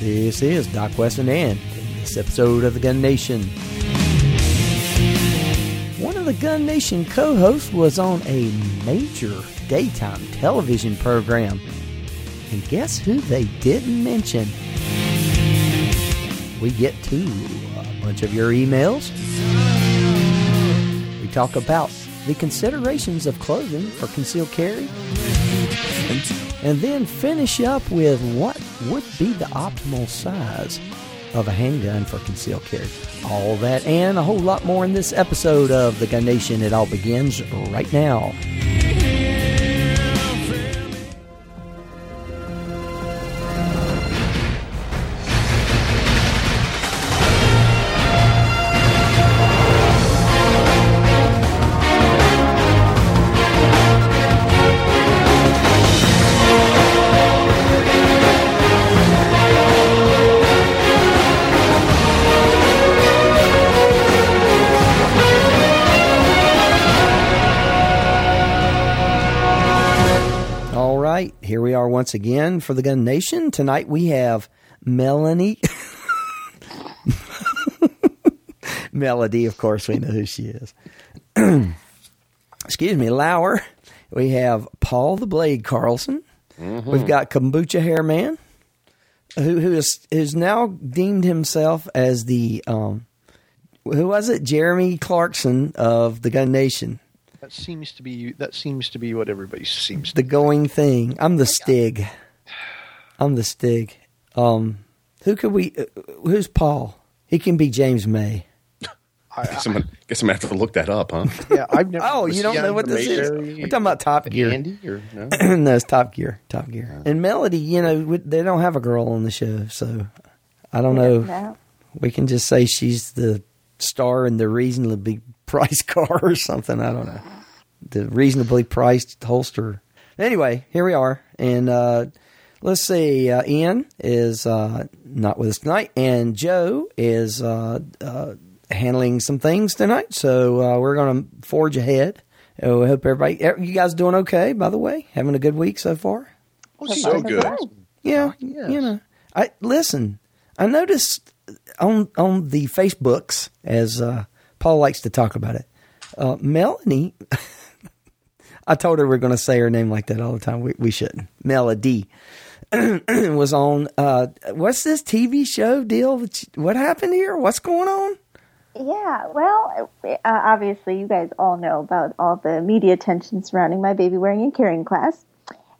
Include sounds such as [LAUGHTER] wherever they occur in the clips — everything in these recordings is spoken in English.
This is Doc West and in this episode of the Gun Nation. One of the Gun Nation co-hosts was on a major daytime television program. And guess who they didn't mention? We get to uh, a bunch of your emails. We talk about the considerations of clothing for concealed carry. And then finish up with what would be the optimal size of a handgun for concealed carry. All that and a whole lot more in this episode of The Gun Nation. It all begins right now. Once again for the Gun Nation. Tonight we have Melanie. [LAUGHS] Melody, of course, we know who she is. [CLEARS THROAT] Excuse me, Lauer. We have Paul the Blade Carlson. We've got Kombucha Hair Man, who who is who's now deemed himself as the um, who was it? Jeremy Clarkson of the Gun Nation. That seems to be that seems to be what everybody seems the to. going thing. I'm the Stig. I'm the Stig. Um, who could we? Uh, who's Paul? He can be James May. [LAUGHS] Guess I'm, gonna, guess I'm gonna have to look that up, huh? [LAUGHS] Yeah, I've never. [LAUGHS] Oh, you don't know what this is? We're talking about Top Gear. Andy or no? [CLEARS THROAT] no, it's Top Gear. Top Gear. And Melody, you know, we- they don't have a girl on the show, so I don't know. We can just say she's the star and the reasonably priced [LAUGHS] car or something. I don't know. The reasonably priced holster. Anyway, here we are, and uh, let's see. Uh, Ian is uh, not with us tonight, and Joe is uh, uh, handling some things tonight. So uh, we're going to forge ahead. Oh, I hope everybody, er, you guys doing okay? By the way, having a good week so far. Oh, so good. Yeah, yes. you know. I listen. I noticed on on the Facebooks, as uh, Paul likes to talk about it. Uh, Melanie, [LAUGHS] I told her we are going to say her name like that all the time. We, we shouldn't. Melody [CLEARS THROAT] was on. Uh, what's this TV show deal? What happened here? What's going on? Yeah, well, uh, obviously, you guys all know about all the media attention surrounding my baby wearing and carrying class.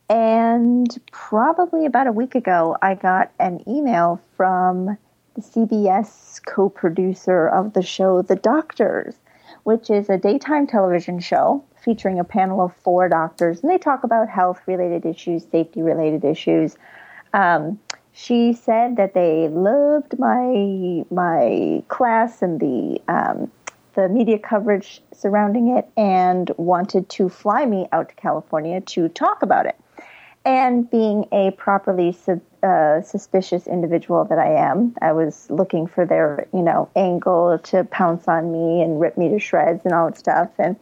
And probably about a week ago, I got an email from CBS co producer of the show The Doctors, which is a daytime television show featuring a panel of four doctors. And they talk about health related issues, safety related issues. Um, she said that they loved my my class and the um, the media coverage surrounding it, and wanted to fly me out to California to talk about it. And being a properly su- uh, suspicious individual that I am, I was looking for their you know angle to pounce on me and rip me to shreds and all that stuff. And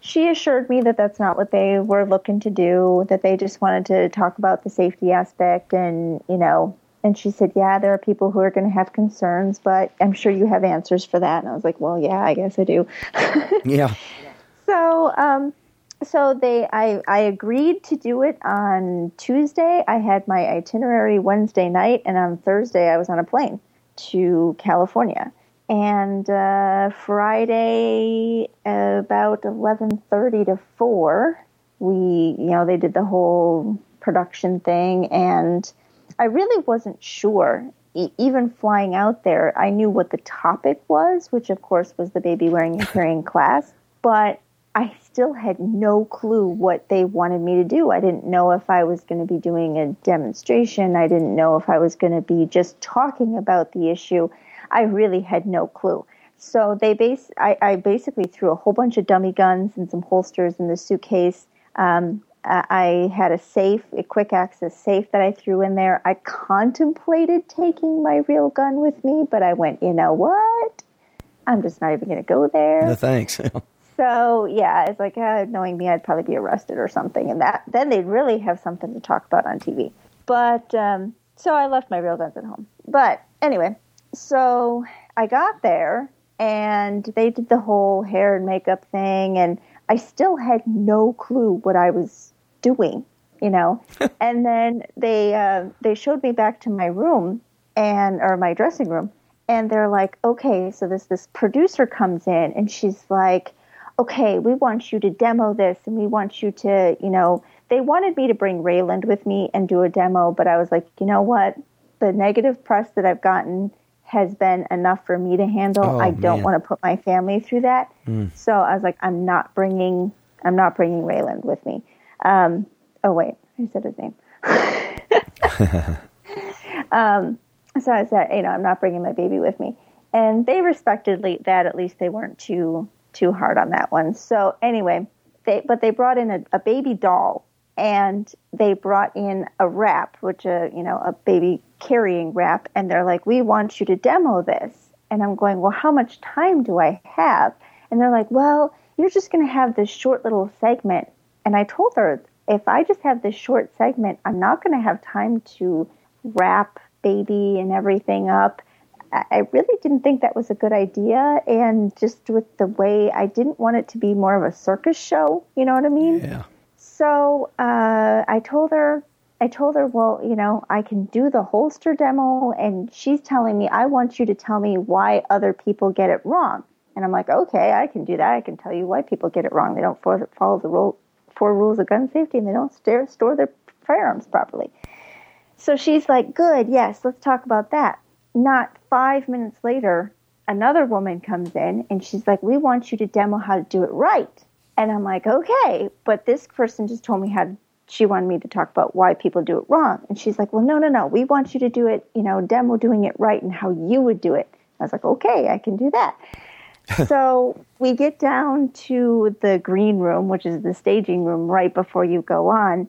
she assured me that that's not what they were looking to do, that they just wanted to talk about the safety aspect and, you know, and she said, yeah, there are people who are going to have concerns, but I'm sure you have answers for that. And I was like, well, yeah, I guess I do. [LAUGHS] Yeah, So, um, so they, I, I agreed to do it on Tuesday. I had my itinerary Wednesday night, and on Thursday I was on a plane to California. And uh, Friday, about eleven thirty to four, we, you know, they did the whole production thing, and I really wasn't sure. E- even flying out there, I knew what the topic was, which of course was the baby wearing and [LAUGHS] carrying class, but I still had no clue what they wanted me to do. I didn't know if I was going to be doing a demonstration. I didn't know if I was going to be just talking about the issue. I really had no clue. So they base, I, I basically threw a whole bunch of dummy guns and some holsters in the suitcase. Um, I had a safe, a quick access safe that I threw in there. I contemplated taking my real gun with me, but I went, you know what? I'm just not even going to go there. No thanks. [LAUGHS] so yeah, it's like uh, knowing me, I'd probably be arrested or something, and that then they'd really have something to talk about on TV. But um, so I left my real guns at home. But anyway, so I got there and they did the whole hair and makeup thing, and I still had no clue what I was doing, you know. [LAUGHS] and then they uh, they showed me back to my room and or my dressing room, and they're like, okay, so this this producer comes in and she's like, okay, we want you to demo this and we want you to, you know, they wanted me to bring Rayland with me and do a demo, but I was like, you know what, the negative press that I've gotten has been enough for me to handle. Oh, I don't man. want to put my family through that. Mm. So I was like, I'm not bringing, I'm not bringing Rayland with me. Um, oh wait, I said his name. [LAUGHS] um, so I said, you know, I'm not bringing my baby with me, and they respected that. At least they weren't too too hard on that one. So anyway, they but they brought in a, a baby doll, and they brought in a wrap, which a you know a baby carrying wrap, and they're like, we want you to demo this, and I'm going, well, how much time do I have? And they're like, well, you're just going to have this short little segment. And I told her, if I just have this short segment, I'm not going to have time to wrap baby and everything up. I really didn't think that was a good idea. And just with the way I didn't want it to be more of a circus show, you know what I mean? Yeah. So uh, I told her, I told her, well, you know, I can do the holster demo, and she's telling me, I want you to tell me why other people get it wrong. And I'm like, okay, I can do that. I can tell you why people get it wrong. They don't follow, follow the rule, four rules of gun safety, and they don't stare, store their firearms properly. So she's like, good, yes, let's talk about that. Not five minutes later, another woman comes in, and she's like, we want you to demo how to do it right. And I'm like, okay, but this person just told me how to, she wanted me to talk about why people do it wrong. And she's like, well, no, no, no, we want you to do it, you know, demo doing it right and how you would do it. I was like, okay, I can do that. [LAUGHS] so we get down to the green room, which is the staging room right before you go on.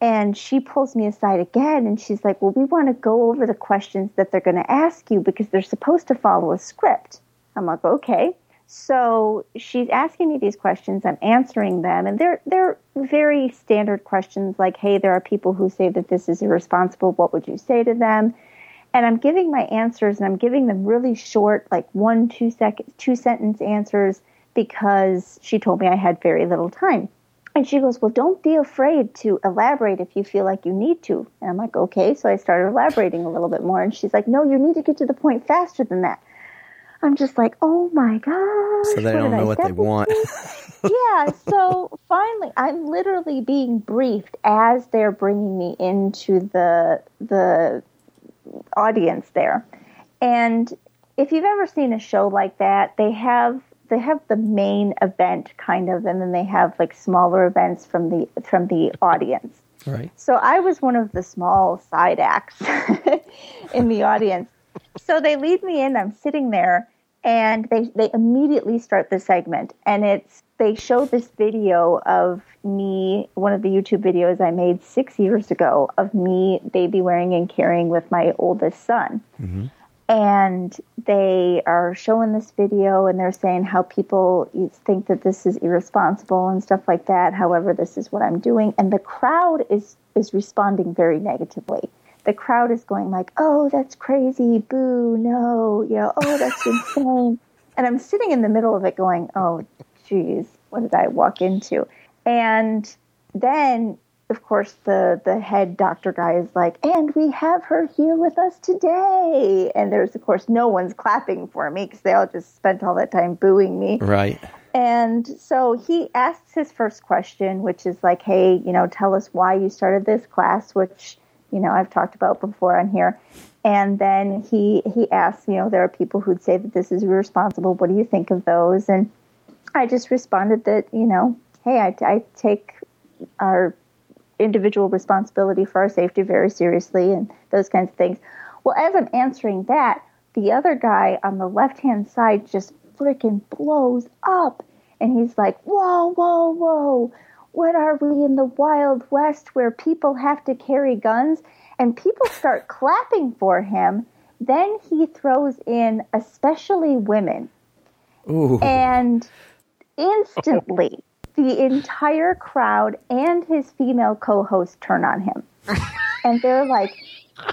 And she pulls me aside again and she's like, well, we want to go over the questions that they're going to ask you because they're supposed to follow a script. I'm like, okay. So she's asking me these questions. I'm answering them, and they're they're very standard questions like, "Hey, there are people who say that this is irresponsible. What would you say to them?" And I'm giving my answers, and I'm giving them really short, like one, two second, two sentence answers, because she told me I had very little time. And she goes, Well, don't be afraid to elaborate if you feel like you need to. And I'm like, Okay. So I started elaborating a little bit more. And she's like, No, you need to get to the point faster than that. I'm just like, Oh my gosh. So they don't did I know what they want. yeah. So finally, I'm literally being briefed as they're bringing me into the, the audience there. And if you've ever seen a show like that, they have they have the main event kind of and then they have like smaller events from the from the audience. right. So I was one of the small side acts [LAUGHS] in the audience. So they lead me in, I'm sitting there and they they immediately start the segment and it's they show this video of me one of the YouTube videos I made 6 years ago of me baby wearing and carrying with my oldest son mm-hmm. And they are showing this video and they're saying how people think that this is irresponsible and stuff like that. However this is what i'm doing. And the crowd is is responding very negatively. The crowd is going like oh that's crazy. Boo. No. You know oh that's insane. [LAUGHS] And i'm sitting in the middle of it going oh geez. What did i walk into? And then of course the the head doctor guy is like and we have her here with us today. And there's of course no one's clapping for me because they all just spent all that time booing me. Right. and so he asks his first question which is like hey you know tell us why you started this class which you know i've talked about before on here. And then he he asks you know there are people who'd say that this is irresponsible. What do you think of those? And I just responded that, you know, hey, I, I take our individual responsibility for our safety very seriously and those kinds of things. Well, as I'm answering that, the other guy on the left hand side just freaking blows up. And he's like, whoa, whoa, whoa. What are we in the Wild West where people have to carry guns? And people start [LAUGHS] clapping for him. Then he throws in, especially women. Ooh. And instantly, the entire crowd and his female co host turn on him. [LAUGHS] and they're like,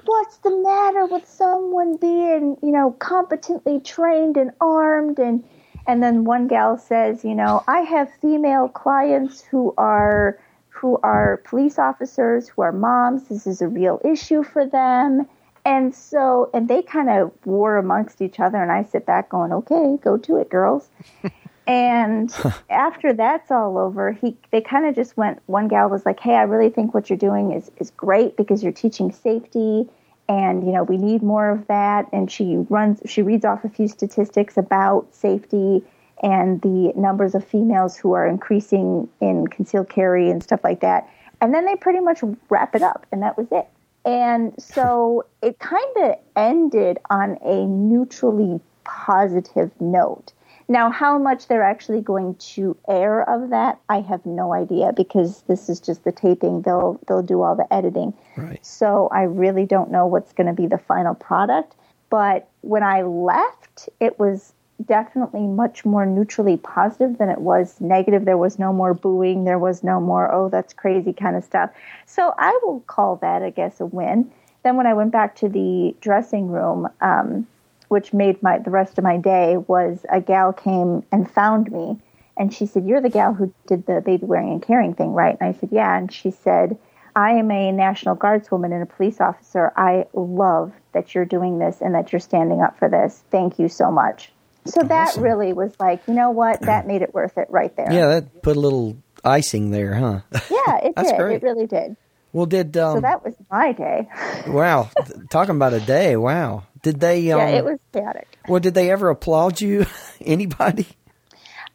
What's the matter with someone being, you know, competently trained and armed? And, and then one gal says, You know, I have female clients who are. Who are police officers, who are moms. This is a real issue for them. And so, and they kind of war amongst each other. And I sit back going, okay, go to it, girls. [LAUGHS] And [LAUGHS] after that's all over, he they kind of just went. One gal was like, "Hey, I really think what you're doing is is great because you're teaching safety, and you know we need more of that." And she runs, she reads off a few statistics about safety and the numbers of females who are increasing in concealed carry and stuff like that. And then they pretty much wrap it up, and that was it. And so [LAUGHS] it kind of ended on a neutrally positive note. Now, how much they're actually going to air of that, I have no idea because this is just the taping. They'll they'll do all the editing. Right. So I really don't know what's going to be the final product. But when I left, it was definitely much more neutrally positive than it was negative. There was no more booing. There was no more, oh, that's crazy kind of stuff. So I will call that, I guess, a win. Then when I went back to the dressing room, um, which made my the rest of my day was a gal came and found me. And she said you're the gal who did the baby wearing and carrying thing right? And i said yeah. And she said i am a national guardswoman and a police officer. I love that you're doing this and that you're standing up for this. Thank you so much. So that really was like you know what? That made it worth it right there. Yeah, that put a little icing there, huh? yeah it [LAUGHS] That's did. Great. it really did. Well, did um, so that was my day. Wow, [LAUGHS] talking about a day. Wow, did they? Um, yeah it was static. Well, did they ever applaud you? [LAUGHS] Anybody?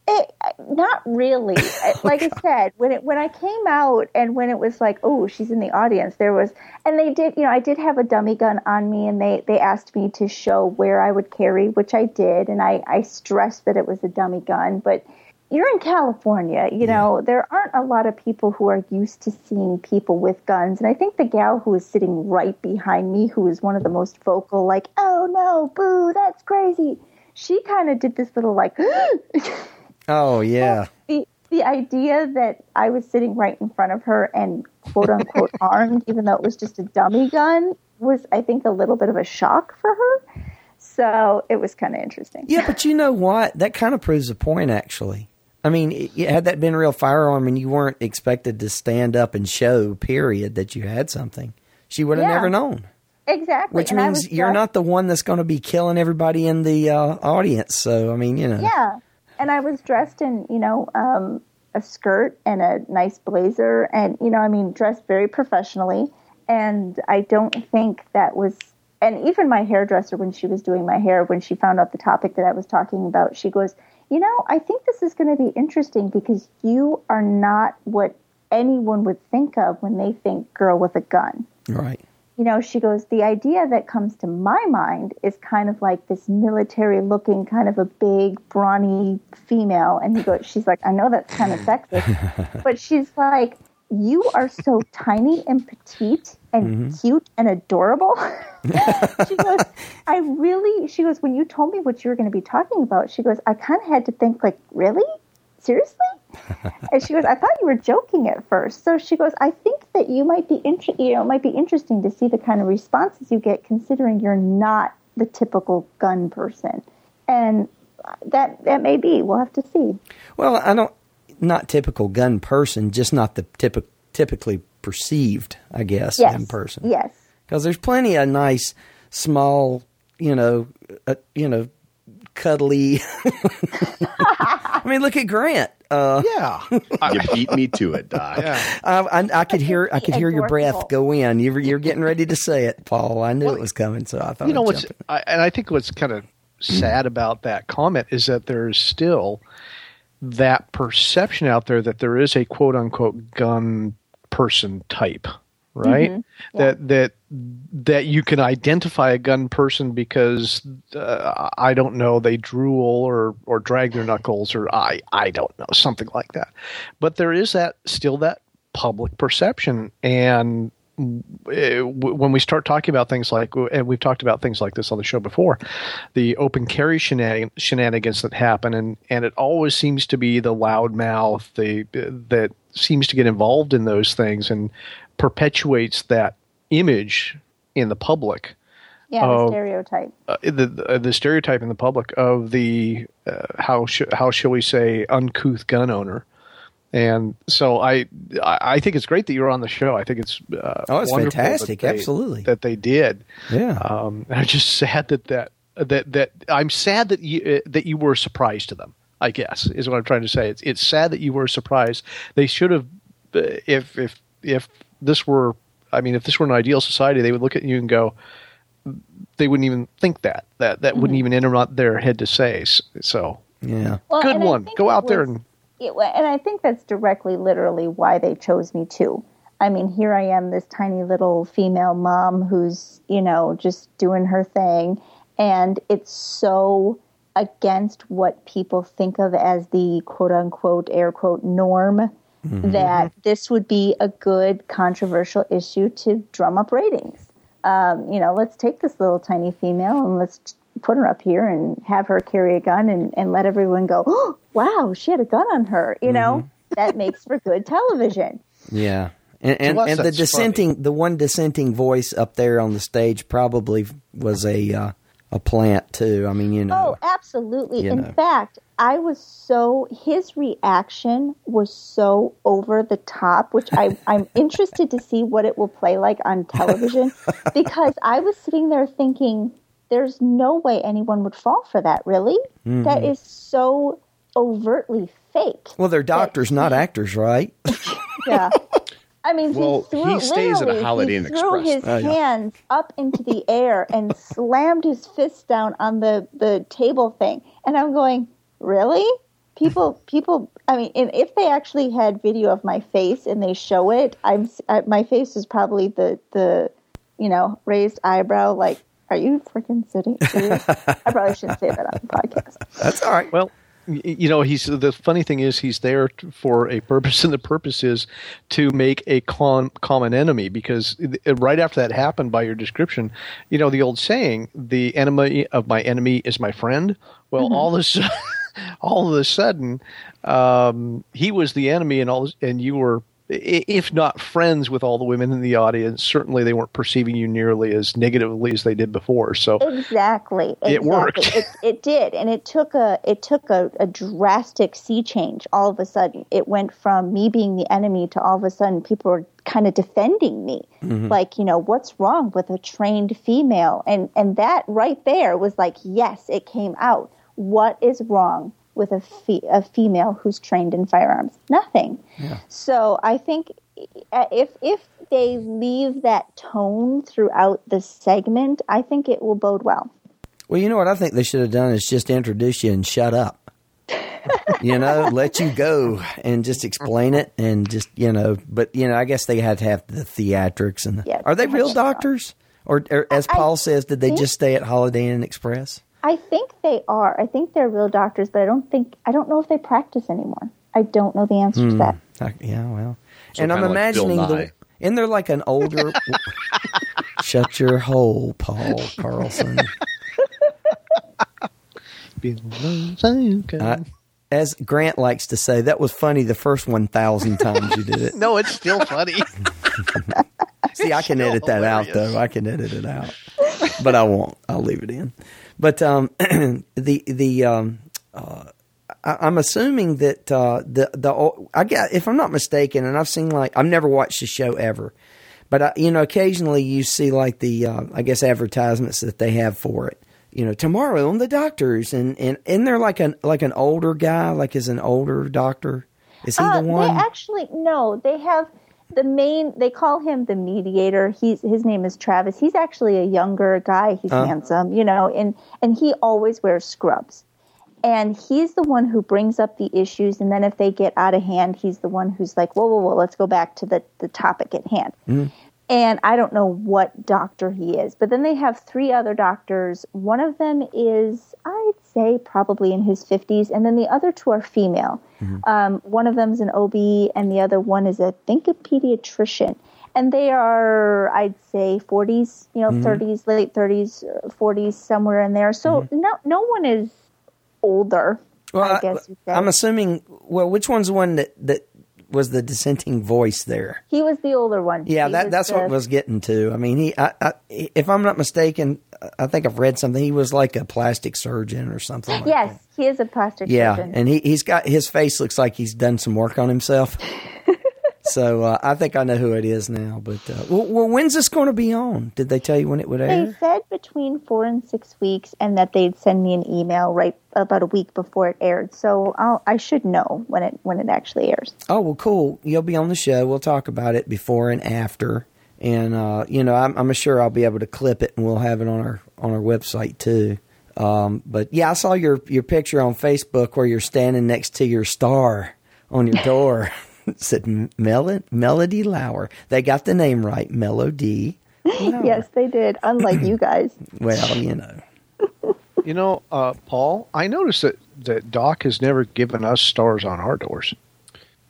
It, not really. [LAUGHS] Like I said, when it when I came out and when it was like, oh, she's in the audience, there was, and they did, you know, I did have a dummy gun on me, and they they asked me to show where I would carry, which I did, and I I stressed that it was a dummy gun, but. You're in California, you know, there aren't a lot of people who are used to seeing people with guns. And I think the gal who was sitting right behind me, who was one of the most vocal, like, oh no, boo, that's crazy, she kind of did this little like, [GASPS] Oh yeah, the the idea that I was sitting right in front of her and quote unquote [LAUGHS] armed, even though it was just a dummy gun, was I think a little bit of a shock for her. So it was kind of interesting. yeah. But you know what? That kind of proves a point, actually. I mean, had that been a real firearm and you weren't expected to stand up and show, period, that you had something, she would have Yeah. never known. Exactly. Which And means you're just- not the one that's going to be killing everybody in the uh, audience. So, I mean, you know. Yeah. And I was dressed in, you know, um, a skirt and a nice blazer and, you know, I mean, dressed very professionally. And I don't think that was, and even my hairdresser, when she was doing my hair, when she found out the topic that I was talking about, she goes, you know, I think this is going to be interesting because you are not what anyone would think of when they think girl with a gun Right. you know, she goes, the idea that comes to my mind is kind of like this military looking, kind of a big, brawny female. And he goes, she's like, I know that's kind of sexist, [LAUGHS] but she's like, you are so tiny and petite and mm-hmm. cute and adorable. [LAUGHS] she goes, I really, she goes, when you told me what you were going to be talking about, she goes, I kind of had to think, like, really? Seriously? [LAUGHS] and she goes, I thought you were joking at first. So she goes, I think that you might be inter- you know, it might be interesting to see the kind of responses you get considering you're not the typical gun person. And that that may be. We'll have to see. Well, I don't, not typical gun person, just not the typic, typically perceived, I guess, Yes. gun person. Yes. Because there's plenty of nice, small, you know, uh, you know, cuddly. [LAUGHS] I mean, look at Grant. Uh, Yeah. You beat me to it, Doc. yeah. I, I, I could hear, I could hear your breath go in. You're, you're getting ready to say it, Paul. I knew it was coming, so I thought. you know I'd what's jump in. I, and I think what's kind of sad about that comment is that there's still that perception out there that there is a quote unquote gun person type, right? Mm-hmm. That that that you can identify a gun person because uh, I don't know they drool or or drag their knuckles or I I don't know something like that. But there is that still that public perception and when we start talking about things like, and we've talked about things like this on the show before, the open carry shenan- shenanigans that happen, and, and it always seems to be the loudmouth the that seems to get involved in those things and perpetuates that image in the public. Yeah, of- the stereotype. Uh, the, the the stereotype in the public of the uh, how sh- how shall we say uncouth gun owner. And so I, I I think it's great that you're on the show. I think it's uh, Oh, it's wonderful that fantastic. they- Absolutely. that they did. Yeah. Um, I'm just sad that that that that I'm sad that you uh, that you were a surprise to them. I guess is what I'm trying to say. It's it's sad that you were surprised. They should have, uh, if if if this were, I mean, if this were an ideal society, they would look at you and go, they wouldn't even think that that that wouldn't even enter their head to say. So yeah. Well, good one. Go it out there and it, and I think that's directly, literally, why they chose me too. I mean, here I am, this tiny little female mom who's, you know, just doing her thing, and it's so against what people think of as the quote unquote air quote norm that this would be a good controversial issue to drum up ratings. Um, you know, let's take this little tiny female and let's put her up here and have her carry a gun and, and let everyone go, oh, wow, she had a gun on her. You know, that makes for good television. Yeah. And and, and the that's dissenting, the one dissenting voice up there on the stage probably was a uh, a plant too. I mean, you know. Oh, absolutely. In know. fact, I was so his reaction was so over the top, which I, I'm [LAUGHS] interested to see what it will play like on television because I was sitting there thinking, there's no way anyone would fall for that, really? Mm-hmm. That is so overtly fake. well, they're doctors, not actors, right? [LAUGHS] Yeah. I mean, Well, he, he stays at a literally, Holiday he Inn threw Express. his Oh, yeah. hands up into the air and slammed his fists down on the, the table thing. And I'm going, really? People, people. I mean, and if they actually had video of my face and they show it, I'm s- uh, my face is probably the the you know raised eyebrow. Like, are you freaking sitting serious? I probably shouldn't say that on the podcast. That's all right. Well, you know, he's the funny thing is he's there for a purpose, [LAUGHS] and the purpose is to make a con- common enemy. Because uh, right after that happened, by your description, you know the old saying, "The enemy of my enemy is my friend." Well, all of a sudden, [LAUGHS] all of a sudden, um, he was the enemy, and all, and you were. I- If not friends with all the women in the audience, certainly they weren't perceiving you nearly as negatively as they did before. So, Exactly. exactly. It worked. It, it did, and it took a it took a, a drastic sea change. All of a sudden, it went from me being the enemy to all of a sudden people were kind of defending me. Mm-hmm. Like, you know, what's wrong with a trained female? And and that right there was like, yes, it came out. What is wrong with a fe- a female who's trained in firearms? Nothing. So I think if if they leave that tone throughout the segment, I think it will bode well. Well, you know what I think they should have done is just introduce you and shut up. you know, [LAUGHS] let you go and just explain it and just you know. But you know, I guess they had to have the theatrics and. The, Yes, are they real doctors, or, or as I- Paul says, did they just stay at Holiday Inn Express? I think they are. I think they're real doctors, but I don't think I don't know if they practice anymore. I don't know the answer to hmm. that. I- yeah, well, So and I'm kinda like imagining the. Nye. And they're like an older. [LAUGHS] shut your hole, Paul Carlson. I, uh, as Grant likes to say, that was funny the first 1,000 times you did it. [LAUGHS] no, it's still funny. [LAUGHS] [LAUGHS] See, I can edit that out, though. I can edit it out. But I won't. I'll leave it in. But um, [CLEARS THROAT] the, the, um, uh, I, I'm assuming that uh, the, the, I got, if I'm not mistaken, and I've seen like, I've never watched the show ever. But I, you know, occasionally you see like the, uh, I guess, advertisements that they have for it. You know, tomorrow on the doctors, and and and they're like an like an older guy, like is an older doctor. Is he Uh, the one? They actually no. They have the main. They call him the mediator. He's his name is Travis. He's actually a younger guy. He's handsome, you know, and and he always wears scrubs. And he's the one who brings up the issues. And then if they get out of hand, he's the one who's like, whoa, whoa, whoa, let's go back to the, the topic at hand. Mm-hmm. And I don't know what doctor he is. But then they have three other doctors. One of them is, I'd say, probably in his 50s. And then the other two are female. Um, one of them is an OB, and the other one is, I think, a pediatrician. And they are, I'd say, 40s, you know, 30s, late 30s, uh, 40s, somewhere in there. So no, no one is older. I guess you'd say. I'm assuming. Well, which one's the one that that was the dissenting voice there? he was the older one. Yeah, He that that's what I was getting to. I mean, he, I, I, if I'm not mistaken, I think I've read something. He was like a plastic surgeon or something. Like Yes, that. he is a plastic Yeah, surgeon. and he he's got his face looks like he's done some work on himself. [LAUGHS] so uh, I think I know who it is now. But uh, well, well, when's this going to be on? Did they tell you when it would air? They said between four and six weeks, and that they'd send me an email right about a week before it aired. So I'll, I should know when it when it actually airs. Oh well, cool. You'll be on the show. We'll talk about it before and after, and uh, you know, I'm, I'm sure I'll be able to clip it, and we'll have it on our on our website too. Um, but yeah, I saw your your picture on Facebook where you're standing next to your star on your door. [LAUGHS] it [LAUGHS] said Mel- Melody Lauer. They got the name right, Melody. Yes, they did. Unlike you [CLEARS THROAT] guys. Well, you know. [LAUGHS] You know, uh, Paul, I noticed that, that Doc has never given us stars on our doors.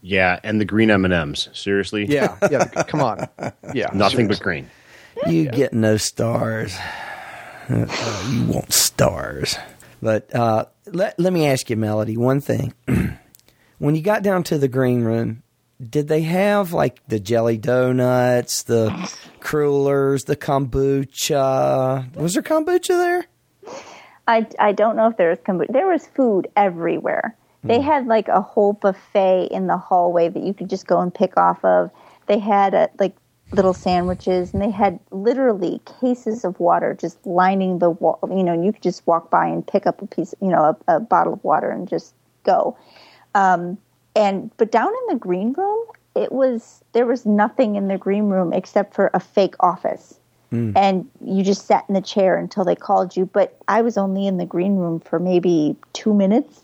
Yeah, and the green M and M's. Seriously, Yeah, yeah. [LAUGHS] come on. Yeah, nothing but green. You get no stars. Uh, you want stars. But uh, let, let me ask you, Melody, one thing. [CLEARS THROAT] when you got down to the green room, did they have like the jelly donuts, the crullers, the kombucha? Was there kombucha there? I, I don't know if there was kombucha. There was food everywhere. They had like a whole buffet in the hallway that you could just go and pick off of. They had uh like little sandwiches, and they had literally cases of water just lining the wall. You know, and you could just walk by and pick up a piece, you know, a, a bottle of water and just go. Um, and but down in the green room, it was there was nothing in the green room except for a fake office and you just sat in the chair until they called you. But I was only in the green room for maybe two minutes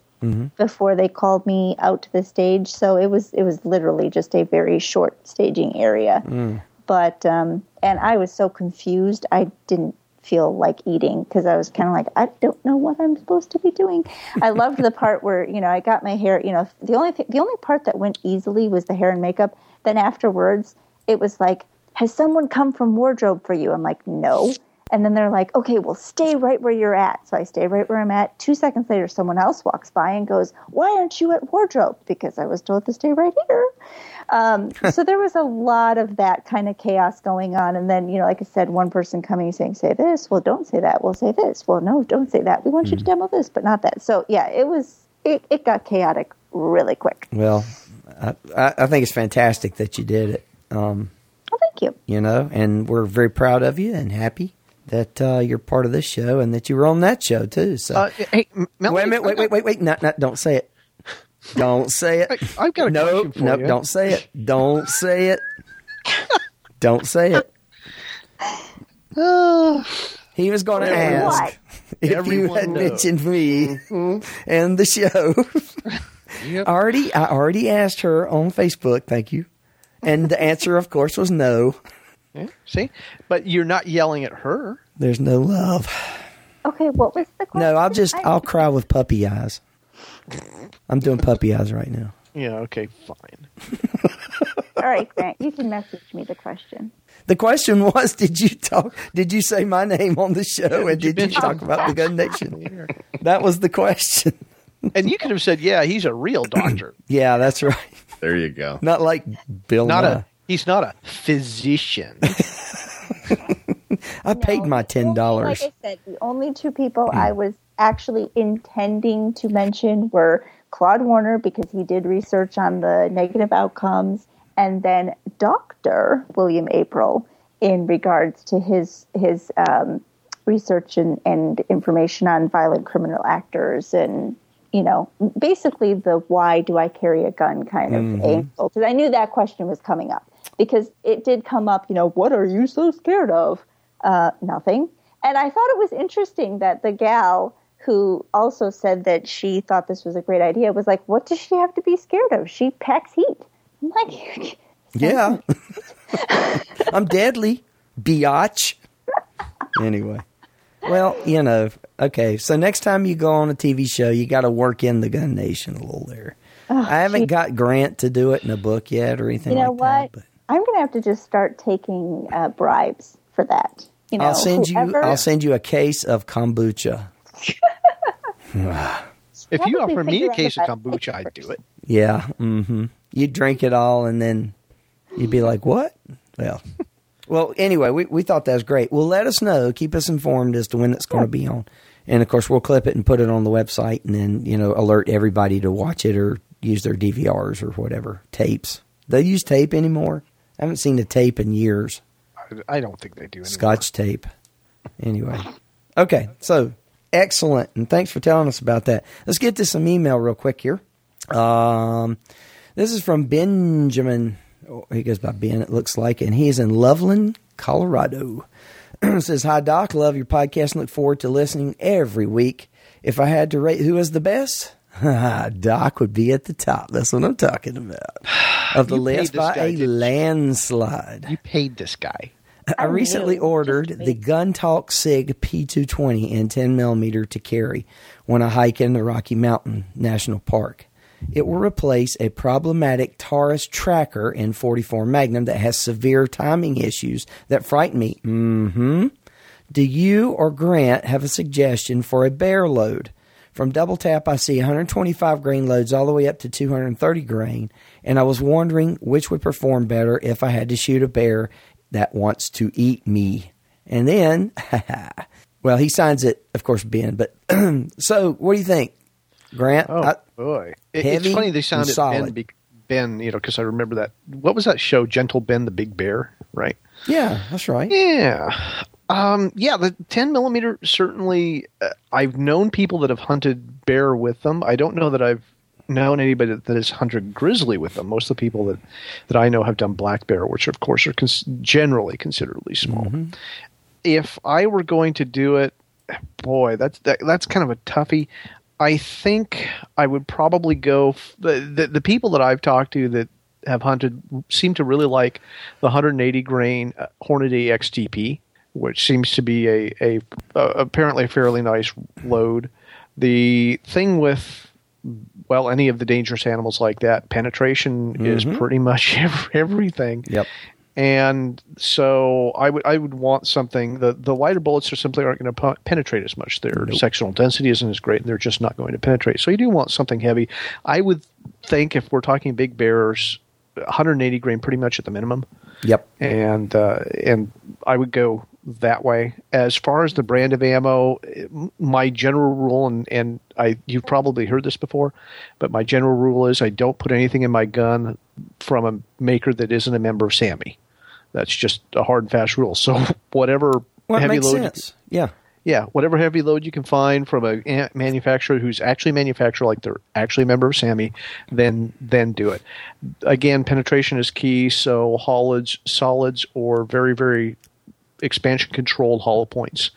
before they called me out to the stage. So it was it was literally just a very short staging area. But um, and I was so confused, I didn't feel like eating because I was kind of like I don't know what I'm supposed to be doing. I [LAUGHS] loved the part where you know I got my hair. You know the only th- the only part that went easily was the hair and makeup. Then afterwards, it was like has someone come from wardrobe for you? I'm like, no. And then they're like, okay, well, stay right where you're at. So I stay right where I'm at. Two seconds later, someone else walks by and goes, why aren't you at wardrobe? Because I was told to stay right here. Um, [LAUGHS] so there was a lot of that kind of chaos going on. And then, you know, like I said, one person coming saying, say this. Well, don't say that. We'll say this. Well, no, don't say that. We want you to demo this, but not that. So yeah, it was, it, it got chaotic really quick. Well, I, I I think it's fantastic that you did it. Um, Well, thank you. you know, and we're very proud of you and happy that uh, you're part of this show and that you were on that show too. So Uh, hey, M- Melanie, wait a minute, wait, wait, wait, wait, no, no, don't say it. Don't say it. I- I've got a no, question for no, you. don't say it. Don't say it. [LAUGHS] don't say it. [SIGHS] He was going to ask What? [LAUGHS] if you had knows. mentioned me mm-hmm. and the show. [LAUGHS] Yep. already, I already asked her on Facebook. Thank you, and the answer, of course, was no. Yeah, see, but you're not yelling at her. There's no love. Okay, what was the question? No, I'll just I'll cry with puppy eyes. I'm doing puppy eyes right now. Yeah. Okay. Fine. [LAUGHS] All right, Grant, you can message me the question. The question was, did you talk? Did you say my name on the show, and did you mention- talk about the Gun Nation? [LAUGHS] That was the question. And you could have said, "Yeah, he's a real [CLEARS THROAT] doctor, Yeah, that's right. There you go. Not like Bill. not Nye. a he's not a physician." [LAUGHS] I paid my ten dollars. Like I said, the only two people I hmm. was actually intending to mention were Claude Werner because he did research on the negative outcomes, and then Doctor William Aprill in regards to his his um, research and, and information on violent criminal actors and you know basically the why do I carry a gun kind of angle because I knew that question was coming up because it did come up. You know, what are you so scared of? uh, nothing. And I thought it was interesting that the gal who also said that she thought this was a great idea, was like, "What does she have to be scared of? She packs heat." I'm like, [LAUGHS] Yeah. [LAUGHS] [LAUGHS] I'm deadly, biatch. Anyway. Well, you know, okay. So next time you go on a TV show, you got to work in the Gun Nation a little there. I haven't she- got Grant to do it in a book yet or anything you know like what? that. I'm going to have to just start taking uh, bribes for that. You know, I'll send you. I'll send you a case of kombucha. [LAUGHS] If you offer me a case of kombucha, I'd do it. Yeah. Mm-hmm. You'd drink it all, and then you'd be like, "What?" Well, well. Anyway, we we thought that was great. Well, let us know. Keep us informed as to when it's going to be on, and of course, we'll clip it and put it on the website, and then you know, alert everybody to watch it or use their DVRs or whatever tapes. They use tape anymore. I haven't seen a tape in years. I, I don't think they do. Anymore. Scotch tape. Anyway. Okay, so excellent, and thanks for telling us about that. Let's get to some email real quick here. Um, this is from Benjamin. Oh, he goes by Ben, it looks like, and he is in Loveland, Colorado. [CLEARS THROAT] says, Hi, Doc. Love your podcast and look forward to listening every week. If I had to rate who is the best, [LAUGHS] Doc would be at the top. That's what I'm talking about. [SIGHS] Of the list by a landslide. You paid this guy. I recently knew. ordered the Gun Talk Sig P220 in 10 millimeter to carry when I hike in the Rocky Mountain National Park. It will replace a problematic Taurus tracker in 44 Magnum that has severe timing issues that frighten me. Mm-hmm. Do you or Grant have a suggestion for a bear load? From Double Tap, I see 125 grain loads all the way up to 230 grain, and I was wondering which would perform better if I had to shoot a bear that wants to eat me. And then, [LAUGHS] well, he signs it, of course, Ben. But [CLEARS THROAT] so, what do you think, Grant? Oh I- boy, It- heavy it's funny they and sounded Ben, be, ben, you know, because I remember that. What was that show? Gentle Ben the Big Bear, right? yeah, that's right. Yeah. Um, yeah, the 10 millimeter certainly. Uh, I've known people that have hunted bear with them. I don't know that I've known anybody that has hunted grizzly with them. Most of the people that, that I know have done black bear, which of course are cons- generally considerably small. If I were going to do it, boy, that's that, that's kind of a toughie. I think I would probably go f- the, the the people that I've talked to that have hunted seem to really like the 180 grain uh, Hornady XTP, which seems to be a, a uh, apparently a fairly nice load. The thing with well, any of the dangerous animals like that, penetration is pretty much [LAUGHS] everything. Yep. And so I would I would want something. The the lighter bullets are simply aren't going to penetrate as much. Their sectional density isn't as great, and they're just not going to penetrate. So you do want something heavy. I would think if we're talking big bears, 180 grain pretty much at the minimum Yep. and uh, and I would go that way. As far as the brand of ammo, my general rule, and and I you've probably heard this before, but my general rule is I don't put anything in my gun from a maker that isn't a member of SAAMI. That's just a hard and fast rule. So [LAUGHS] whatever Well, heavy makes load, sense. Yeah. yeah, whatever heavy load you can find from a a- manufacturer who's actually manufacturer, like they're actually a member of SAAMI, then then do it. Again, penetration is key. So solids, solids, or very very expansion controlled hollow points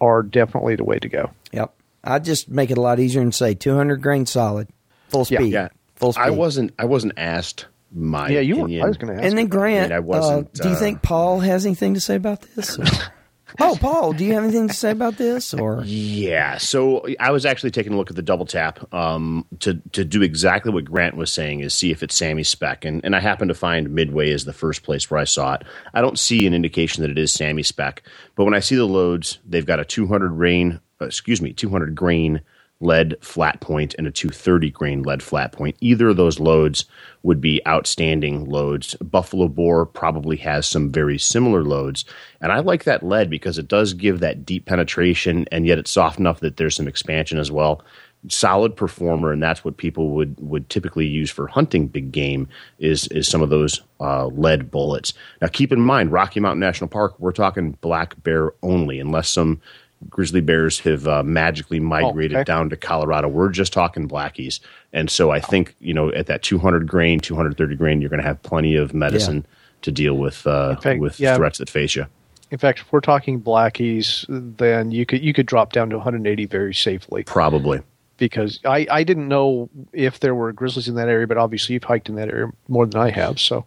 are definitely the way to go. Yep. I'd just make it a lot easier and say 200 grain solid, full speed. Yeah, Full speed. I wasn't. I wasn't asked my yeah, you. Were. I was going to ask. And then. Grant, I mean, I wasn't, uh, do you uh, think Paul has anything to say about this? [LAUGHS] oh, Paul, do you have anything to say about this? Or Yeah, so I was actually taking a look at the double tap um, to to do exactly what Grant was saying is see if it's SAAMI spec, and and I happened to find Midway as the first place where I saw it. I don't see an indication that it is SAAMI spec, but when I see the loads, they've got a 200 grain, uh, excuse me, 200 grain lead flat point and a 230 grain lead flat point. Either of those loads would be outstanding loads. Buffalo Bore probably has some very similar loads. And I like that lead because it does give that deep penetration and yet it's soft enough that there's some expansion as well. Solid performer, and that's what people would, would typically use for hunting big game is is some of those uh, lead bullets. Now, keep in mind, Rocky Mountain National Park, we're talking black bear only, unless some grizzly bears have uh, magically migrated okay. down to Colorado. We're just talking blackies, and so I think you know at that 200 grain, 230 grain, you're going to have plenty of medicine to deal with uh, fact, with yeah. threats that face you. In fact, if we're talking blackies, then you could you could drop down to 180 very safely. Probably because I, I didn't know if there were grizzlies in that area, but obviously you've hiked in that area more than I have. So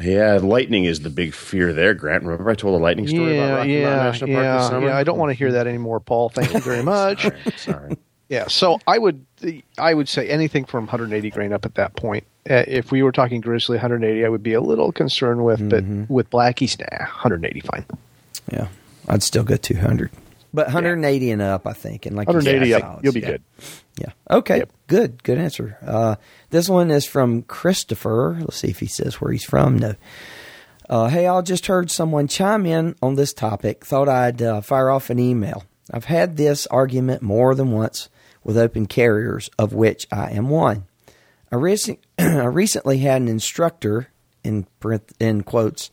yeah, lightning is the big fear there, Grant. Remember I told a lightning story yeah, about Rocky yeah, Mountain National Park yeah, this summer? Yeah, I don't want to hear that anymore, Paul. Thank you very much. [LAUGHS] sorry, sorry. Yeah, so I would I would say anything from 180 grain up at that point. Uh, if we were talking grizzly 180, I would be a little concerned with, Mm-hmm. but with blackies, nah, 180 fine. Yeah, I'd still go 200, but 180 and up, I think, and like you said, 180 up, solids, you'll be yeah. good. Yeah. Okay. Yep. Good. Good answer. Uh, this one is from Christopher. Let's see if he says where he's from. No. Uh, hey, I just heard someone chime in on this topic. Thought I'd uh, fire off an email. I've had this argument more than once with open carriers, of which I am one. I, rec- [CLEARS THROAT] I recently had an instructor, in, parenth- in quotes,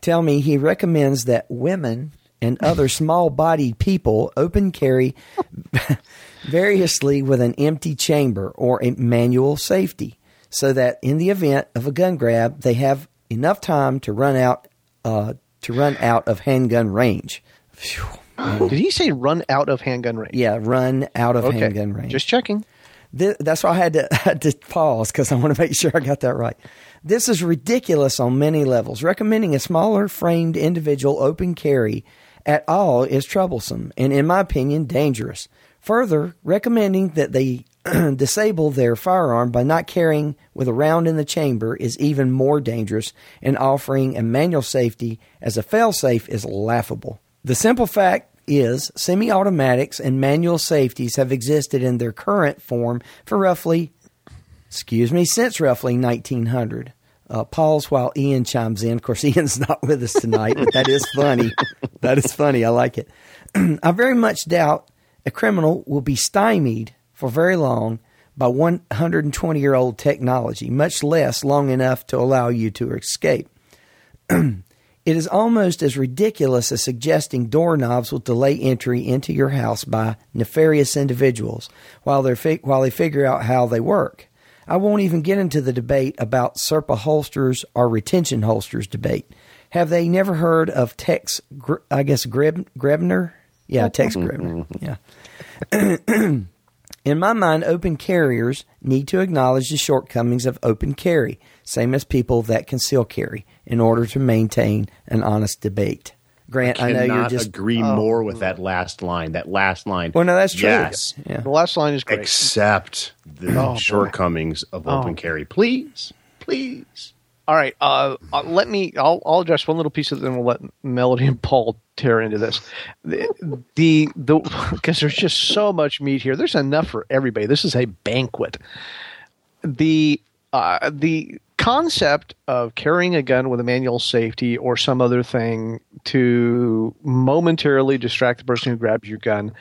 tell me he recommends that women and other small bodied people open carry [LAUGHS] variously with an empty chamber or a manual safety so that in the event of a gun grab they have enough time to run out uh, to run out of handgun range. Phew. [GASPS] Did he say run out of handgun range? Yeah, run out of Okay, handgun range. just checking. Th- that's why I had to, [LAUGHS] had to pause because I want to make sure I got that right. This is ridiculous on many levels. Recommending a smaller framed individual open carry at all is troublesome and, in my opinion, dangerous. Further, recommending that they [CLEARS THROAT] disable their firearm by not carrying with a round in the chamber is even more dangerous, and offering a manual safety as a failsafe is laughable. The simple fact is, semi automatics and manual safeties have existed in their current form for roughly, excuse me, since roughly 1900. Uh, pause while Ian chimes in. Of course, [LAUGHS] Ian's not with us tonight, but that is funny. [LAUGHS] that is funny. I like it. [CLEARS THROAT] I very much doubt a criminal will be stymied for very long by 120 year old technology, much less long enough to allow you to escape. [CLEARS THROAT] It is almost as ridiculous as suggesting doorknobs will delay entry into your house by nefarious individuals while, they're fi- while they figure out how they work. I won't even get into the debate about Serpa holsters or retention holsters debate. Have they never heard of Tex, I guess, Greb- Grebner? Yeah, mm-hmm. Tex Grebner. Yeah. [CLEARS THROAT] In my mind, open carriers need to acknowledge the shortcomings of open carry, same as people that conceal carry, in order to maintain an honest debate. Grant, I, know you're Cannot just. agree more with that last line. That last line. Well, no, that's true. Yes. Yeah. The last line is great. Accept the boy. shortcomings of open carry, please, please. All right, uh, uh, let me. I'll, I'll address one little piece of it, then we'll let Melody and Paul tear into this. The the because [LAUGHS] there's just so much meat here. There's enough for everybody. This is a banquet. The uh, the concept of carrying a gun with a manual safety or some other thing to momentarily distract the person who grabs your gun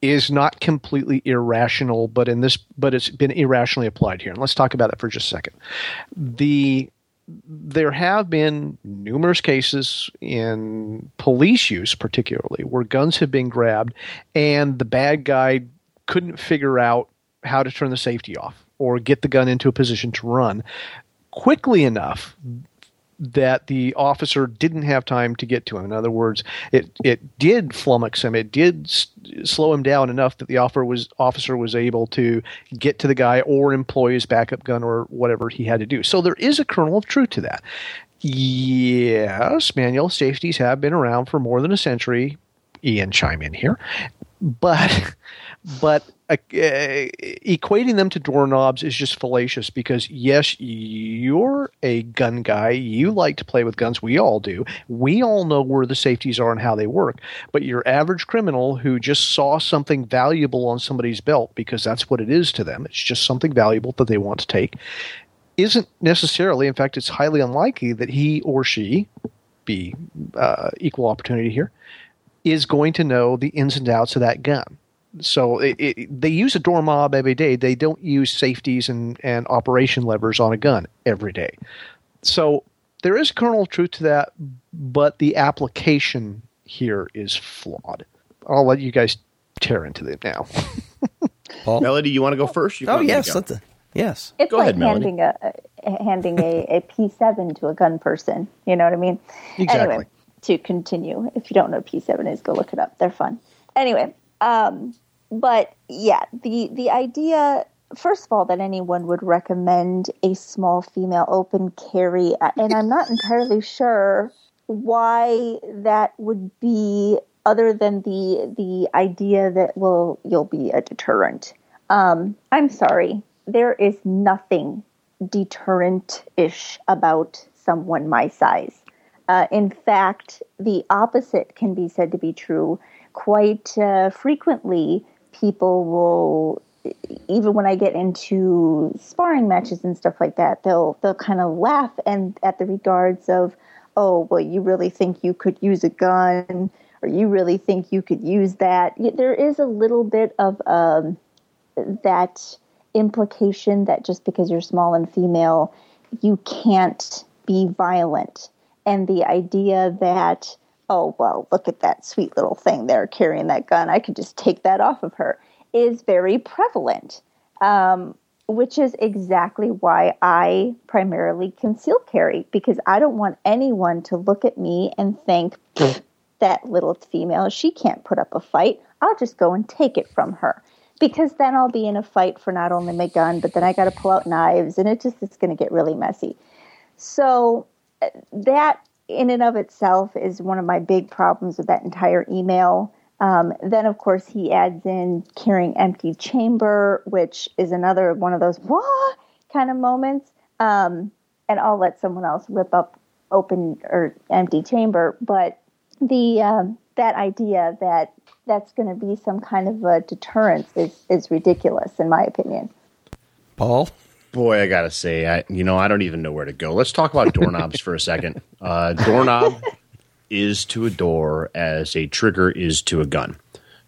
is not completely irrational, but in this, but it's been irrationally applied here. And let's talk about that for just a second. The there have been numerous cases in police use, particularly, where guns have been grabbed and the bad guy couldn't figure out how to turn the safety off or get the gun into a position to run quickly enough that the officer didn't have time to get to him. In other words, it it did flummox him. It did s- slow him down enough that the officer was officer was able to get to the guy or employ his backup gun or whatever he had to do. So there is a kernel of truth to that. Yes, manual safeties have been around for more than a century. Ian chime in here, but [LAUGHS] but uh, equating them to doorknobs is just fallacious because yes, you're a gun guy. You like to play with guns. We all do. We all know where the safeties are and how they work. But your average criminal who just saw something valuable on somebody's belt because that's what it is to them. It's just something valuable that they want to take. Isn't necessarily, in fact, it's highly unlikely that he or she be uh, equal opportunity here is going to know the ins and outs of that gun. So it, it, they use a door mob every day. They don't use safeties and, and operation levers on a gun every day. So there is kernel of truth to that, but the application here is flawed. I'll let you guys tear into it now. [LAUGHS] Melody, you want to go first? You Oh want me to yes, go? let the yes. It's Go like ahead, Melody. handing a, a handing a, a P7 to a gun person. You know what I mean? Exactly. Anyway, to continue. If you don't know what P7 is, go look it up. They're fun. Anyway, um, but yeah, the the idea first of all that anyone would recommend a small female open carry, and I'm not entirely sure why that would be other than the the idea that well you'll be a deterrent. Um, I'm sorry, there is nothing deterrent ish about someone my size. Uh, in fact, the opposite can be said to be true. Quite uh, frequently, people will, even when I get into sparring matches and stuff like that, they'll they'll kind of laugh and at the regards of, oh, well, you really think you could use a gun, or you really think you could use that. There is a little bit of um, that implication that just because you're small and female, you can't be violent. And the idea that, oh, well, look at that sweet little thing there carrying that gun. I could just take that off of her is very prevalent, um, which is exactly why I primarily conceal carry because I don't want anyone to look at me and think, [LAUGHS] that little female, she can't put up a fight. I'll just go and take it from her because then I'll be in a fight for not only my gun, but then I got to pull out knives and it just is going to get really messy. So uh, that in and of itself is one of my big problems with that entire email. Um, then, of course, he adds in carrying empty chamber, which is another one of those what kind of moments. Um, and I'll let someone else rip up open or empty chamber, but the um, that idea that that's going to be some kind of a deterrence is is ridiculous in my opinion. Paul, boy, I gotta say, I you know I don't even know where to go. Let's talk about doorknobs for a second. Uh, doorknob is to a door as a trigger is to a gun,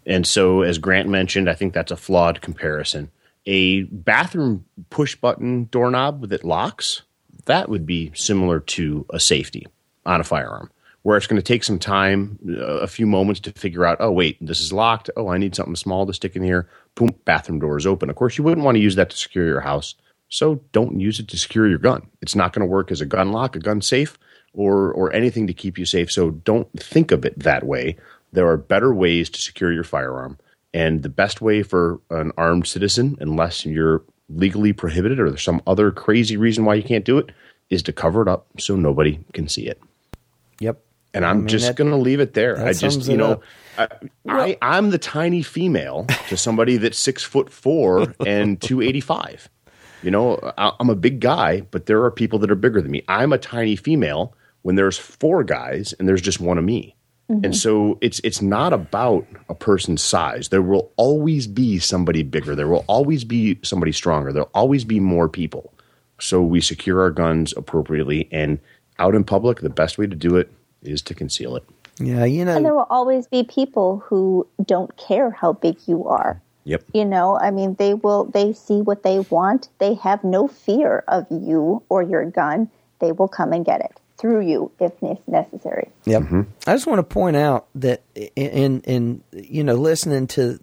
and so as Grant mentioned, I think that's a flawed comparison. A bathroom push button doorknob that locks that would be similar to a safety on a firearm where it's going to take some time, uh, a few moments to figure out, oh, wait, this is locked. Oh, I need something small to stick in here. Boom, bathroom door is open. Of course, you wouldn't want to use that to secure your house. So don't use it to secure your gun. It's not going to work as a gun lock, a gun safe, or, or anything to keep you safe. So don't think of it that way. There are better ways to secure your firearm. And the best way for an armed citizen, unless you're legally prohibited or there's some other crazy reason why you can't do it, is to cover it up so nobody can see it. Yep. And I'm I mean, just going to leave it there. I just, you know, I, I, I'm the tiny female to somebody that's six foot four [LAUGHS] and 285. You know, I'm a big guy, but there are people that are bigger than me. I'm a tiny female when there's four guys and there's just one of me. Mm-hmm. And so it's it's not about a person's size. There will always be somebody bigger. There will always be somebody stronger. There'll always be more people. So we secure our guns appropriately and out in public, the best way to do it is to conceal it. Yeah, you know. And there will always be people who don't care how big you are. Yep. You know, I mean, they will, they see what they want. They have no fear of you or your gun. They will come and get it through you if necessary. Yep. Mm-hmm. I just want to point out that in, in, you know, listening to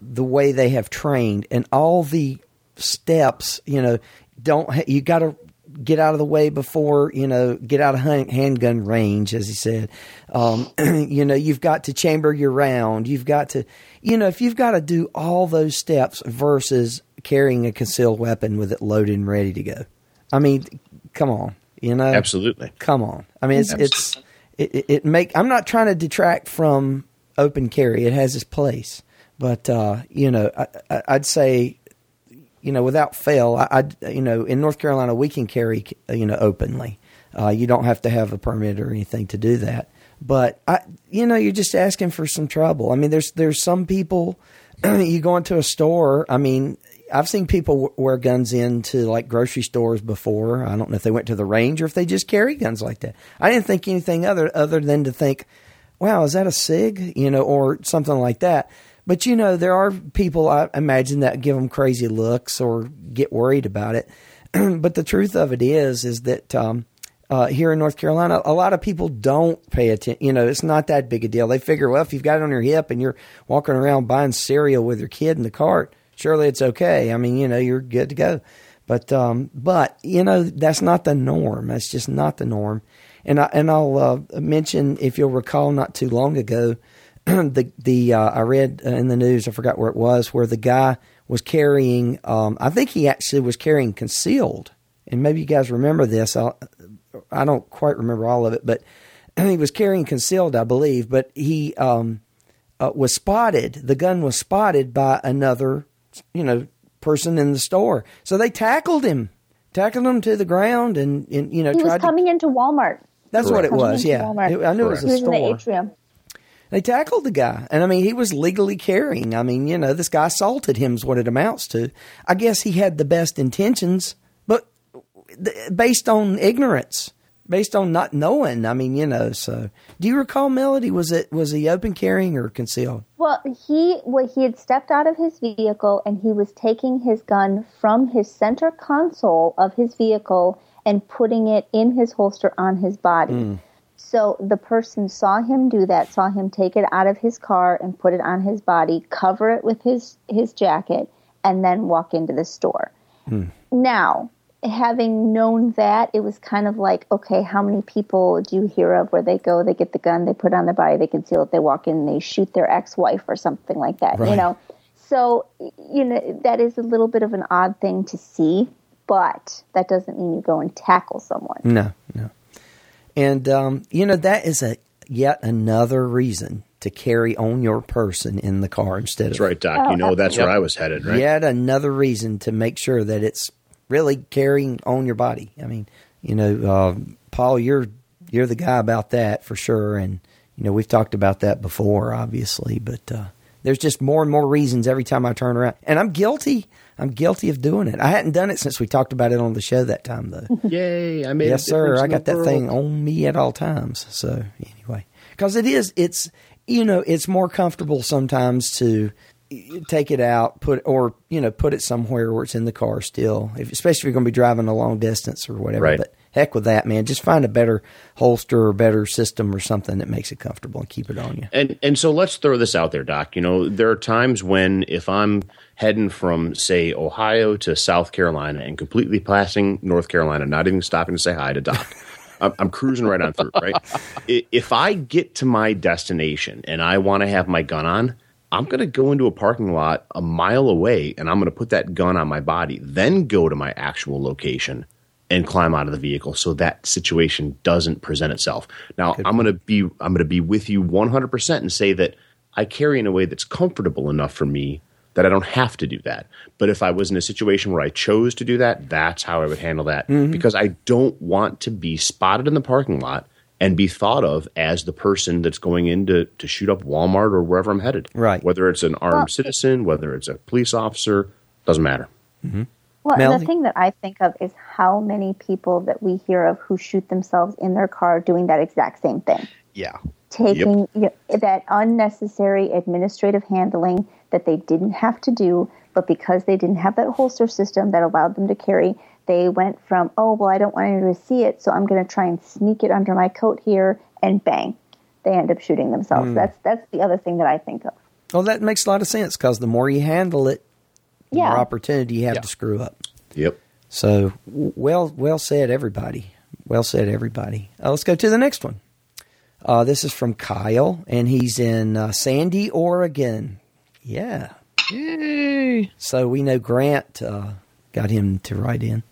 the way they have trained and all the steps, you know, don't, you got to get out of the way before you know get out of handgun range as he said. Um, [CLEARS THROAT] you know you've got to chamber your round. You've got to you know if you've got to do all those steps versus carrying a concealed weapon with it loaded and ready to go. I mean come on you know? Absolutely. Come on. I mean it's it's it, it make i'm not trying to detract from open carry. It has its place. But uh, you know I, i'd say you know, without fail, I, I, you know, in North Carolina, we can carry, you know, openly. Uh, you don't have to have a permit or anything to do that. But I, you know, you're just asking for some trouble. I mean, there's there's some people. [CLEARS THROAT] you go into a store. I mean, I've seen people wear guns into like grocery stores before. I don't know if they went to the range or if they just carry guns like that. I didn't think anything other other than to think, "Wow, is that a sig?" You know, or something like that. But you know, there are people I imagine that give them crazy looks or get worried about it. [CLEARS THROAT] but the truth of it is, is that um, uh, here in North Carolina, a lot of people don't pay attention. You know, it's not that big a deal. They figure, well, if you've got it on your hip and you're walking around buying cereal with your kid in the cart, surely it's okay. I mean, you know, you're good to go. But um, but you know, that's not the norm. That's just not the norm. And I and I'll uh, mention if you'll recall, not too long ago, [CLEARS THROAT] the the uh, I read in the news. I forgot where it was, where the guy was carrying. Um, I think he actually was carrying concealed, and maybe you guys remember this. I I don't quite remember all of it, but [CLEARS THROAT] he was carrying concealed, I believe. But he um, uh, was spotted. The gun was spotted by another, you know, person in the store. So they tackled him, tackled him to the ground, and, and you know, he was tried coming into Walmart. That's what it was. Yeah, It- I knew it was He a was in the atrium. They tackled the guy, and I mean, he was legally carrying. I mean, you know, this guy assaulted him, is what it amounts to. I guess he had the best intentions, but based on ignorance, based on not knowing. I mean, you know. So, do you recall Melody? Was it was he open carrying or concealed? Well, he well, he had stepped out of his vehicle and he was taking his gun from his center console of his vehicle and putting it in his holster on his body. Hmm. So the person saw him do that, saw him take it out of his car and put it on his body, cover it with his his jacket, and then walk into the store. Hmm. Now, having known that, it was kind of like, okay, how many people do you hear of where they go, they get the gun, they put it on their body, they conceal it, they walk in, they shoot their ex-wife or something like that, you know? So, you know, that is a little bit of an odd thing to see, but that doesn't mean you go and tackle someone. No, no. And um, you know that is a yet another reason to carry on your person in the car instead That's of That's right, Doc. You know that's where I was headed, right? Yet another reason to make sure that it's really carrying on your body. I mean, you know, uh, Paul, you're you're the guy about that for sure, and you know we've talked about that before, obviously, but uh, there's just more and more reasons every time I turn around, and I'm guilty. I'm guilty of doing it. I hadn't done it since we talked about it on the show that time, though. [LAUGHS] Yay! I made yes, a sir. I got the that thing on me at all times. So anyway, because it is, it's you know, it's more comfortable sometimes to take it out, put or you know, put it somewhere where it's in the car still, if, especially if you're going to be driving a long distance or whatever. Right. But heck with that, man. Just find a better holster or better system or something that makes it comfortable and keep it on you. And and so let's throw this out there, Doc. You know, there are times when if I'm heading from say Ohio to South Carolina and completely passing North Carolina, not even stopping to say hi to Doc. [LAUGHS] I'm, I'm cruising right on through, right? If I get to my destination and I want to have my gun on, I'm going to go into a parking lot a mile away and I'm going to put that gun on my body, then go to my actual location and climb out of the vehicle so that situation doesn't present itself. Now, I'm going to be I'm going to be with you 100% and say that I carry in a way that's comfortable enough for me that I don't have to do that. But if I was in a situation where I chose to do that, that's how I would handle that mm-hmm. because I don't want to be spotted in the parking lot and be thought of as the person that's going in to, to shoot up Walmart or wherever I'm headed. Right. Whether it's an armed citizen, whether it's a police officer, doesn't matter. Mm-hmm. Well, and the thing that I think of is how many people that we hear of who shoot themselves in their car doing that exact same thing. Yeah. taking you know, that unnecessary administrative handling that they didn't have to do, but because they didn't have that holster system that allowed them to carry, they went from, oh, well, I don't want anyone to see it, so I'm going to try and sneak it under my coat here, and bang, they end up shooting themselves. Hmm. That's that's the other thing that I think of. Well, that makes a lot of sense because the more you handle it, Yeah. more opportunity you have Yeah. to screw up. Yep. So well, well said, everybody. Well said, everybody. Uh, let's go to the next one. Uh, this is from Kyle, and he's in uh, Sandy, Oregon. Yeah. Yay. So we know Grant uh, got him to write in.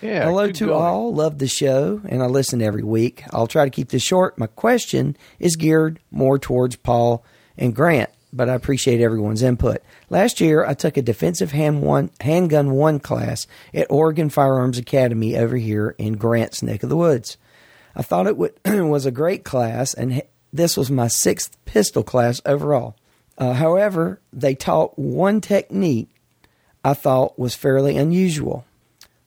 Yeah. Hello to going. all. Love the show, and I listen every week. I'll try to keep this short. My question is geared more towards Paul and Grant, but I appreciate everyone's input. Last year, I took a defensive hand one, handgun one class at Oregon Firearms Academy over here in Grant's neck of the woods. I thought it would, [CLEARS THROAT] was a great class, and this was my sixth pistol class overall. Uh, however, they taught one technique I thought was fairly unusual.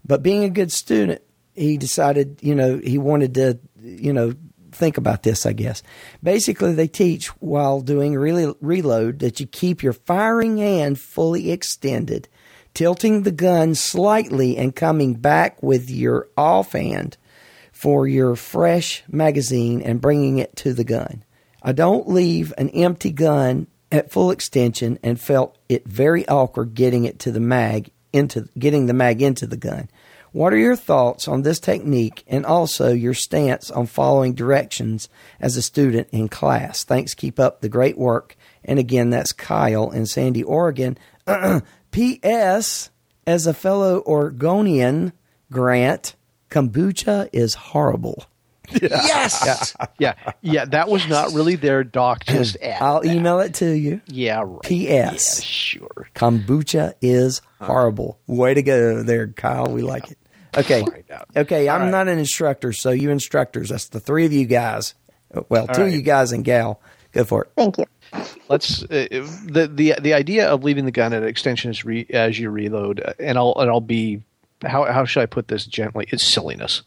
But being a good student, he decided, you know, he wanted to, you know, think about this, I guess. Basically, they teach while doing reload that you keep your firing hand fully extended, tilting the gun slightly and coming back with your offhand for your fresh magazine and bringing it to the gun. I don't leave an empty gun at full extension and felt it very awkward getting it to the mag into getting the mag into the gun. What are your thoughts on this technique and also your stance on following directions as a student in class? Thanks. Keep up the great work. And again, that's Kyle in Sandy, Oregon. [CLEARS THROAT] P.S. As a fellow Oregonian, Grant, kombucha is horrible. Yes. Yeah. yeah. Yeah. That was not really their doc. Just [CLEARS THROAT] I'll that. email it to you. Yeah. Right. P.S. Yeah, sure. Kombucha is horrible. Way to go there, Kyle. We like it. Okay. Okay. I'm right. not an instructor, so you instructors. That's the three of you guys. Well, two of you guys and gal. Go for it. Thank you. Let's uh, the the the idea of leaving the gun at an extension is re, as you reload, uh, and I'll and I'll be how how should I put this gently? It's silliness.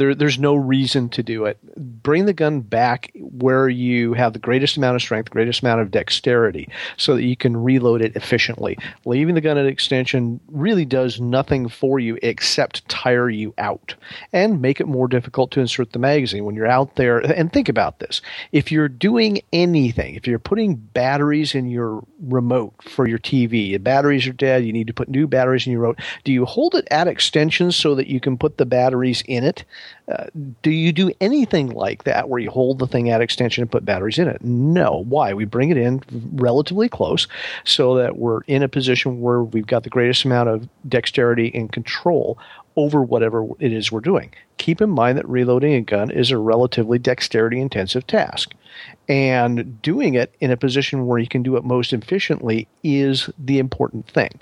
There, there's no reason to do it. Bring the gun back where you have the greatest amount of strength, greatest amount of dexterity, so that you can reload it efficiently. Leaving the gun at extension really does nothing for you except tire you out and make it more difficult to insert the magazine when you're out there. And think about this: if you're doing anything, if you're putting batteries in your remote for your TV, the batteries are dead, you need to put new batteries in your remote. Do you hold it at extension so that you can put the batteries in it? Uh, do you do anything like that where you hold the thing at extension and put batteries in it? No. Why? We bring it in relatively close so that we're in a position where we've got the greatest amount of dexterity and control over whatever it is we're doing. Keep in mind that reloading a gun is a relatively dexterity intensive task. And doing it in a position where you can do it most efficiently is the important thing.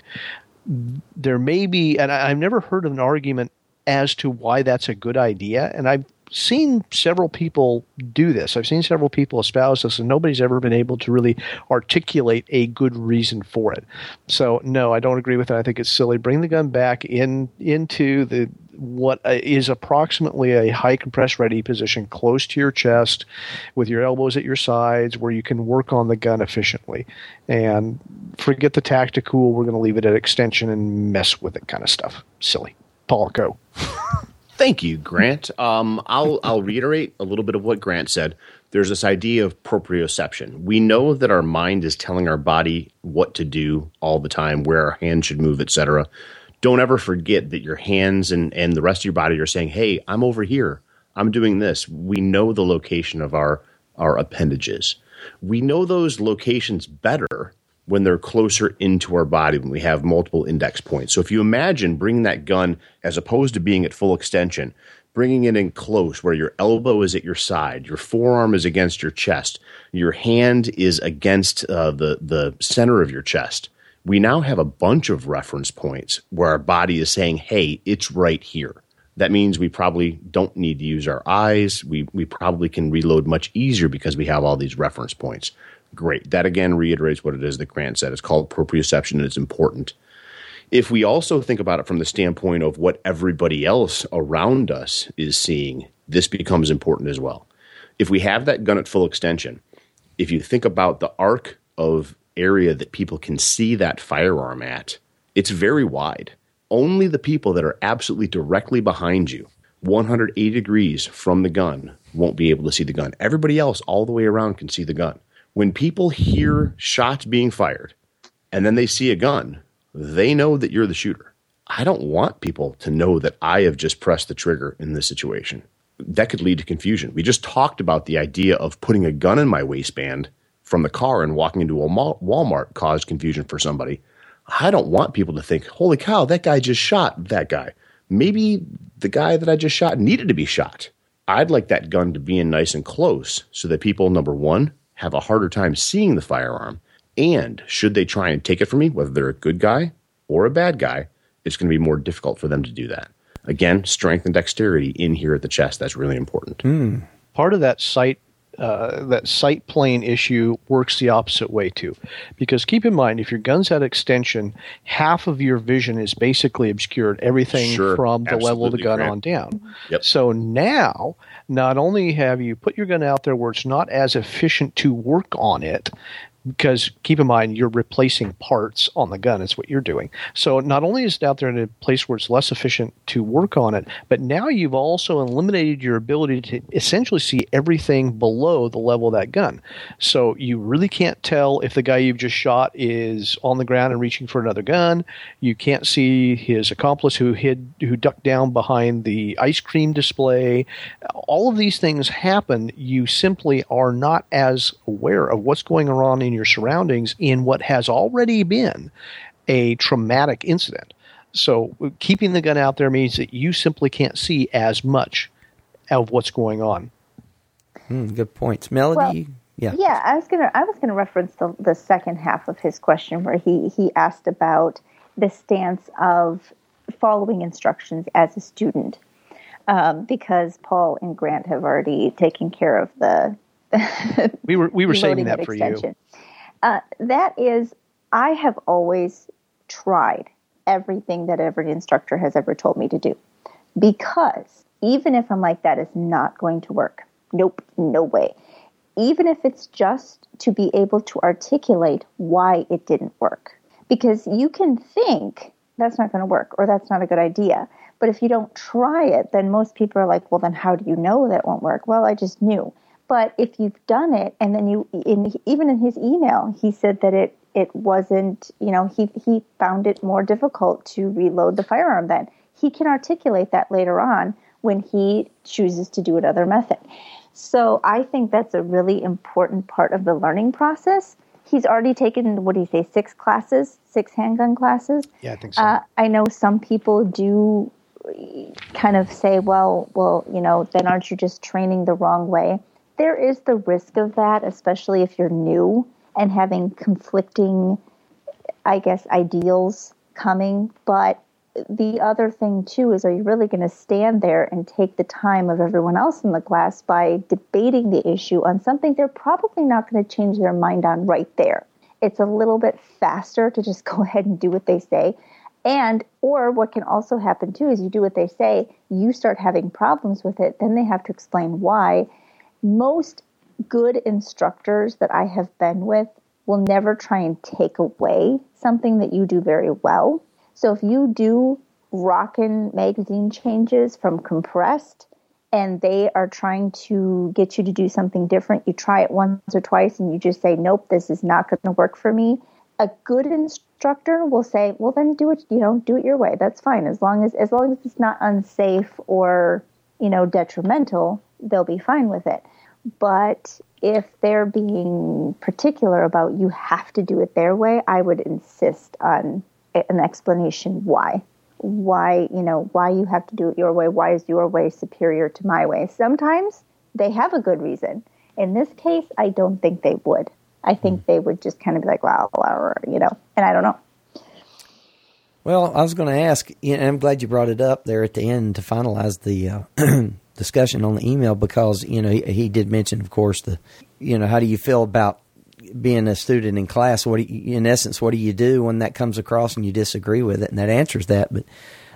There may be, and I've never heard of an argument as to why that's a good idea. And I've seen several people do this. I've seen several people espouse this, and nobody's ever been able to really articulate a good reason for it. So, no, I don't agree with it. I think it's silly. Bring the gun back in into the what uh, is approximately a high compress ready position close to your chest with your elbows at your sides where you can work on the gun efficiently and forget the tactical we're going to leave it at extension and mess with it kind of stuff silly paul Thank you, Grant. Um, I'll I'll reiterate a little bit of what Grant said. There's this idea of proprioception. We know that our mind is telling our body what to do all the time, where our hands should move, etc. Don't ever forget that your hands and, and the rest of your body are saying, "Hey, I'm over here. I'm doing this." We know the location of our our appendages. We know those locations better when they're closer into our body when we have multiple index points. So if you imagine bringing that gun as opposed to being at full extension, bringing it in close where your elbow is at your side, your forearm is against your chest, your hand is against uh, the the center of your chest. We now have a bunch of reference points where our body is saying, "Hey, it's right here." That means we probably don't need to use our eyes. We we probably can reload much easier because we have all these reference points. Great. That again reiterates what it is that Grant said. It's called proprioception and it's important. If we also think about it from the standpoint of what everybody else around us is seeing, this becomes important as well. If we have that gun at full extension, if you think about the arc of area that people can see that firearm at, it's very wide. Only the people that are absolutely directly behind you, 180 degrees from the gun, won't be able to see the gun. Everybody else all the way around can see the gun when people hear shots being fired and then they see a gun, they know that you're the shooter. I don't want people to know that I have just pressed the trigger in this situation. That could lead to confusion. We just talked about the idea of putting a gun in my waistband from the car and walking into a Walmart caused confusion for somebody. I don't want people to think, holy cow, that guy just shot that guy. Maybe the guy that I just shot needed to be shot. I'd like that gun to be in nice and close so that people, number one, have a harder time seeing the firearm. And should they try and take it from me, whether they're a good guy or a bad guy, it's going to be more difficult for them to do that. Again, strength and dexterity in here at the chest, that's really important. Mm. Part of that sight uh, that sight plane issue works the opposite way too. Because keep in mind, if your gun's at extension, half of your vision is basically obscured. Everything Sure. from the level of the gun on down. Yep. So now, not only have you put your gun out there where it's not as efficient to work on it, because keep in mind you're replacing parts on the gun is what you're doing. So not only is it out there in a place where it's less efficient to work on it but now you've also eliminated your ability to essentially see everything below the level of that gun. So you really can't tell if the guy you've just shot is on the ground and reaching for another gun. You can't see his accomplice who hid who ducked down behind the ice cream display. All of these things happen. You simply are not as aware of what's going on in your surroundings in what has already been a traumatic incident. So keeping the gun out there means that you simply can't see as much of what's going on. Mm, good points, Melody. Well, yeah, yeah. I was gonna I was gonna reference the the second half of his question where he he asked about the stance of following instructions as a student. Um, because Paul and Grant have already taken care of the. [LAUGHS] we were we were saving that for extension. you. Uh, that is, I have always tried everything that every instructor has ever told me to do. Because even if I'm like, that is not going to work, nope, no way. Even if it's just to be able to articulate why it didn't work. Because you can think that's not going to work or that's not a good idea. But if you don't try it, then most people are like, well, then how do you know that won't work? Well, I just knew. But if you've done it, and then you, in, even in his email, he said that it it wasn't, you know, he he found it more difficult to reload the firearm. Then he can articulate that later on when he chooses to do another method. So I think that's a really important part of the learning process. He's already taken what do you say, six classes, six handgun classes. Yeah, I think so. Uh, I know some people do kind of say, well, well, you know, then aren't you just training the wrong way? There is the risk of that, especially if you're new and having conflicting, I guess, ideals coming. But the other thing, too, is are you really going to stand there and take the time of everyone else in the class by debating the issue on something they're probably not going to change their mind on right there? It's a little bit faster to just [LAUGHS] go ahead and do what they say. And, or what can also happen too is you do what they say, you start having problems with it, then they have to explain why most good instructors that I have been with will never try and take away something that you do very well. So if you do rockin' magazine changes from compressed and they are trying to get you to do something different, you try it once or twice and you just say, nope, this is not going to work for me. A good instructor will say, well, then do it, you know, do it your way. That's fine. As long as, as long as it's not unsafe or, you know, detrimental, they'll be fine with it. But if they're being particular about you have to do it their way, I would insist on an explanation why. Why, you know, why you have to do it your way. Why is your way superior to my way? Sometimes they have a good reason. In this case, I don't think they would. I think they would just kind of be like, wow, or, you know, and I don't know. Well, I was going to ask, and I'm glad you brought it up there at the end to finalize the uh, [CLEARS THROAT] discussion on the email because you know he, he, did mention, of course, the you know how do you feel about being a student in class? What you, in essence, what do you do when that comes across and you disagree with it? And that answers that. But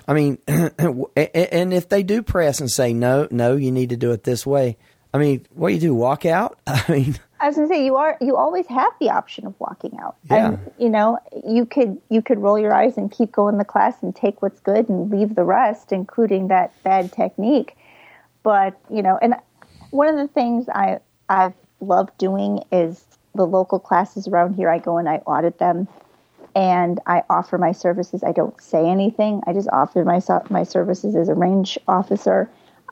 I mean, [CLEARS THROAT] and if they do press and say no, no, you need to do it this way. I mean, what do you do? Walk out? [LAUGHS] I mean. I was gonna say you are you always have the option of walking out. Yeah. And you know, you could you could roll your eyes and keep going to class and take what's good and leave the rest, including that bad technique. But you know, and one of the things I I've loved doing is the local classes around here. I go and I audit them, and I offer my services. I don't say anything. I just offer my my services as a range officer.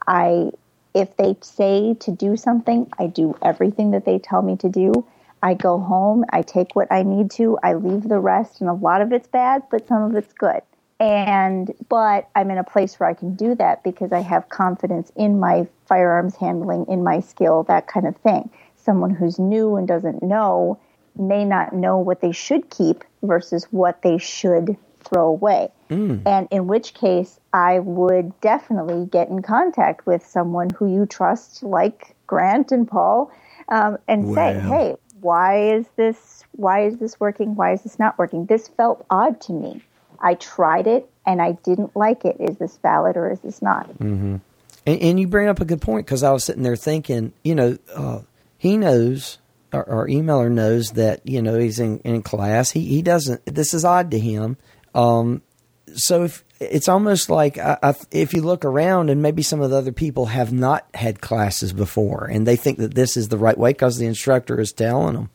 I if they say to do something, I do everything that they tell me to do. I go home, I take what I need to, I leave the rest, and a lot of it's bad, but some of it's good. And, but I'm in a place where I can do that because I have confidence in my firearms handling, in my skill, that kind of thing. Someone who's new and doesn't know may not know what they should keep versus what they should throw away. Mm. And in which case, I would definitely get in contact with someone who you trust, like Grant and Paul, um, and wow. say, "Hey, why is this? Why is this working? Why is this not working? This felt odd to me." I tried it and I didn't like it. Is this valid or is this not? Mm-hmm. And, and, you bring up a good point because I was sitting there thinking, you know, uh, he knows our, our emailer knows that you know he's in, in class. He he doesn't. This is odd to him. Um, so if it's almost like I, I, if you look around and maybe some of the other people have not had classes before and they think that this is the right way because the instructor is telling them.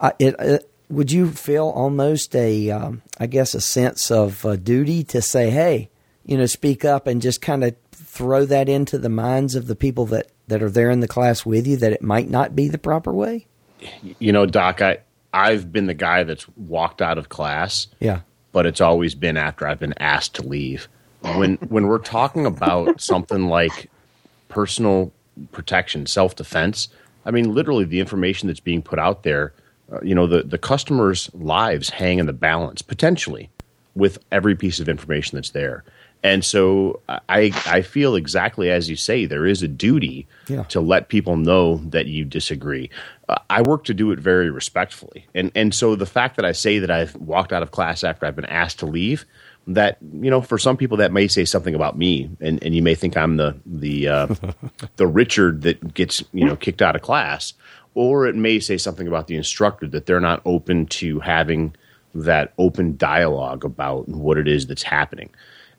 I, it, it, would you feel almost a, um, I guess, a sense of uh, duty to say, hey, you know, speak up and just kind of throw that into the minds of the people that, that are there in the class with you that it might not be the proper way? You know, Doc, I, I've been the guy that's walked out of class. Yeah. But it's always been after I've been asked to leave. When when we're talking about [LAUGHS] something like personal protection, self defense, I mean, literally the information that's being put out there, uh, you know, the, the customers' lives hang in the balance potentially with every piece of information that's there. And so I I feel exactly as you say there is a duty Yeah. to let people know that you disagree. Uh, I work to do it very respectfully, and and so the fact that I say that I've walked out of class after I've been asked to leave, that you know for some people that may say something about me, and, and you may think I'm the the uh, [LAUGHS] the Richard that gets you know kicked out of class, or it may say something about the instructor that they're not open to having that open dialogue about what it is that's happening.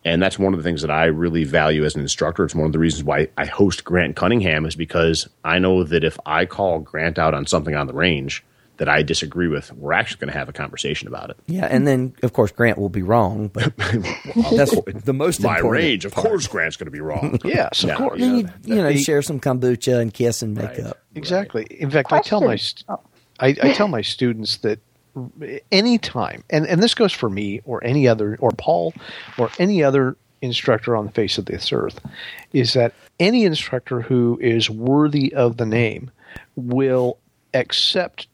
And that's one of the things that I really value as an instructor. It's one of the reasons why I host Grant Cunningham is because I know that if I call Grant out on something on the range that I disagree with, we're actually going to have a conversation about it. Yeah, and then of course Grant will be wrong, but [LAUGHS] [LAUGHS] that's the most My important range, of part. course, Grant's going to be wrong. [LAUGHS] Yes, of Yeah. course. Then you, you know, The- share some kombucha and kiss and make Right. up. Exactly. In fact, I tell my Question. st- I, I tell my students that anytime, and and this goes for me or any other or Paul or any other instructor on the face of this earth, is that any instructor who is worthy of the name will accept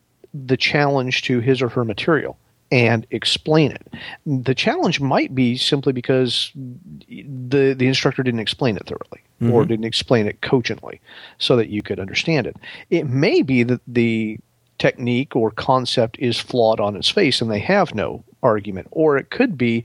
the challenge to his or her material and explain it. The challenge might be simply because the the instructor didn't explain it thoroughly or mm-hmm. didn't explain it cogently so that you could understand it. It may be that the technique or concept is flawed on its face and they have no argument or it could be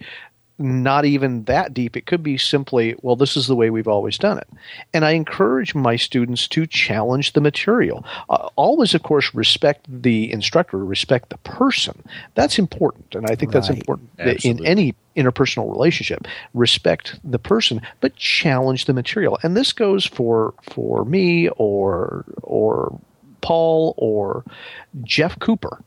not even that deep. It could be simply, well, this is the way we've always done it. And I encourage my students to challenge the material. Uh, always, of course, respect the instructor, respect the person. That's important. And I think that's important that in any interpersonal relationship. Respect the person, but challenge the material. And this goes for for me or or Paul or Jeff Cooper.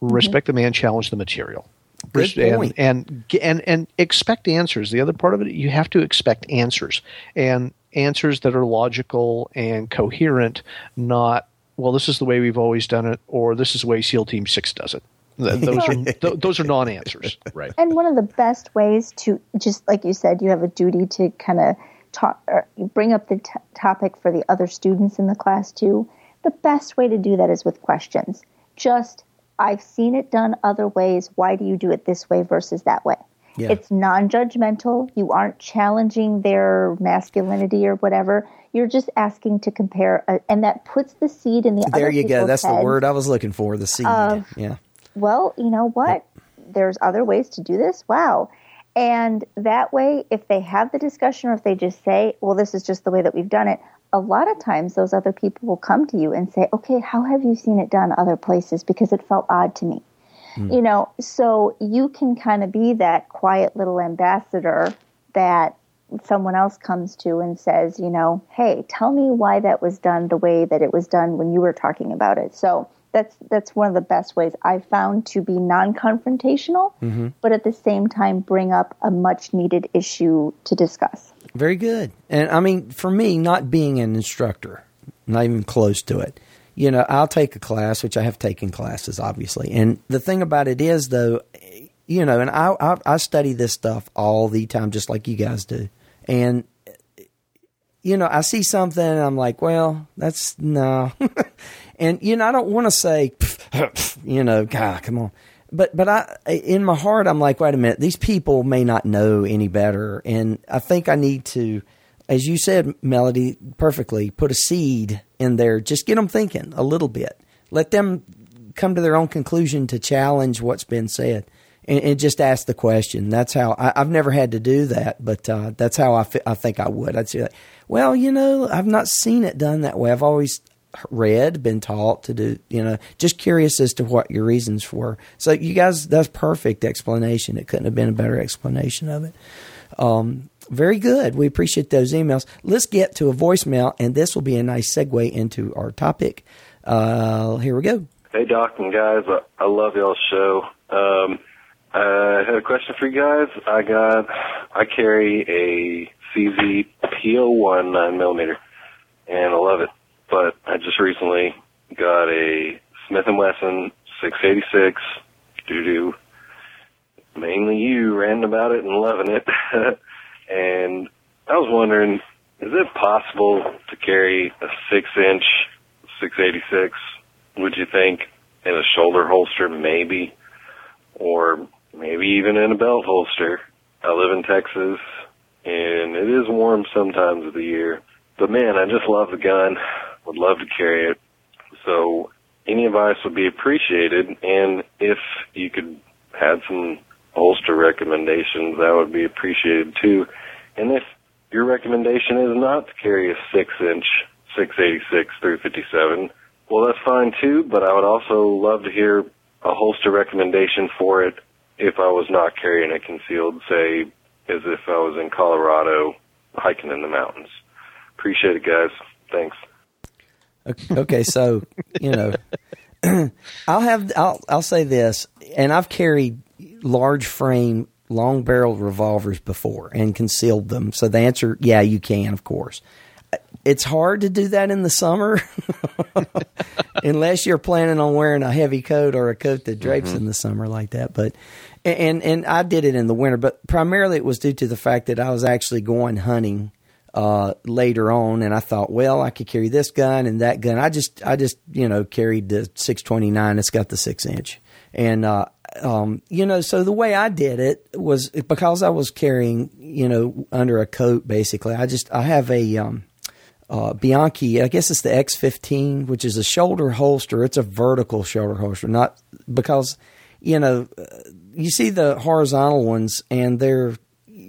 Respect the man, challenge the material. Good and, point. and and and expect answers. The other part of it, you have to expect answers and answers that are logical and coherent. Not well, this is the way we've always done it, or this is the way SEAL Team Six does it. [LAUGHS] Those are th- those are non-answers. [LAUGHS] right. And one of the best ways to just like you said, you have a duty to kind of talk or er, bring up the t- topic for the other students in the class too. The best way to do that is with questions. Just I've seen it done other ways. Why do you do it this way versus that way? Yeah. It's non-judgmental. You aren't challenging their masculinity or whatever. You're just asking to compare, uh and that puts the seed in the other. There you go. That's the word I was looking for. The seed. yeah. well, you know what? There's other ways to do this. Wow. And that way, if they have the discussion or if they just say, well, this is just the way that we've done it, a lot of times those other people will come to you and say, okay, how have you seen it done other places? Because it felt odd to me. Hmm. You know, so you can kind of be that quiet little ambassador that someone else comes to and says, you know, hey, tell me why that was done the way that it was done when you were talking about it. So that's that's one of the best ways I've found to be non-confrontational, mm-hmm. but at the same time bring up a much needed issue to discuss. Very good. And I mean, for me, not being an instructor, not even close to it, you know, I'll take a class, which I have taken classes, obviously. And the thing about it is, though, you know, and I, I, I study this stuff all the time, just like you guys do. And, you know, I see something and I'm like, well, that's no. [LAUGHS] and, you know, I don't want to say, you know, God, come on. But, but I, in my heart, I'm like, wait a minute, these people may not know any better. And I think I need to, as you said, Melody, perfectly, put a seed in there. Just get them thinking a little bit. Let them come to their own conclusion to challenge what's been said. And, and just ask the question. That's how I, I've never had to do that, but uh, that's how I think I would. I'd say, well, you know, I've not seen it done that way. I've always read, been taught to do, you know, just curious as to what your reasons were. So you guys, that's perfect explanation. It couldn't have been a better explanation of it. Um, very good. We appreciate those emails. Let's get to a voicemail, and this will be a nice segue into our topic. Uh, here we go. Hey, Doc and guys. I, I love y'all's show. Um, I had a question for you guys. I got, I carry a CZ P-01 9 millimeter, and I love it. But I just recently got a Smith and Wesson 686 doo doo. Mainly you ranting about it and loving it. [LAUGHS] and I was wondering, is it possible to carry a six inch 686? Would you think in a shoulder holster, maybe, or maybe even in a belt holster? I live in Texas, and it is warm sometimes of the year. But man, I just love the gun. Would love to carry it. So any advice would be appreciated. And if you could add some holster recommendations, that would be appreciated too. And if your recommendation is not to carry a six inch 686 through 57, well, that's fine too, but I would also love to hear a holster recommendation for it if I was not carrying it concealed, say, as if I was in Colorado hiking in the mountains. Appreciate it, guys. Thanks. Okay, so you know, [CLEARS THROAT] I'll have I'll I'll say this, and I've carried large frame, long barrel revolvers before and concealed them. So the answer, yeah, you can, of course. It's hard to do that in the summer, [LAUGHS] unless you're planning on wearing a heavy coat or a coat that drapes mm-hmm. in the summer like that. But and and I did it in the winter, but primarily it was due to the fact that I was actually going hunting uh, later on, and I thought, well, I could carry this gun and that gun. I just, I just, you know, carried the 629. It's got the six inch, and uh, um, you know, so the way I did it was because I was carrying, you know, under a coat. Basically, I just, I have a um, uh, Bianchi. I guess it's the X15, which is a shoulder holster. It's a vertical shoulder holster, not because, you know, you see the horizontal ones, and they're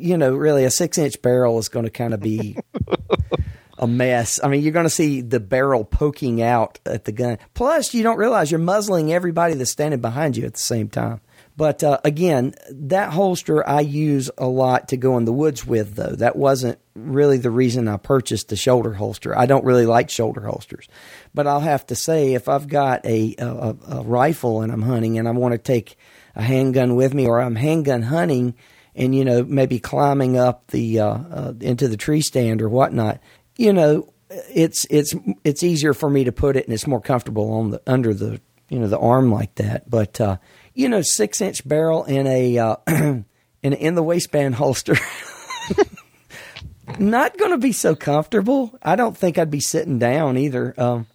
you know, really a six inch barrel is going to kind of be a mess. I mean, you're going to see the barrel poking out at the gun. Plus, you don't realize you're muzzling everybody that's standing behind you at the same time. But uh, again, that holster I use a lot to go in the woods with, though. That wasn't really the reason I purchased the shoulder holster. I don't really like shoulder holsters. But I'll have to say, if I've got a, a, a rifle and I'm hunting and I want to take a handgun with me or I'm handgun hunting and you know maybe climbing up the uh, uh, into the tree stand or whatnot, you know it's it's it's easier for me to put it and it's more comfortable on the under the you know the arm like that. But uh, you know six inch barrel in a uh, [CLEARS THROAT] in in the waistband holster. [LAUGHS] Not going to be so comfortable. I don't think I'd be sitting down either. Um,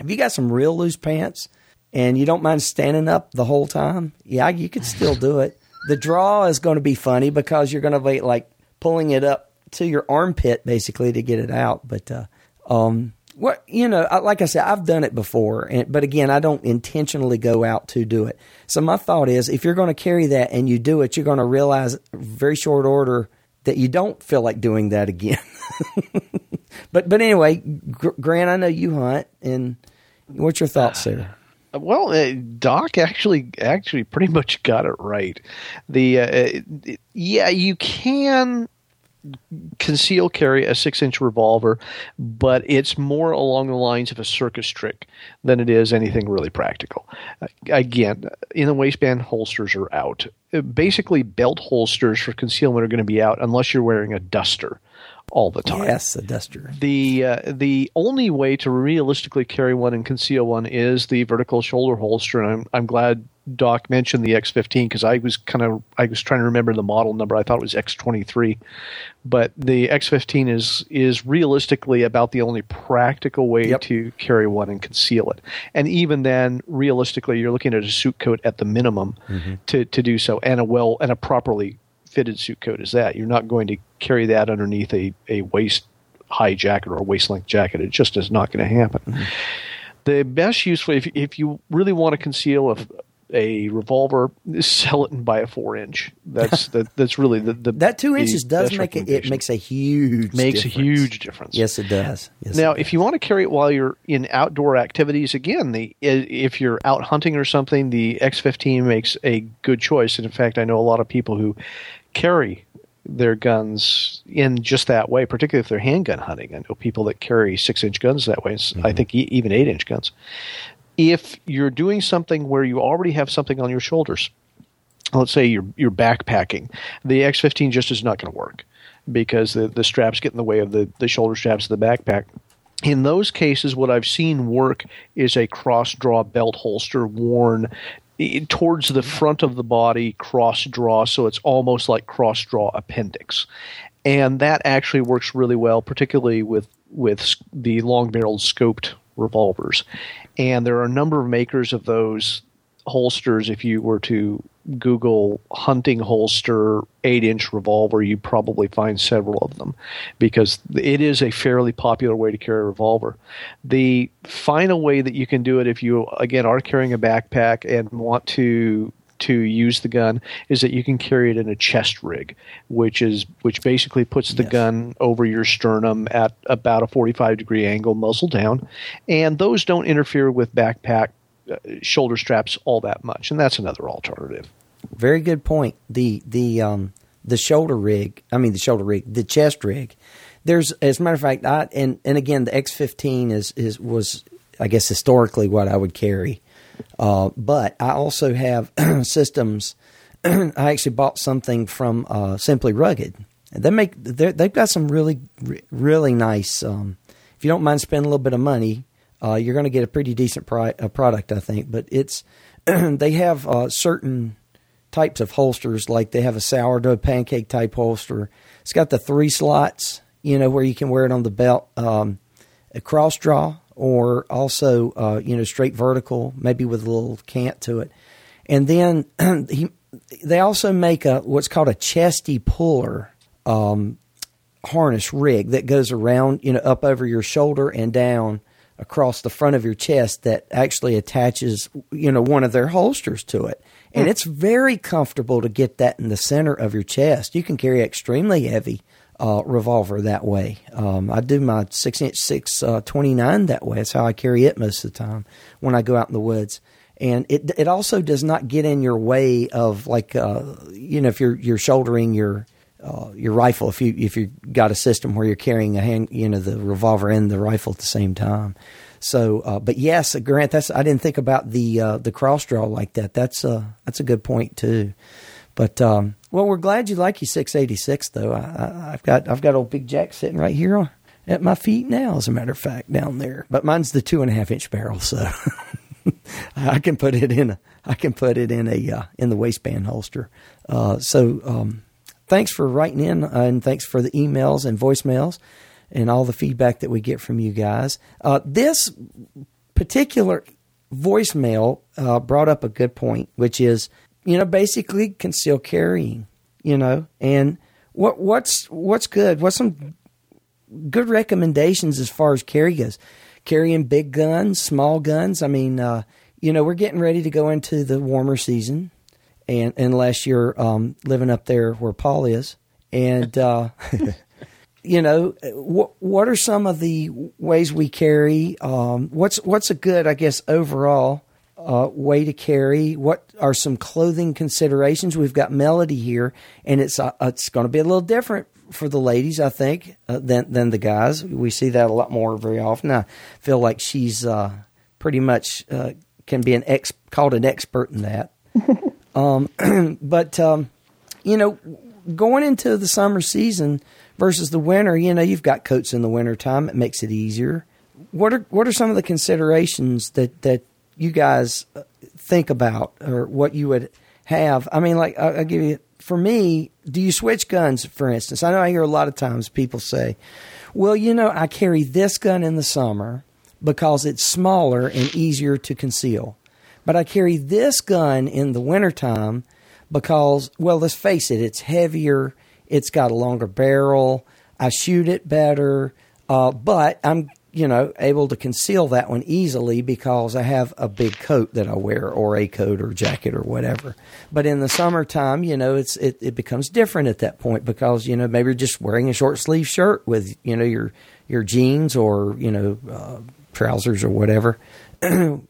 if you got some real loose pants and you don't mind standing up the whole time, yeah, you could still do it. The draw is going to be funny because you're going to be like pulling it up to your armpit basically to get it out. But uh, um, what you know, like I said, I've done it before, and, but again, I don't intentionally go out to do it. So my thought is, if you're going to carry that and you do it, you're going to realize very short order that you don't feel like doing that again. [LAUGHS] but but anyway, Grant, I know you hunt, and what's your thoughts there? Well, uh, Doc actually actually pretty much got it right. The uh, yeah, you can conceal carry a six inch revolver, but it's more along the lines of a circus trick than it is anything really practical. Uh, again, in the waistband holsters are out. Uh, basically, belt holsters for concealment are going to be out unless you're wearing a duster all the time. Yes, a duster. The uh, the only way to realistically carry one and conceal one is the vertical shoulder holster, and I'm I'm glad Doc mentioned the X15 because I was kind of I was trying to remember the model number. I thought it was X23, but the X15 is is realistically about the only practical way yep. to carry one and conceal it. And even then, realistically, you're looking at a suit coat at the minimum mm-hmm. to to do so, and a well and a properly fitted suit coat as that. You're not going to carry that underneath a, a waist high jacket or a waist length jacket. It just is not going to happen. Mm-hmm. The best use for if if you really want to conceal a a revolver, sell it and buy a four inch. That's [LAUGHS] that, that's really the, the that two the inches does make it. It makes a huge makes difference. a huge difference. Yes, it does. Yes, now, if you want to carry it while you're in outdoor activities, again, the if you're out hunting or something, the X15 makes a good choice. And in fact, I know a lot of people who carry their guns in just that way, particularly if they're handgun hunting. I know people that carry six inch guns that way. Mm-hmm. I think e- even eight inch guns. If you're doing something where you already have something on your shoulders, let's say you're you're backpacking, the X15 just is not going to work because the, the straps get in the way of the, the shoulder straps of the backpack. In those cases, what I've seen work is a cross draw belt holster worn towards the front of the body, cross draw, so it's almost like cross draw appendix. And that actually works really well, particularly with, with the long barreled scoped revolvers. And there are a number of makers of those holsters. If you were to Google hunting holster eight inch revolver, you'd probably find several of them because it is a fairly popular way to carry a revolver. The final way that you can do it, if you again are carrying a backpack and want to to use the gun is that you can carry it in a chest rig, which is which basically puts the gun over your sternum at about a 45 degree angle, muzzle down, and those don't interfere with backpack shoulder straps all that much, and that's another alternative. Very good point. The the um the shoulder rig. I mean the shoulder rig. The chest rig. There's as a matter of fact, I and and again the X15 is is was I guess historically what I would carry. Uh, but I also have [CLEARS THROAT] systems. [CLEARS THROAT] I actually bought something from uh, Simply Rugged. They make they've got some really really nice. Um, if you don't mind spending a little bit of money, uh, you're going to get a pretty decent pri- uh, product, I think. But it's [CLEARS THROAT] they have uh, certain types of holsters, like they have a sourdough pancake type holster. It's got the three slots, you know, where you can wear it on the belt, um, a cross draw, or also, uh, you know, straight vertical, maybe with a little cant to it. And then [CLEARS THROAT] he, they also make a what's called a chesty puller um, harness rig that goes around, you know, up over your shoulder and down across the front of your chest that actually attaches, you know, one of their holsters to it. And it's very comfortable to get that in the center of your chest. You can carry extremely heavy uh, revolver that way. Um, I do my six inch six uh, twenty nine that way. That's how I carry it most of the time when I go out in the woods. And it it also does not get in your way of like uh, you know if you're you're shouldering your uh, your rifle if you if you got a system where you're carrying a hand you know the revolver and the rifle at the same time. So, uh, but yes, Grant, that's I didn't think about the uh, the cross draw like that. That's uh, that's a good point too. But um, well, we're glad you like your 686 though. I, I've got I've got old Big Jack sitting right here on, at my feet now, as a matter of fact, down there. But mine's the two and a half inch barrel, so [LAUGHS] I can put it in a I can put it in a uh, in the waistband holster. Uh, so um, thanks for writing in and thanks for the emails and voicemails and all the feedback that we get from you guys. Uh, this particular voicemail uh, brought up a good point, which is you know basically concealed carrying, you know, and what what's what's good? What's some good recommendations as far as carry goes? Carrying big guns, small guns. I mean, uh, you know, we're getting ready to go into the warmer season, and unless you're um, living up there where Paul is, and uh, [LAUGHS] you know, what what are some of the ways we carry? Um, what's what's a good, I guess, overall uh, way to carry? What are some clothing considerations? We've got Melody here, and it's uh, it's going to be a little different for the ladies, I think, uh, than than the guys. We see that a lot more very often. I feel like she's uh, pretty much uh, can be an ex called an expert in that. [LAUGHS] um, [CLEARS THROAT] but um, you know, going into the summer season versus the winter, you know, you've got coats in the wintertime. It makes it easier. What are what are some of the considerations that that you guys uh, think about, or what you would have? I mean, like I'll, I'll give you. For me, do you switch guns? For instance, I know I hear a lot of times people say, "Well, you know, I carry this gun in the summer because it's smaller and easier to conceal, but I carry this gun in the wintertime because, well, let's face it, it's heavier." It's got a longer barrel. I shoot it better, uh, but I'm you know, able to conceal that one easily because I have a big coat that I wear or a coat or jacket or whatever. But in the summertime, you know, it's it, it becomes different at that point because, you know, maybe you're just wearing a short sleeve shirt with, you know, your your jeans or, you know, uh, trousers or whatever. [CLEARS THROAT]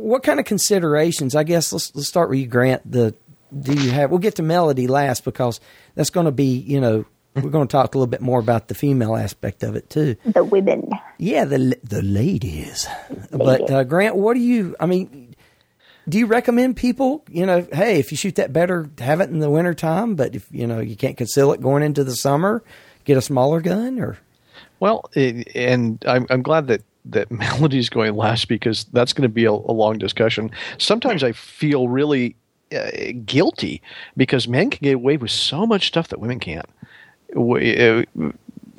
what kind of considerations? I guess let's let's start with you, Grant. The do you have? We'll get to melody last because that's going to be you know we're going to talk a little bit more about the female aspect of it too. The women. Yeah, the the ladies. But uh, Grant, what do you? I mean, do you recommend people? You know, hey, if you shoot that better, have it in the wintertime. But if you know you can't conceal it going into the summer, get a smaller gun or. Well, it, and I'm I'm glad that that [LAUGHS] Melody's going last because that's going to be a, a long discussion. Sometimes I feel really uh, guilty because men can get away with so much stuff that women can't. Uh,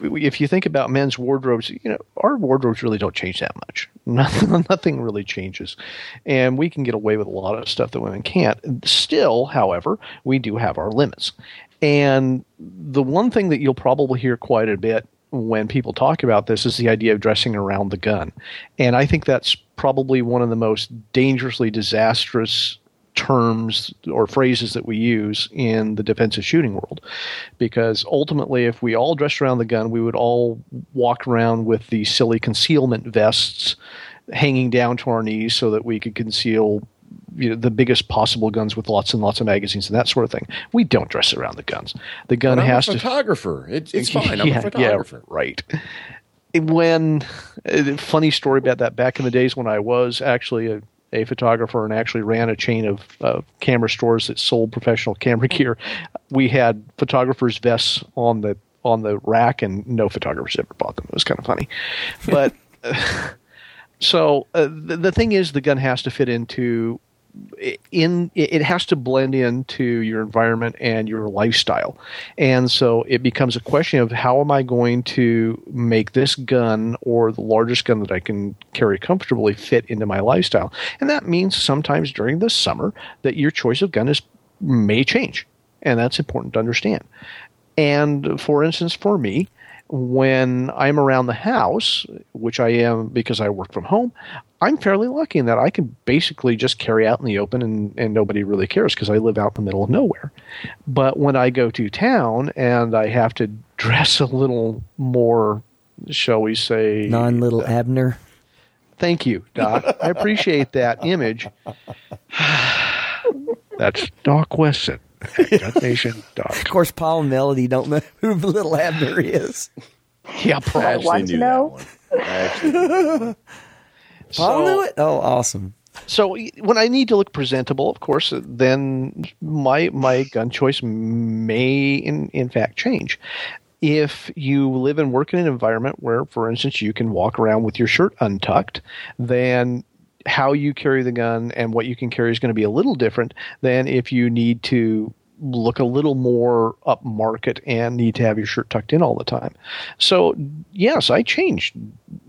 if you think about men's wardrobes, you know our wardrobes really don't change that much. [LAUGHS] Nothing, nothing really changes, and we can get away with a lot of stuff that women can't. Still, however, we do have our limits. And the one thing that you'll probably hear quite a bit when people talk about this is the idea of dressing around the gun. And I think that's probably one of the most dangerously disastrous terms or phrases that we use in the defensive shooting world. Because ultimately, if we all dressed around the gun, we would all walk around with the silly concealment vests hanging down to our knees so that we could conceal you know, the biggest possible guns with lots and lots of magazines and that sort of thing. We don't dress around the guns. The gun has to. Photographer. It, it's [LAUGHS] fine. I'm yeah, a photographer. Yeah, right. When uh, funny story about that back in the days when I was actually a, a photographer and actually ran a chain of uh, camera stores that sold professional camera gear, we had photographers' vests on the on the rack, and no photographers ever bought them. It was kind of funny, but. [LAUGHS] so uh, the, the thing is, the gun has to fit into in it has to blend into your environment and your lifestyle. And so it becomes a question of how am i going to make this gun or the largest gun that i can carry comfortably fit into my lifestyle? And that means sometimes during the summer that your choice of gun is may change. And that's important to understand. And for instance for me when I'm around the house, which I am because I work from home, I'm fairly lucky in that I can basically just carry out in the open and, and nobody really cares because I live out in the middle of nowhere. But when I go to town and I have to [LAUGHS] dress a little more, shall we say, non little uh, Abner. Thank you, Doc. I appreciate that image. [SIGHS] That's Doc Wesson. Nation. Of course, Paul and Melody don't know who Little Abner is. Yeah, probably. want to know. [LAUGHS] Paul so, knew it. Oh, awesome. So when I need to look presentable, of course, then my my gun choice may in in fact change. If you live and work in an environment where, for instance, you can walk around with your shirt untucked, then how you carry the gun and what you can carry is going to be a little different than if you need to look a little more upmarket and need to have your shirt tucked in all the time. So yes, I changed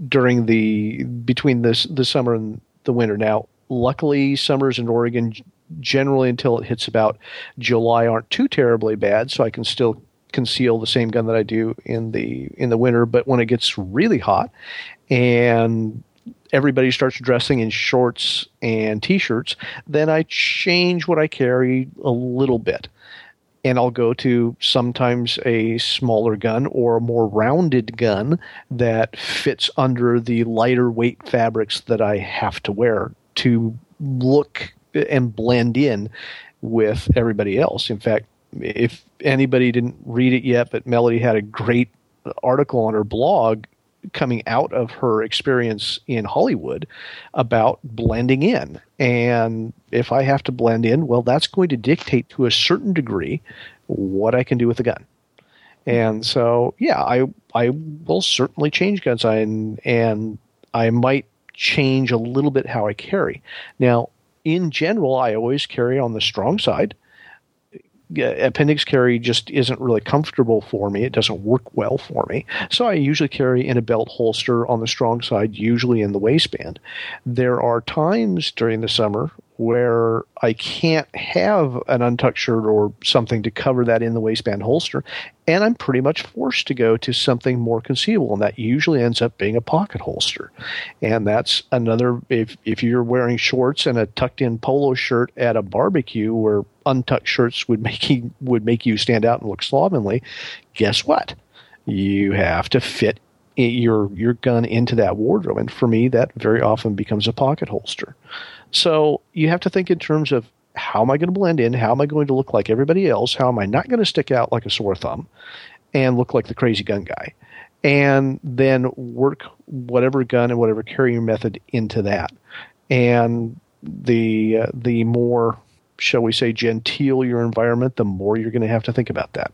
during the between this the summer and the winter. Now, luckily, summers in Oregon generally until it hits about July aren't too terribly bad, so I can still conceal the same gun that I do in the in the winter. But when it gets really hot and everybody starts dressing in shorts and t-shirts, then I change what I carry a little bit. And I'll go to sometimes a smaller gun or a more rounded gun that fits under the lighter weight fabrics that I have to wear to look and blend in with everybody else. In fact, if anybody didn't read it yet, but Melody had a great article on her blog coming out of her experience in Hollywood about blending in. And if I have to blend in, well, that's going to dictate to a certain degree what I can do with the gun. And so, yeah, I I will certainly change guns, and and I might change a little bit how I carry. Now, in general, I always carry on the strong side Uh, appendix carry just isn't really comfortable for me. It doesn't work well for me. So I usually carry in a belt holster on the strong side, usually in the waistband. There are times during the summer where I can't have an untucked shirt or something to cover that in the waistband holster, and I'm pretty much forced to go to something more concealable, and that usually ends up being a pocket holster. And that's another if if you're wearing shorts and a tucked in polo shirt at a barbecue where untucked shirts would make you would make you stand out and look slovenly, guess what? You have to fit your your gun into that wardrobe, and for me, that very often becomes a pocket holster. So you have to think in terms of how am I going to blend in? How am I going to look like everybody else? How am I not going to stick out like a sore thumb and look like the crazy gun guy? And then work whatever gun and whatever carrying method into that. And the uh, the more, shall we say, genteel your environment, the more you're going to have to think about that.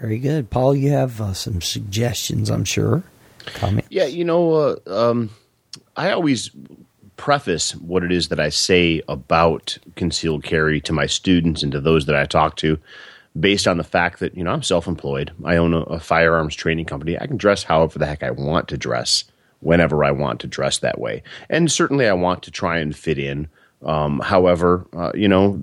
Very good, Paul. You have uh, some suggestions, I'm sure. Comment. Yeah, you know, uh, um, I always preface what it is that I say about concealed carry to my students and to those that I talk to based on the fact that, you know, I'm self employed. I own a, a, firearms training company. I can dress however the heck I want to dress whenever I want to dress that way. And certainly I want to try and fit in. Um, however, uh, you know,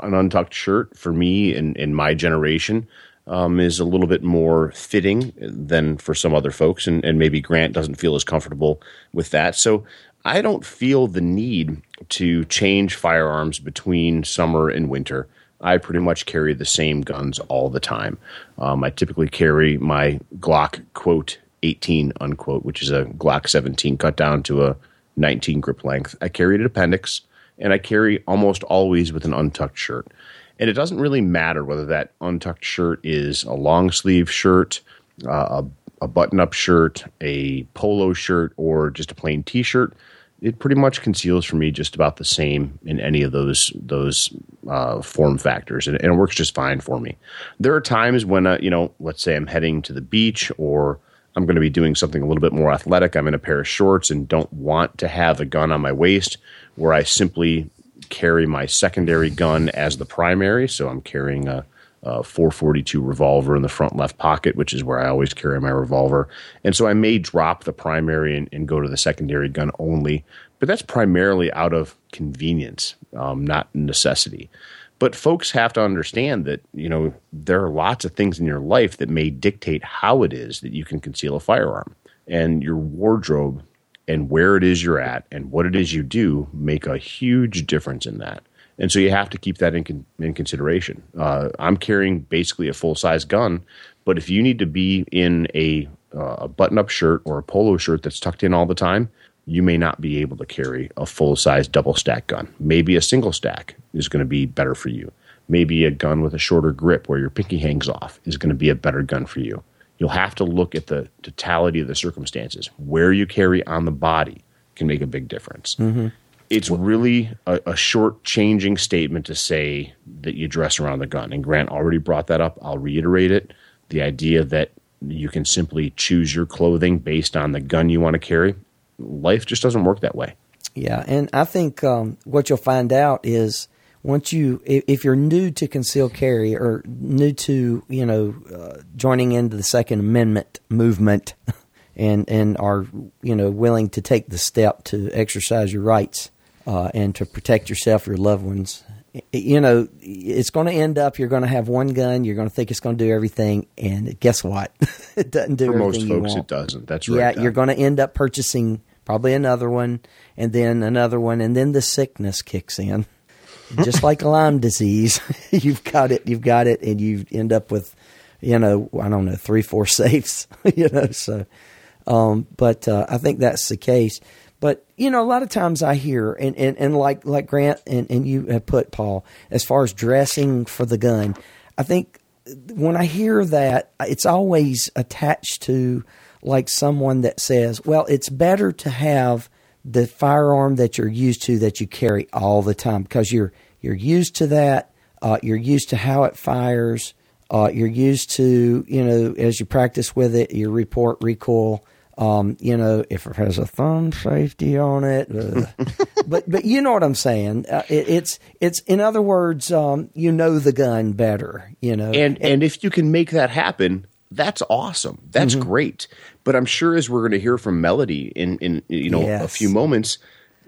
an untucked shirt for me in, in my generation um, is a little bit more fitting than for some other folks. And, and maybe Grant doesn't feel as comfortable with that. So I don't feel the need to change firearms between summer and winter. I pretty much carry the same guns all the time. Um, I typically carry my Glock quote 18 unquote, which is a Glock 17 cut down to a 19 grip length. I carry an appendix, and I carry almost always with an untucked shirt. And it doesn't really matter whether that untucked shirt is a long sleeve shirt, uh, a, a button up shirt, a polo shirt, or just a plain t shirt it pretty much conceals for me just about the same in any of those those uh, form factors, and, and, it works just fine for me. There are times when uh, you know, let's say I'm heading to the beach or I'm going to be doing something a little bit more athletic. I'm in a pair of shorts and don't want to have a gun on my waist, where I simply carry my secondary gun as the primary. So I'm carrying a uh, 442 revolver in the front left pocket, which is where I always carry my revolver. And so I may drop the primary and, and go to the secondary gun only, but that's primarily out of convenience, um, not necessity. But folks have to understand that you know there are lots of things in your life that may dictate how it is that you can conceal a firearm, and your wardrobe and where it is you're at and what it is you do make a huge difference in that and so you have to keep that in, con- in consideration. Uh, I'm carrying basically a full size gun, but if you need to be in a, uh, a button up shirt or a polo shirt that's tucked in all the time, you may not be able to carry a full size double stack gun. Maybe a single stack is going to be better for you. Maybe a gun with a shorter grip where your pinky hangs off is going to be a better gun for you. You'll have to look at the totality of the circumstances. Where you carry on the body can make a big difference. Mm-hmm it's really a, a, short changing statement to say that you dress around the gun. And Grant already brought that up. I'll reiterate it. The idea that you can simply choose your clothing based on the gun you want to carry. Life just doesn't work that way. Yeah, and I think um, what you'll find out is once you, if you're new to concealed carry or new to, you know, uh, joining into the Second Amendment movement, [LAUGHS] and and are you know willing to take the step to exercise your rights, uh, and to protect yourself, your loved ones. You know, it's going to end up you're going to have one gun. You're going to think it's going to do everything, and guess what? [LAUGHS] it doesn't do For most folks, it doesn't. That's right. Yeah, you're going to end up purchasing probably another one, and then another one, and then the sickness kicks in, [LAUGHS] just like Lyme disease. [LAUGHS] you've got it. You've got it, and you end up with, you know, I don't know, three, four safes. you know, so. Um, but uh, I think that's the case. But you know, a lot of times I hear and, and, and like like Grant and, and you have put Paul as far as dressing for the gun, I think when I hear that, it's always attached to like someone that says, "Well, it's better to have the firearm that you're used to that you carry all the time because you're you're used to that. Uh, you're used to how it fires. Uh, you're used to you know as you practice with it, your report recoil." Um, you know, if it has a thumb safety on it, uh, [LAUGHS] but but you know what I'm saying. Uh, it, it's it's in other words, um, you know the gun better. You know, and, and and if you can make that happen, that's awesome. That's mm-hmm. great. But I'm sure as we're going to hear from Melody in in you know yes. a few moments,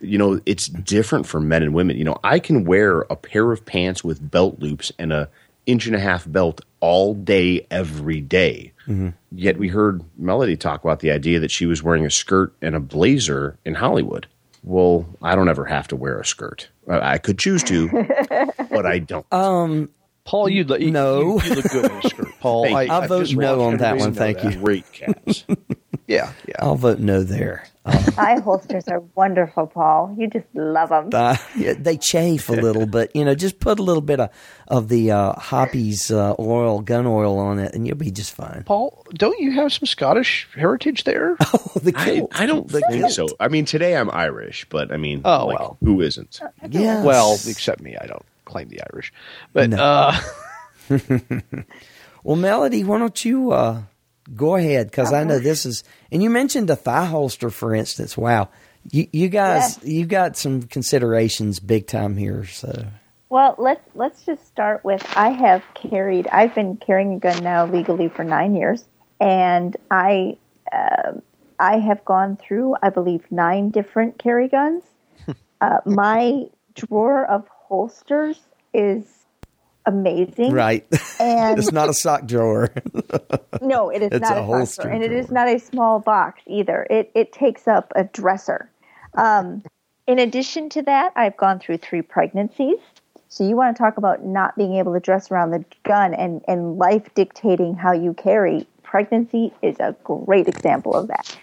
you know, it's different for men and women. You know, I can wear a pair of pants with belt loops and a inch and a half belt all day, every day. Mm-hmm. Yet we heard Melody talk about the idea that she was wearing a skirt and a blazer in Hollywood. Well, I don't ever have to wear a skirt. I I could choose to, [LAUGHS] but I don't. Um, Paul, you, you, No. you, you look good in a skirt, Paul. I. I'll vote no on that one. Thank that. you. Great cats. [LAUGHS] Yeah, yeah. I'll vote no there. Um, [LAUGHS] Eye holsters are wonderful, Paul. You just love them. uh, yeah, they chafe a little, [LAUGHS] but you know, just put a little bit of of the uh, Hoppe's uh, oil, gun oil on it, and you'll be just fine. Paul, don't you have some Scottish heritage there? [LAUGHS] Oh, the I, kilt. I don't the think kilt. so. I mean, today I'm Irish, but I mean, Oh, like, well. who isn't? Yes. Well, except me, I don't claim the Irish. But No. uh, Well, Melody, why don't you uh, go ahead? Because I know this is, and you mentioned a thigh holster, for instance. Wow, you, you guys, you got some considerations big time here. So, Well, let's let's just start with I have carried. I've been carrying a gun now legally for nine years, and I uh, I have gone through I believe nine different carry guns. [LAUGHS] uh, my drawer of holsters is amazing, right, [LAUGHS] And it's not a sock drawer. [LAUGHS] no, it is It's not a a, holster holster, and it is drawer. not a small box either. It it takes up a dresser. Um, in addition to that, I've gone through three pregnancies. So you want to talk about not being able to dress around the gun and, and life dictating how you carry. Pregnancy is a great example of that.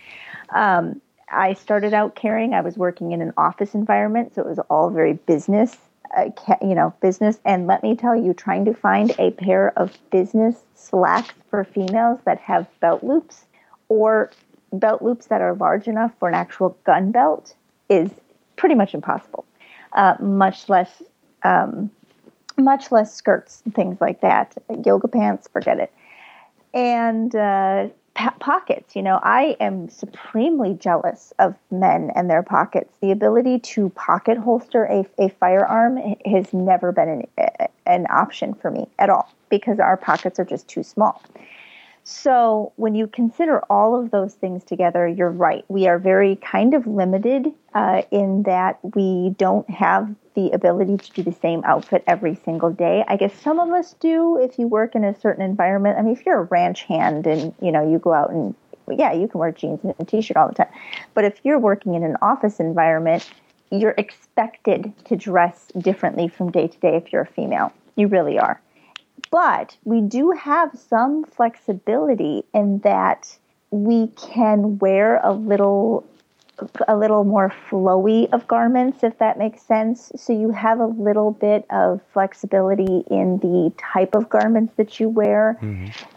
Um, I started out carrying. I was working in an office environment, so it was all very business, uh, you know, business. And let me tell you, trying to find a pair of business slacks for females that have belt loops or belt loops that are large enough for an actual gun belt is pretty much impossible. Uh, much less, um, much less skirts and things like that. Yoga pants, forget it and uh, pockets. You know, I am supremely jealous of men and their pockets. The ability to pocket holster a, a firearm has never been an, an option for me at all because our pockets are just too small. So, when you consider all of those things together, you're right. We are very kind of limited uh, in that we don't have the ability to do the same outfit every single day. I guess some of us do if you work in a certain environment. I mean, if you're a ranch hand and you know you go out and yeah, you can wear jeans and a t-shirt all the time. But if you're working in an office environment, you're expected to dress differently from day to day if you're a female. You really are. But we do have some flexibility in that we can wear a little a little more flowy of garments if that makes sense. So you have a little bit of flexibility in the type of garments that you wear.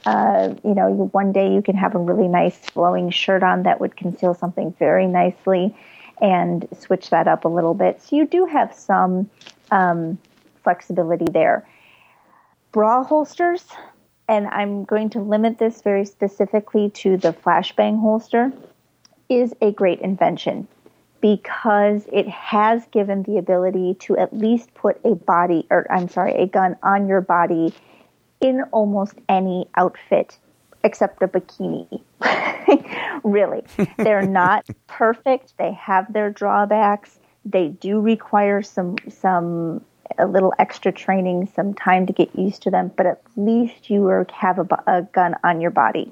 Uh, you know you, one day you can have a really nice flowing shirt on that would conceal something very nicely and switch that up a little bit. So you do have some um, flexibility there bra holsters, and I'm going to limit this very specifically to the flashbang holster, is a great invention because it has given the ability to at least put a body, or I'm sorry, a gun on your body in almost any outfit except a bikini. [LAUGHS] really. They're [LAUGHS] not perfect. They have their drawbacks. They do require some some a little extra training, some time to get used to them, but at least you have a, a gun on your body.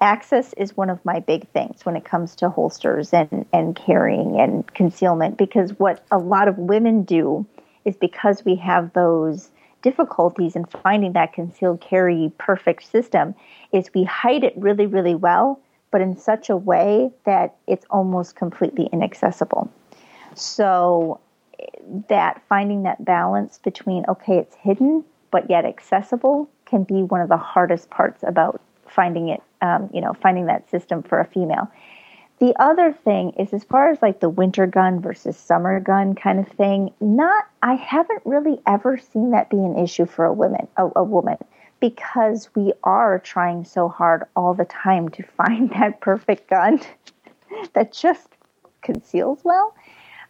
Access is one of my big things when it comes to holsters and, and carrying and concealment because what a lot of women do is because we have those difficulties in finding that concealed carry perfect system is we hide it really, really well, but in such a way that it's almost completely inaccessible. So that finding that balance between okay it's hidden but yet accessible can be one of the hardest parts about finding it um, you know finding that system for a female. The other thing is as far as like the winter gun versus summer gun kind of thing not i haven't really ever seen that be an issue for a woman a, a woman because we are trying so hard all the time to find [LAUGHS] that perfect gun [LAUGHS] that just conceals well.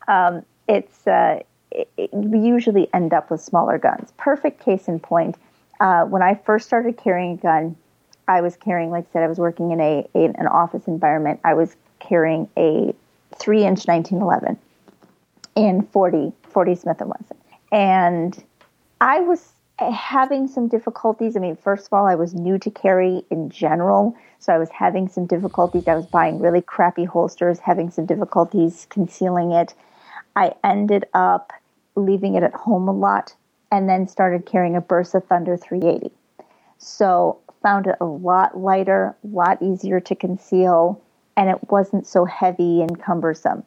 Um, it's uh, it, it, we usually end up with smaller guns. Perfect case in point. Uh, when I first started carrying a gun, I was carrying, like I said, I was working in a, a an office environment. I was carrying a three inch 1911. in 40, 40 Smith & Wesson. And I was having some difficulties. I mean, first of all, I was new to carry in general, so I was having some difficulties. I was buying really crappy holsters, having some difficulties concealing it. I ended up leaving it at home a lot and then started carrying a Bersa Thunder 380. So found it a lot lighter, a lot easier to conceal, and it wasn't so heavy and cumbersome.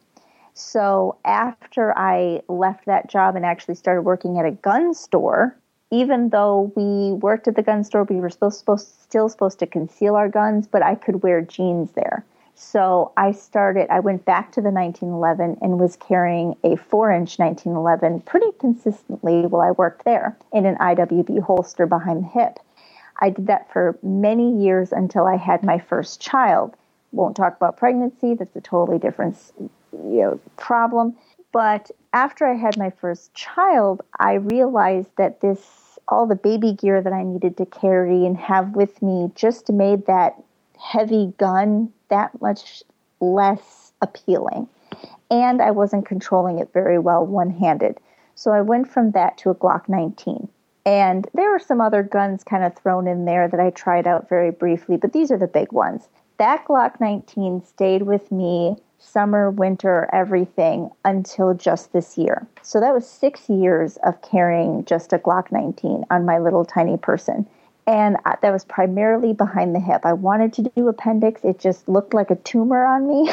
So after I left that job and actually started working at a gun store, even though we worked at the gun store, we were still supposed, still supposed to conceal our guns, but I could wear jeans there. So I started, I went back to the 1911 and was carrying a four inch 1911 pretty consistently while I worked there in an IWB holster behind the hip. I did that for many years until I had my first child. Won't talk about pregnancy, that's a totally different you know, problem. But after I had my first child, I realized that this, all the baby gear that I needed to carry and have with me just made that heavy gun that much less appealing. And I wasn't controlling it very well one handed. So I went from that to a Glock 19. And there were some other guns kind of thrown in there that I tried out very briefly, but these are the big ones. That Glock 19 stayed with me summer, winter, everything until just this year. So that was six years of carrying just a Glock 19 on my little tiny person and that was primarily behind the hip. I wanted to do appendix, it just looked like a tumor on me.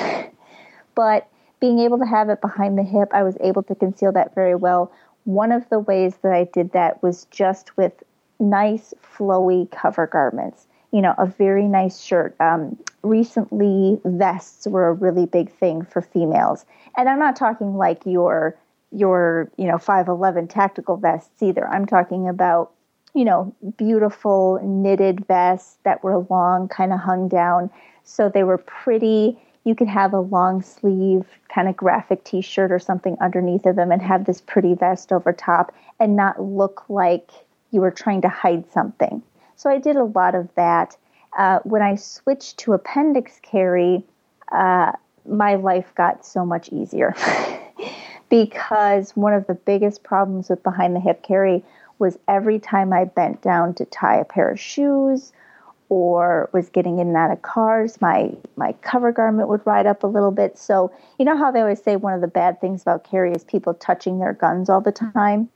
[LAUGHS] but being able to have it behind the hip, I was able to conceal that very well. One of the ways that I did that was just with nice, flowy cover garments. You know, a very nice shirt. Um, recently, vests were a really big thing for females, and I'm not talking like your your you know 511 tactical vests either. I'm talking about you know, beautiful knitted vests that were long, kind of hung down. So they were pretty. You could have a long sleeve kind of graphic t shirt or something underneath of them and have this pretty vest over top and not look like you were trying to hide something. So I did a lot of that. Uh, when I switched to appendix carry, uh, my life got so much easier [LAUGHS] because one of the biggest problems with behind the hip carry was every time I bent down to tie a pair of shoes or was getting in and out of cars, my my cover garment would ride up a little bit. So you know how they always say one of the bad things about carry is people touching their guns all the time.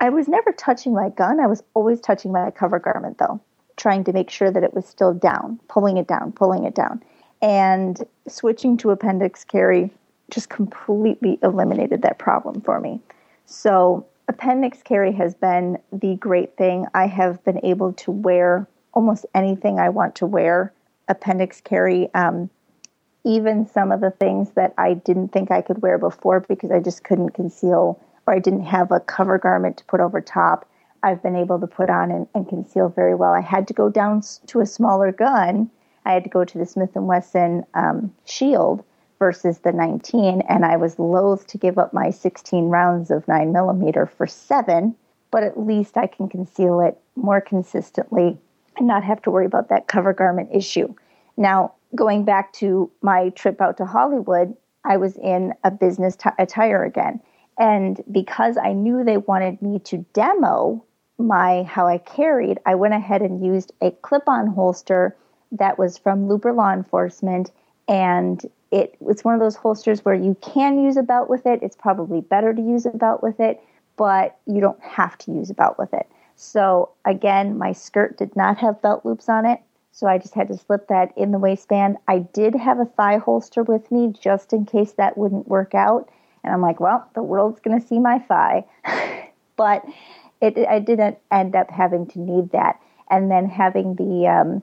I was never touching my gun. I was always touching my cover garment though, trying to make sure that it was still down, pulling it down, pulling it down. And switching to appendix carry just completely eliminated that problem for me. So appendix carry has been the great thing. I have been able to wear almost anything I want to wear. Appendix carry, um, even some of the things that I didn't think I could wear before because I just couldn't conceal or I didn't have a cover garment to put over top. I've been able to put on and, and conceal very well. I had to go down to a smaller gun. I had to go to the Smith and Wesson um, Shield versus the 19, and I was loath to give up my 16 rounds of 9 millimeter for seven, but at least I can conceal it more consistently and not have to worry about that cover garment issue. Now, going back to my trip out to Hollywood, I was in a business t- attire again. And because I knew they wanted me to demo my how I carried, I went ahead and used a clip-on holster that was from Looper Law Enforcement and it it's one of those holsters where you can use a belt with it. It's probably better to use a belt with it, but you don't have to use a belt with it. So again, my skirt did not have belt loops on it, so I just had to slip that in the waistband. I did have a thigh holster with me just in case that wouldn't work out, and I'm like, well, the world's going to see my thigh, [LAUGHS] but it, I didn't end up having to need that. And then having the um,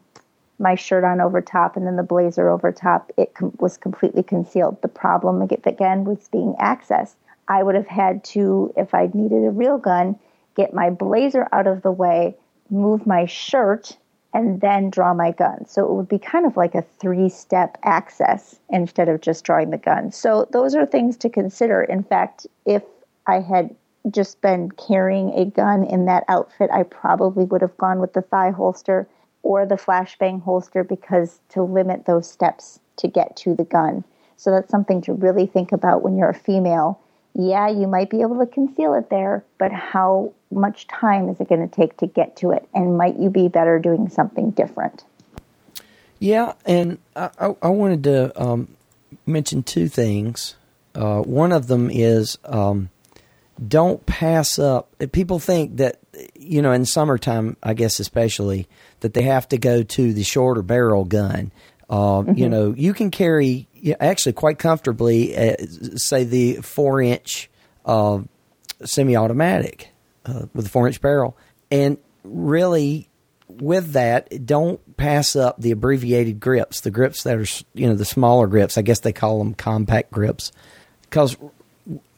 my shirt on over top and then the blazer over top, it com- was completely concealed. The problem again was being access. I would have had to, if I needed a real gun, get my blazer out of the way, move my shirt, and then draw my gun. So it would be kind of like a three step access instead of just drawing the gun. So those are things to consider. In fact, if I had just been carrying a gun in that outfit, I probably would have gone with the thigh holster or the flashbang holster because to limit those steps to get to the gun. So that's something to really think about when you're a female yeah, you might be able to conceal it there, but how much time is it going to take to get to it? And might you be better doing something different? Yeah, and I, I, I wanted to um, mention two things. Uh, one of them is um, don't pass up. People think that, you know, in summertime, I guess especially, that they have to go to the shorter barrel gun. Uh, mm-hmm. You know, you can carry actually quite comfortably, uh, say the four inch uh, semi automatic uh, with a four inch barrel. And really, with that, don't pass up the abbreviated grips, the grips that are, you know, the smaller grips. I guess they call them compact grips. Because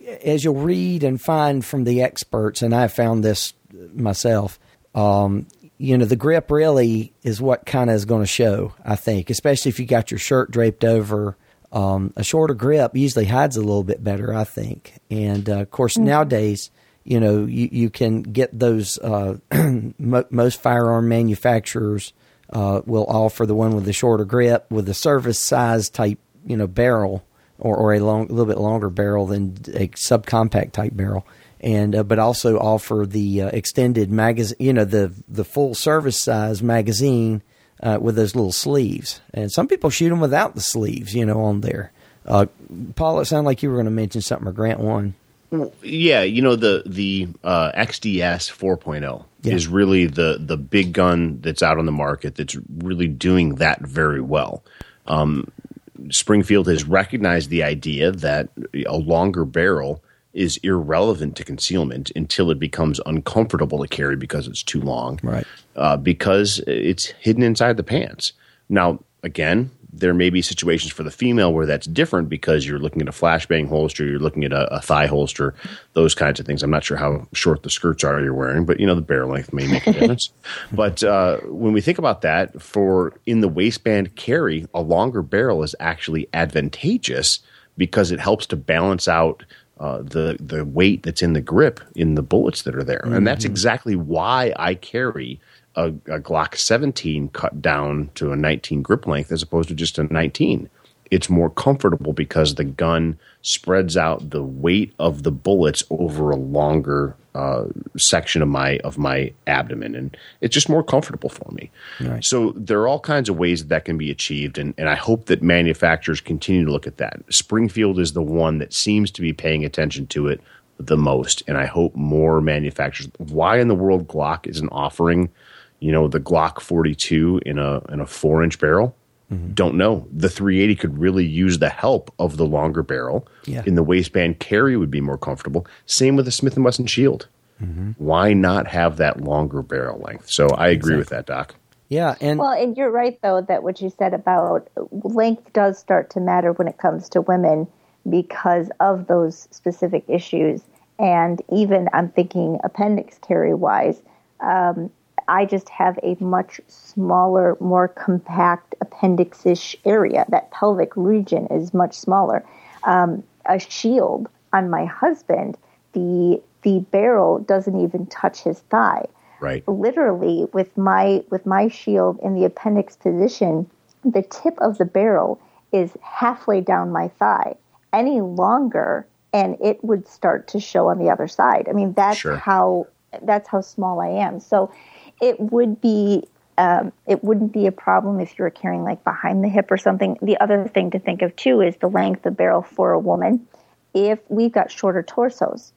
as you'll read and find from the experts, and I found this myself, um, you know, the grip really is what kind of is going to show, I think, especially if you got your shirt draped over. Um, a shorter grip usually hides a little bit better, I think. And uh, of course, mm-hmm. nowadays, you know, you, you can get those, uh, [CLEARS THROAT] most firearm manufacturers uh, will offer the one with the shorter grip with a service size type, you know, barrel or, or a long, a little bit longer barrel than a subcompact type barrel and uh, but also offer the uh, extended magazine, you know, the the full service size magazine uh, with those little sleeves. And some people shoot them without the sleeves, you know, on there. Uh, Paul, it sounded like you were going to mention something or Grant one. Yeah, you know the the uh, XDS 4.0 yeah. is really the the big gun that's out on the market that's really doing that very well. Um, Springfield has recognized the idea that a longer barrel is irrelevant to concealment until it becomes uncomfortable to carry because it's too long. Right. Uh, because it's hidden inside the pants. Now, again, there may be situations for the female where that's different because you're looking at a flashbang holster, you're looking at a, a, thigh holster, those kinds of things. I'm not sure how short the skirts are you're wearing, but you know the barrel length may make a difference. [LAUGHS] but uh, when we think about that, for in the waistband carry, a longer barrel is actually advantageous because it helps to balance out uh, the the weight that's in the grip in the bullets that are there, mm-hmm. and that's mm-hmm. exactly why I carry a, a, Glock 17 cut down to a 19 grip length as opposed to just a 19. It's more comfortable because the gun spreads out the weight of the bullets over a longer uh, section of my of my abdomen, and it's just more comfortable for me. Right. So there are all kinds of ways that, that can be achieved, and, and I hope that manufacturers continue to look at that. Springfield is the one that seems to be paying attention to it the most, and I hope more manufacturers. Why in the world Glock isn't offering, you know, the Glock 42 in a in a four inch barrel? Mm-hmm. Don't know. The 380 could really use the help of the longer barrel. Yeah. In the waistband, carry would be more comfortable. Same with the Smith and Wesson Shield. Mm-hmm. Why not have that longer barrel length? So I agree exactly. with that, Doc. Yeah, and well, and you're right though that what you said about length does start to matter when it comes to women because of those specific issues. And even I'm thinking appendix carry wise, um, I just have a much smaller, more compact appendix-ish area. That pelvic region is much smaller. Um, a shield on my husband, the the barrel doesn't even touch his thigh. Right. Literally, with my with my shield in the appendix position, the tip of the barrel is halfway down my thigh. Any longer, and it would start to show on the other side. I mean, that's sure. how that's how small I am. So it would be um, it wouldn't be a problem if you were carrying like behind the hip or something. The other thing to think of too is the length of barrel for a woman. If we've got shorter torsos,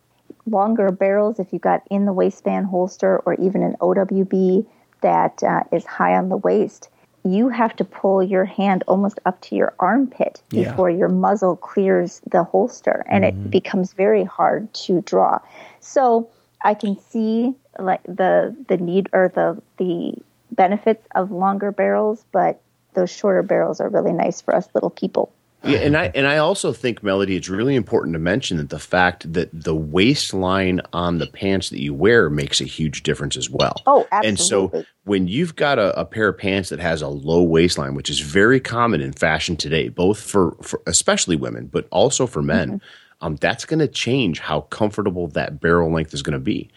longer barrels, if you've got in the waistband holster or even an OWB that uh, is high on the waist, you have to pull your hand almost up to your armpit yeah. before your muzzle clears the holster, and mm-hmm. it becomes very hard to draw. So I can see like the the need or the the benefits of longer barrels, but those shorter barrels are really nice for us little people. Yeah, and I and I also think Melody, it's really important to mention that the fact that the waistline on the pants that you wear makes a huge difference as well. Oh, absolutely. And so when you've got a, a pair of pants that has a low waistline, which is very common in fashion today, both for, for especially women, but also for men, mm-hmm. um, that's going to change how comfortable that barrel length is going to be.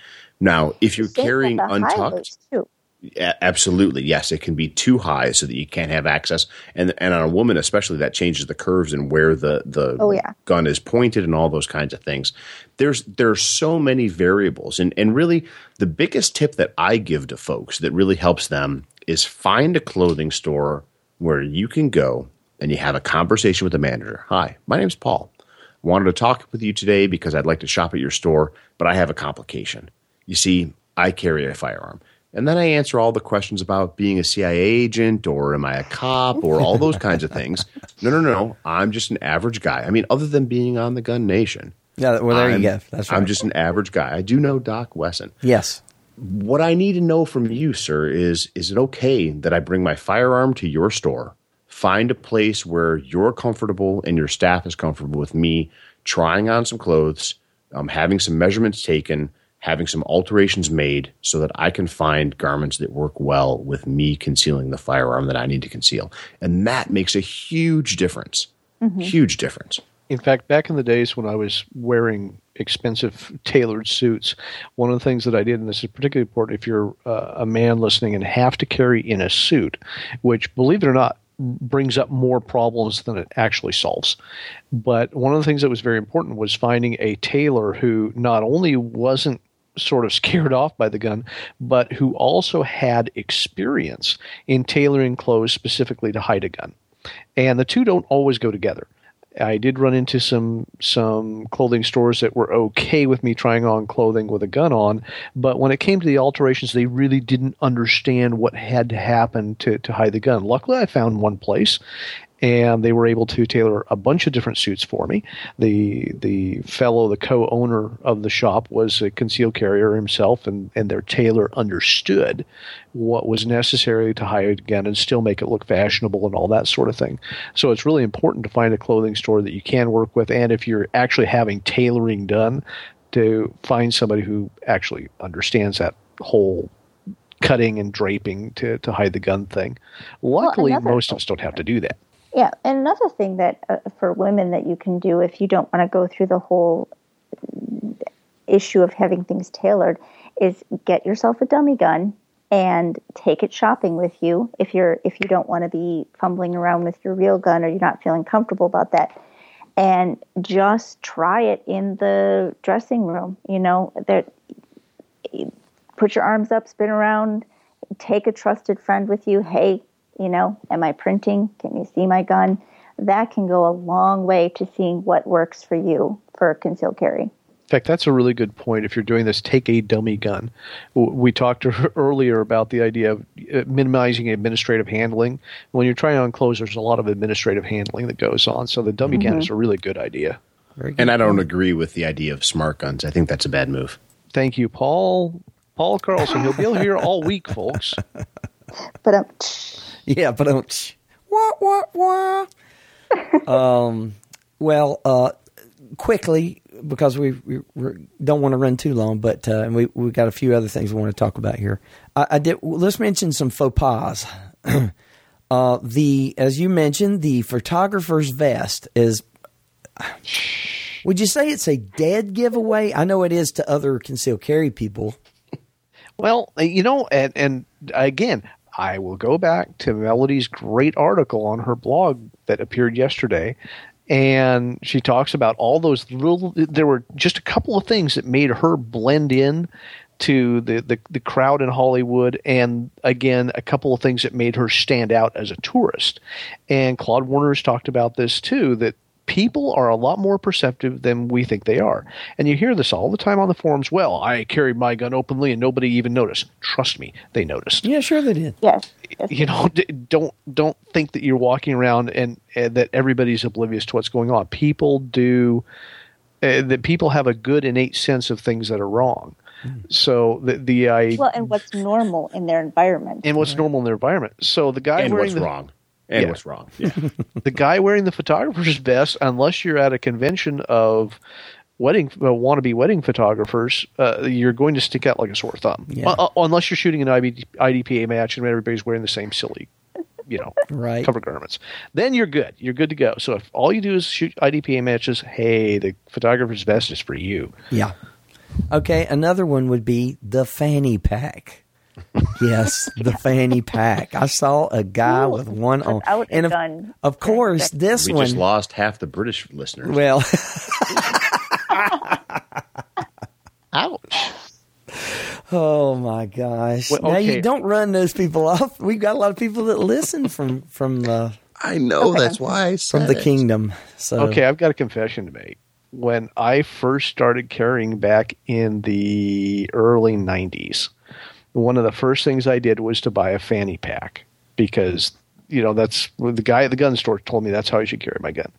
Now, if you're carrying untucked, absolutely, yes. It can be too high so that you can't have access, and and on a woman especially, that changes the curves and where the the Oh, yeah. gun is pointed and all those kinds of things. There's there's so many variables, and and really the biggest tip that I give to folks that really helps them is find a clothing store where you can go and you have a conversation with the manager. Hi, my name's Paul. Wanted to talk with you today because I'd like to shop at your store, but I have a complication. You see, I carry a firearm. And then I answer all the questions about being a CIA agent or am I a cop or all those kinds of things. No, no, no. no. I'm just an average guy. I mean, other than being on the Gun Nation. Yeah, well, there you I'm- go. That's right. I'm just an average guy. I do know Doc Wesson. Yes. What I need to know from you, sir, is is it okay that I bring my firearm to your store, find a place where you're comfortable and your staff is comfortable with me trying on some clothes, um, having some measurements taken, having some alterations made so that I can find garments that work well with me concealing the firearm that I need to conceal. And that makes a huge difference. Huge difference. In fact, back in the days when I was wearing expensive tailored suits, one of the things that I did, and this is particularly important if you're uh, a man listening and have to carry in a suit, which, believe it or not, brings up more problems than it actually solves. But one of the things that was very important was finding a tailor who not only wasn't sort of scared [LAUGHS] off by the gun, but who also had experience in tailoring clothes specifically to hide a gun. And the two don't always go together. I did run into some some clothing stores that were okay with me trying on clothing with a gun on, but when it came to the alterations, they really didn't understand what had to happen to, to hide the gun. Luckily, I found one place, and they were able to tailor a bunch of different suits for me. The the fellow, the co-owner of the shop, was a concealed carrier himself, and and their tailor understood what was necessary to hide a gun and still make it look fashionable and all that sort of thing. So it's really important to find a clothing store that you can work with, and if you're actually having tailoring done, to find somebody who actually understands that whole cutting and draping to, to hide the gun thing. Luckily, another- most of us don't have to do that. Yeah, and another thing that uh, for women that you can do if you don't want to go through the whole issue of having things tailored is get yourself a dummy gun and take it shopping with you if you're if you don't want to be fumbling around with your real gun or you're not feeling comfortable about that. And just try it in the dressing room you know there put your arms up spin around take a trusted friend with you. Hey you know am i printing can you see my gun that can go a long way to seeing what works for you for concealed carry In fact, that's a really good point. If you're doing this, take a dummy gun. We talked [LAUGHS] earlier about the idea of uh, minimizing administrative handling. When you're trying on clothes, there's a lot of administrative handling that goes on. So the dummy gun is a really good idea. Very good. And I don't agree with the idea of smart guns. I think that's a bad move. Thank you, Paul. Paul Carlson. He'll be [LAUGHS] here all week, folks. but um, [LAUGHS] Yeah, but don't. Wah, wah, wah. [LAUGHS] um, well, uh, quickly, because we, we, we don't want to run too long, but uh, and we we got a few other things we want to talk about here. I, I did. Let's mention some faux pas. [CLEARS THROAT] uh, the as you mentioned, the photographer's vest is. [SIGHS] Would you say it's a dead giveaway? I know it is to other concealed carry people. [LAUGHS] Well, you know, and, and again, I will go back to Melody's great article on her blog that appeared yesterday. And she talks about all those little, there were just a couple of things that made her blend in to the, the, the crowd in Hollywood. And again, a couple of things that made her stand out as a tourist. And Claude Werner has talked about this too, that people are a lot more perceptive than we think they are. And you hear this all the time on the forums. Well, I carried my gun openly and nobody even noticed. Trust me, they noticed. Yeah, sure they did. yes, yes You know, don't don't think that you're walking around and, and that everybody's oblivious to what's going on. People do uh, that. People have a good innate sense of things that are wrong. So the the I well and what's normal in their environment and what's normal in their environment. So the guy And wearing what's the, wrong. And Yeah. what's wrong. Yeah. [LAUGHS] the guy wearing the photographer's vest, unless you're at a convention of wedding uh, wannabe wedding photographers, uh, you're going to stick out like a sore thumb. Yeah. Uh, uh, unless you're shooting an IB, IDPA match and everybody's wearing the same silly, you know, Right. cover garments. Then you're good. You're good to go. So if all you do is shoot IDPA matches, hey, the photographer's vest is for you. Yeah. Okay, another one would be the fanny pack. Yes, the fanny pack. I saw a guy with one on, Without a and of, of course, this We one. We just lost half the British listeners. Well, [LAUGHS] Ouch. oh my gosh! Well, Now you don't run those people off. We've got a lot of people that listen from from uh, I know that's why I from the it. kingdom. So Okay, I've got a confession to make. When I first started carrying back in the early 90s, one of the first things I did was to buy a fanny pack because, you know, that's the guy at the gun store told me that's how I should carry my gun.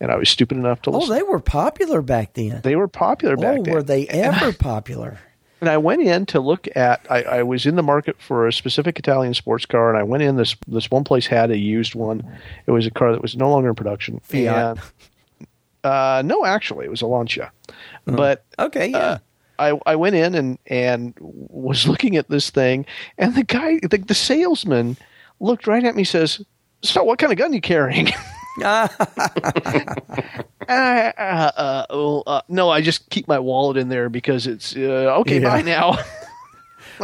And I was stupid enough to listen. Oh, they were popular back then. They were popular back oh, then. were they ever [LAUGHS] popular? And I went in to look at. I, I was in the market for a specific Italian sports car, and I went in. This this one place had a used one. It was a car that was no longer in production. Fiat. And, uh, no, actually, it was a Lancia. But Okay, yeah. uh, I I went in and and was [LAUGHS] looking at this thing, and the guy, the, the salesman, looked right at me, says, "So, what kind of gun you carrying?" [LAUGHS] Uh, uh, uh, uh, no, I just keep my wallet in there because it's uh, okay. Yeah. Bye now. [LAUGHS]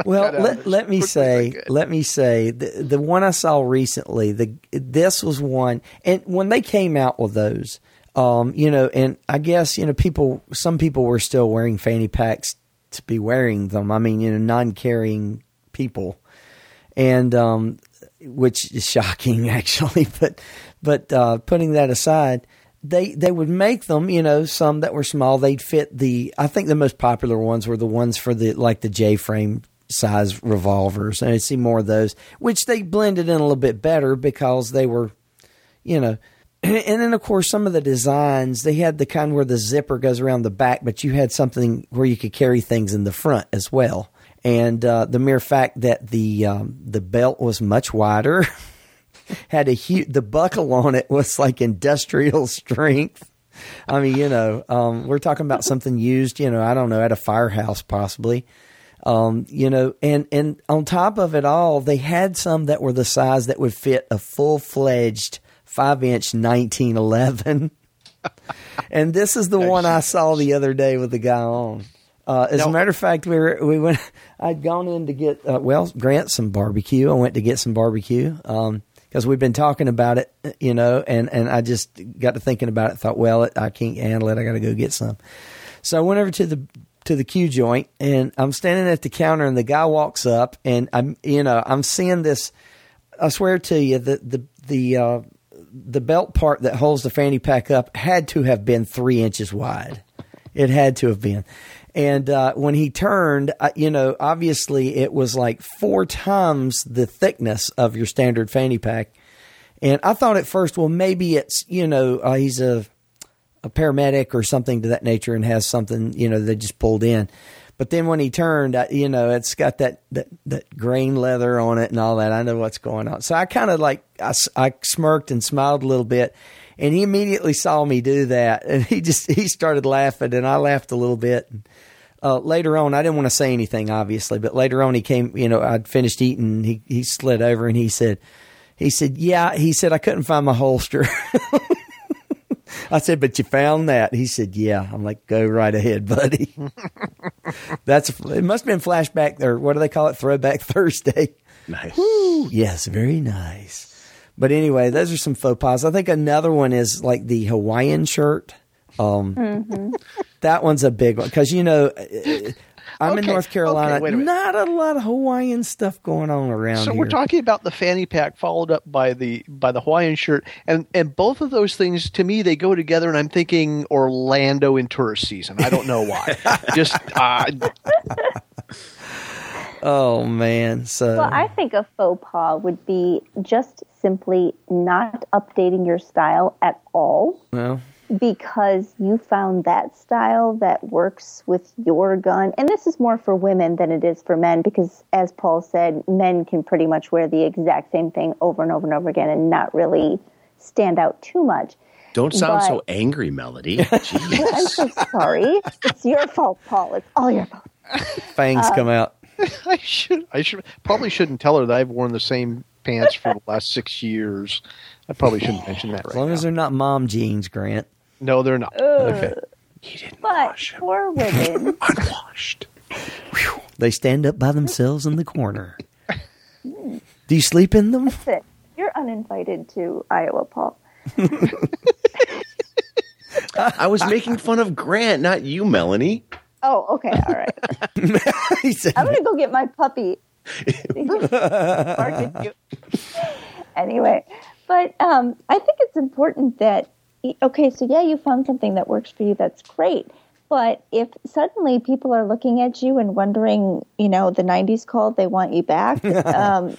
Well, let, let me quickly as I say, let me say, the, the one I saw recently, the this was one, and when they came out with those, um, you know, and I guess you know, people, some people were still wearing fanny packs to be wearing them. I mean, you know, non-carrying people, and um, which is shocking [LAUGHS] actually, but but uh, putting that aside. They they would make them, you know, some that were small. They'd fit the. I think the most popular ones were the ones for the like the J frame size revolvers, and I see more of those, which they blended in a little bit better because they were, you know, [CLEARS THROAT] and then of course some of the designs they had the kind where the zipper goes around the back, but you had something where you could carry things in the front as well. And uh, the mere fact that the um, the belt was much wider, [LAUGHS] had a huge the buckle on it was like industrial [LAUGHS] strength. I mean, you know, um, we're talking about something used, you know, I don't know, at a firehouse possibly. Um, you know, and and on top of it all, they had some that were the size that would fit a full fledged five inch nineteen eleven. and this is the one I saw the other day with the guy on. Uh, as a matter of fact, we were we went. I'd gone in to get uh, well Grant some barbecue. I went to get some barbecue because we've been talking about it, you know, and and I just got to thinking about it. Thought, well, it, I can't handle it. I got to go get some. So I went over to the to the Q joint, and I'm standing at the counter, and the guy walks up, and I'm you know I'm seeing this. I swear to you, the the the uh, the belt part that holds the fanny pack up had to have been three inches wide. It had to have been. And uh, when he turned, uh, you know, obviously it was like four times the thickness of your standard fanny pack. And I thought at first, well, maybe it's, you know, uh, he's a, a paramedic or something to that nature and has something, you know, they just pulled in. But then when he turned, you know, it's got that, that, that grain leather on it and all that. I know what's going on. So I kind of like, I, I smirked and smiled a little bit. And he immediately saw me do that. And he just, he started laughing and I laughed a little bit. Uh, later on, I didn't want to say anything, obviously, but later on he came, you know, I'd finished eating. He, he slid over and he said, he said, yeah, he said, I couldn't find my holster. [LAUGHS] [LAUGHS] I said, but you found that. He said, yeah. I'm like, go right ahead, buddy. [LAUGHS] That's, it must have been flashback or what do they call it? Throwback [LAUGHS] Thursday. Nice. Yes, very nice. But anyway, those are some faux pas. I think another one is like the Hawaiian shirt. Um, That one's a big one because you know I'm in North Carolina. okay, wait a minute. not a lot of Hawaiian stuff going on around So here. we're talking about the fanny pack followed up by the by the Hawaiian shirt, and and both of those things to me they go together, and I'm thinking Orlando in tourist season. I don't know why. [LAUGHS] Just uh, Oh man, so Well, I think a faux pas would be just simply not updating your style at all well, because you found that style that works with your gun. And this is more for women than it is for men because, as Paul said, men can pretty much wear the exact same thing over and over and over again and not really stand out too much. Don't sound But- so angry, Melody. [LAUGHS] I'm so sorry. It's your fault, Paul. It's all your fault. fangs uh, come out. [LAUGHS] I should I should probably shouldn't tell her that I've worn the same pants for the last six years. I probably shouldn't mention that right As long now. as they're not mom jeans, Grant. No, they're not. Okay. You didn't but for [LAUGHS] women, Unwashed. They stand up by themselves in the corner. [LAUGHS] Do you sleep in them? That's it. You're uninvited to Iowa, Paul. [LAUGHS] I was making fun of Grant, not you, Melanie. Oh, okay, all right. He said, I'm gonna go get my puppy. Bark at you. anyway, but um, I think it's important that okay, so yeah, you found something that works for you. That's great. But if suddenly people are looking at you and wondering, you know, the '90s called, they want you back. [LAUGHS] um,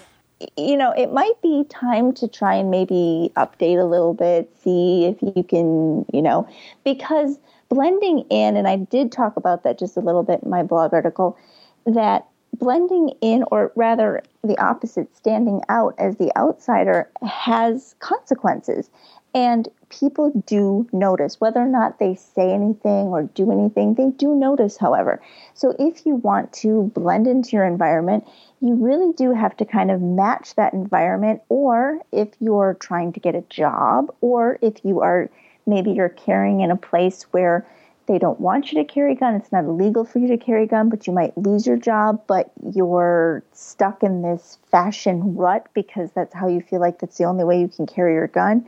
you know, it might be time to try and maybe update a little bit, see if you can, you know, because blending in, and I did talk about that just a little bit in my blog article, that blending in, or rather the opposite, standing out as the outsider, has consequences. And people do notice, whether or not they say anything or do anything, they do notice, however. So if you want to blend into your environment, you really do have to kind of match that environment, or if you're trying to get a job, or if you are maybe you're carrying in a place where they don't want you to carry a gun. It's not illegal for you to carry a gun, but you might lose your job, but you're stuck in this fashion rut because that's how you feel like that's the only way you can carry your gun.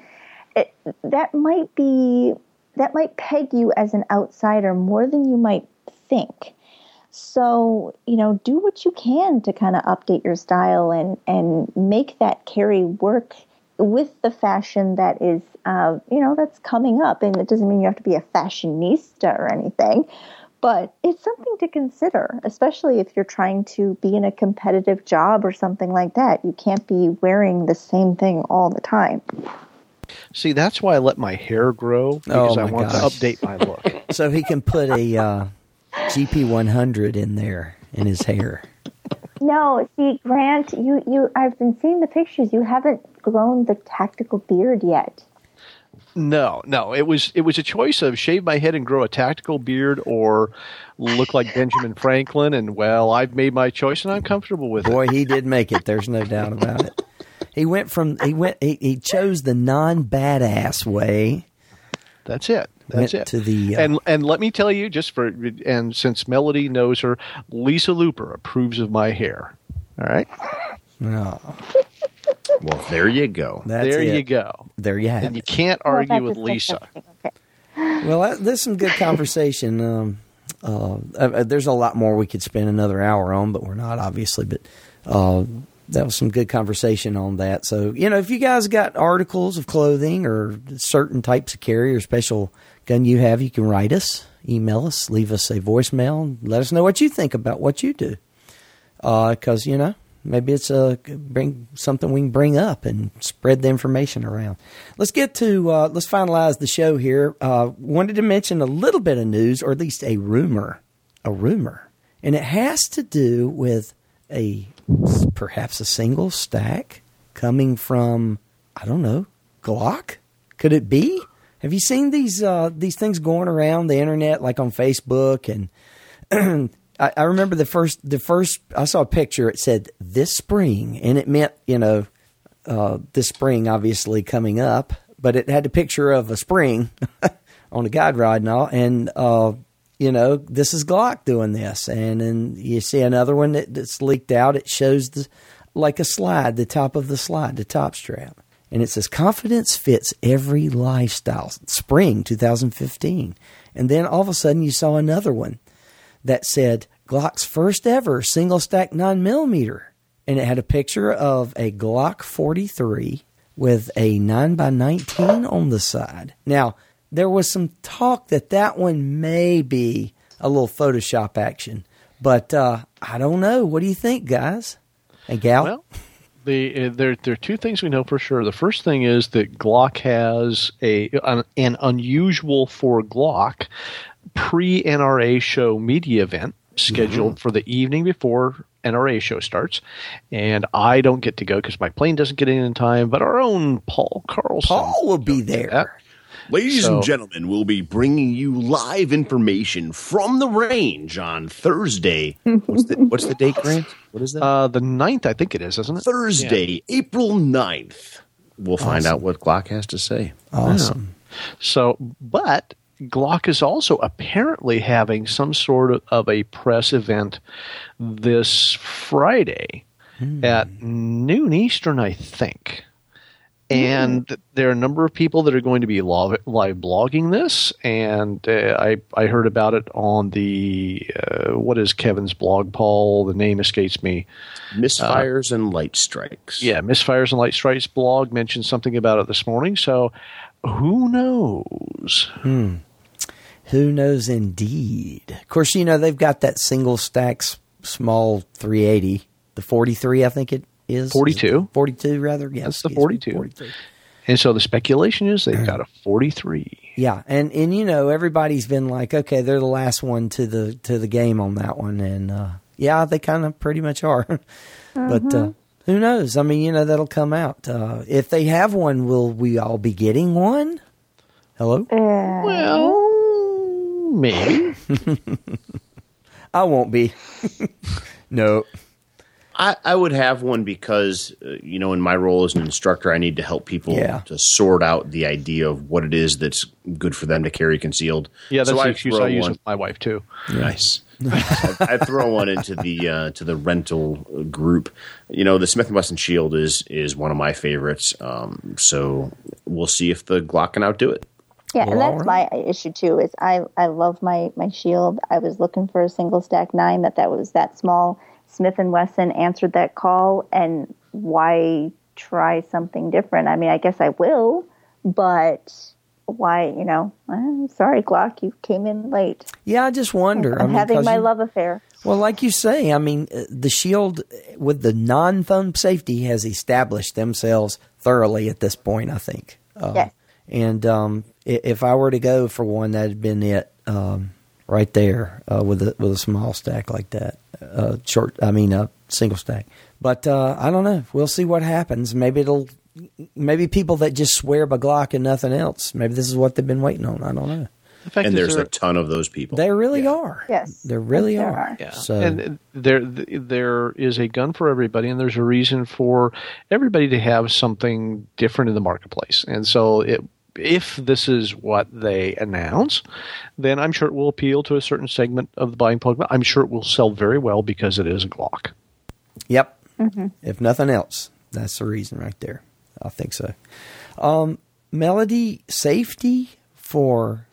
It, that might be that might peg you as an outsider more than you might think. So, you know, do what you can to kind of update your style and and make that carry work with the fashion that is, uh, you know, that's coming up. And it doesn't mean you have to be a fashionista or anything, but it's something to consider, especially if you're trying to be in a competitive job or something like that. You can't be wearing the same thing all the time. See, that's why I let my hair grow because Oh, I want gosh. to update my look. [LAUGHS] so he can put a uh, GP 100 in there in his hair. No, see, Grant, you, you, I've been seeing the pictures. You haven't grown the tactical beard yet. No, no. It was it was a choice of shave my head and grow a tactical beard or look like Benjamin Franklin. And well, I've made my choice and I'm comfortable with Boy, it. Boy, he did make it. There's no doubt about it. He went from he went he, he chose the non badass way. That's it. That's it. to the, uh, and and let me tell you, just for and since Melody knows her, Lisa Looper approves of my hair. All right, Oh, Well, there you go. that's there it. you go. There you have And you can't argue that's with Lisa. Okay. Well, that, there's some good conversation. Um, uh, uh, there's a lot more we could spend another hour on, but we're not obviously. But uh, that was some good conversation on that. So you know, if you guys got articles of clothing or certain types of carry or special gun you have, you can write us, email us, leave us a voicemail, let us know what you think about what you do. Because you know, maybe it's a bring something we can bring up and spread the information around. Let's get to uh, let's finalize the show here. Uh, wanted to mention a little bit of news, or at least a rumor, a rumor, and it has to do with a perhaps a single stack coming from I don't know Glock. Could it be? Have you seen these uh, these things going around the internet, like on Facebook and [CLEARS THROAT] I, I remember the first the first I saw a picture. It said this spring, and it meant you know uh, this spring obviously coming up, but it had a picture of a spring [LAUGHS] on a guide rod and all, and uh, you know this is Glock doing this, and then you see another one that, that's leaked out. It shows the like a slide, the top of the slide, the top strap. And it says confidence fits every lifestyle. Spring 2015. And then all of a sudden you saw another one that said Glock's first ever single stack 9 millimeter, and it had a picture of a Glock 43 with a 9 by 19 on the side. Now there was some talk that that one may be a little Photoshop action, but uh, I don't know. What do you think, guys? Hey, gal. Well, the uh, there there are two things we know for sure. The first thing is that Glock has a an, an unusual for Glock pre NRA show media event scheduled for the evening before NRA show starts, and I don't get to go because my plane doesn't get in in time. But our own Paul Carlson, Paul will be there. That. Ladies So- and gentlemen, we'll be bringing you live information from the range on Thursday. What's the, what's the date, Grant? What is that? Uh, the 9th, I think it is, isn't it? Thursday, April 9th. We'll find out what Glock has to say. Awesome. So, but Glock is also apparently having some sort of, of a press event this Friday at noon Eastern, I think. And there are a number of people that are going to be live, live blogging this, and uh, I I heard about it on the uh, what is Kevin's blog, Paul? The name escapes me. Misfires and light strikes. Yeah, Misfires and Light Strikes blog mentioned something about it this morning. So who knows? Who knows indeed? Of course, you know, they've got that single stack small 380, the 43, I think it is. 42. 42, rather. Yeah, That's the excuse me, 42. And so the speculation is they've got a 43. Yeah, and and you know everybody's been like, okay, they're the last one to the to the game on that one, and uh, yeah, they kind of pretty much are. [LAUGHS] but uh, who knows? I mean, you know, that'll come out. Uh, if they have one, will we all be getting one? Hello, Well, maybe. [LAUGHS] I won't be. [LAUGHS] no, I, I would have one because, uh, you know, in my role as an instructor, I need to help people Yeah. to sort out the idea of what it is that's good for them to carry concealed. Yeah, that's So the I excuse I use one- with my wife too. Nice. [LAUGHS] I, I throw one into the uh, to the rental group. You know, the Smith and Wesson Shield is is one of my favorites. Um, so we'll see if the Glock can outdo it. Yeah, and that's my issue too. Is I I love my my shield. I was looking for a single stack nine that that was that small. Smith and Wesson answered that call, and why try something different? I mean, I guess I will, but why? You know, I'm sorry, Glock, you came in late. yeah, I just wonder. I I'm mean, having my you- love affair. Well, like you say, I mean, uh, the Shield with the non-thumb safety has established themselves thoroughly at this point. I think. Uh, Yes. And um, if I were to go for one, that'd been it um, right there uh, with a with a small stack like that. Uh, short, I mean, a single stack. But uh, I don't know. We'll see what happens. Maybe it'll. Maybe people that just swear by Glock and nothing else. Maybe this is what they've been waiting on. I don't know. The And there's there- a ton of those people. They really Yeah. are. Yes. They really Yes, there are. are. Yeah. So and there there is a gun for everybody, and there's a reason for everybody to have something different in the marketplace. And so, it, if this is what they announce, then I'm sure it will appeal to a certain segment of the buying public. I'm sure it will sell very well because it is a Glock. Yep. If nothing else, that's the reason right there. I think so. Um, Melody, safety for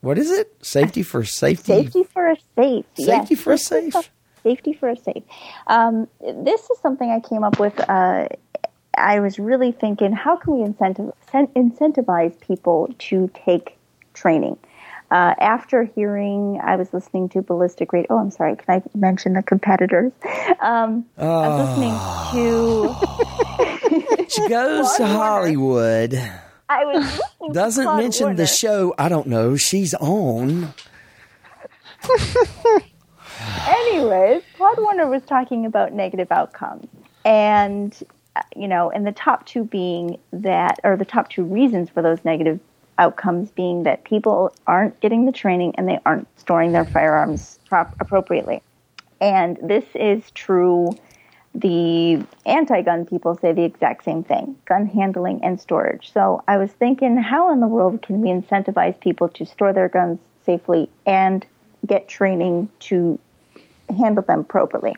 what is it? Safety for safety. Safety for a safe. Safety yes. for a safe. Safety for a safe. Um, this is something I came up with. Uh, I was really thinking, how can we incentiv- incentivize people to take training? Uh, after hearing, I was listening to Ballistic Radio. Oh, I'm sorry. Can I mention the competitors? [LAUGHS] Um, I was listening to. [LAUGHS] She goes to Hollywood. I was Doesn't mention Werner. the show. I don't know. She's on. [LAUGHS] anyways, Claude Werner was talking about negative outcomes, and you know, and the top two being that, or the top two reasons for those negative outcomes being that people aren't getting the training and they aren't storing their firearms prop- appropriately, and this is true. The anti-gun people say the exact same thing: gun handling and storage. So I was thinking, how in the world can we incentivize people to store their guns safely and get training to handle them properly.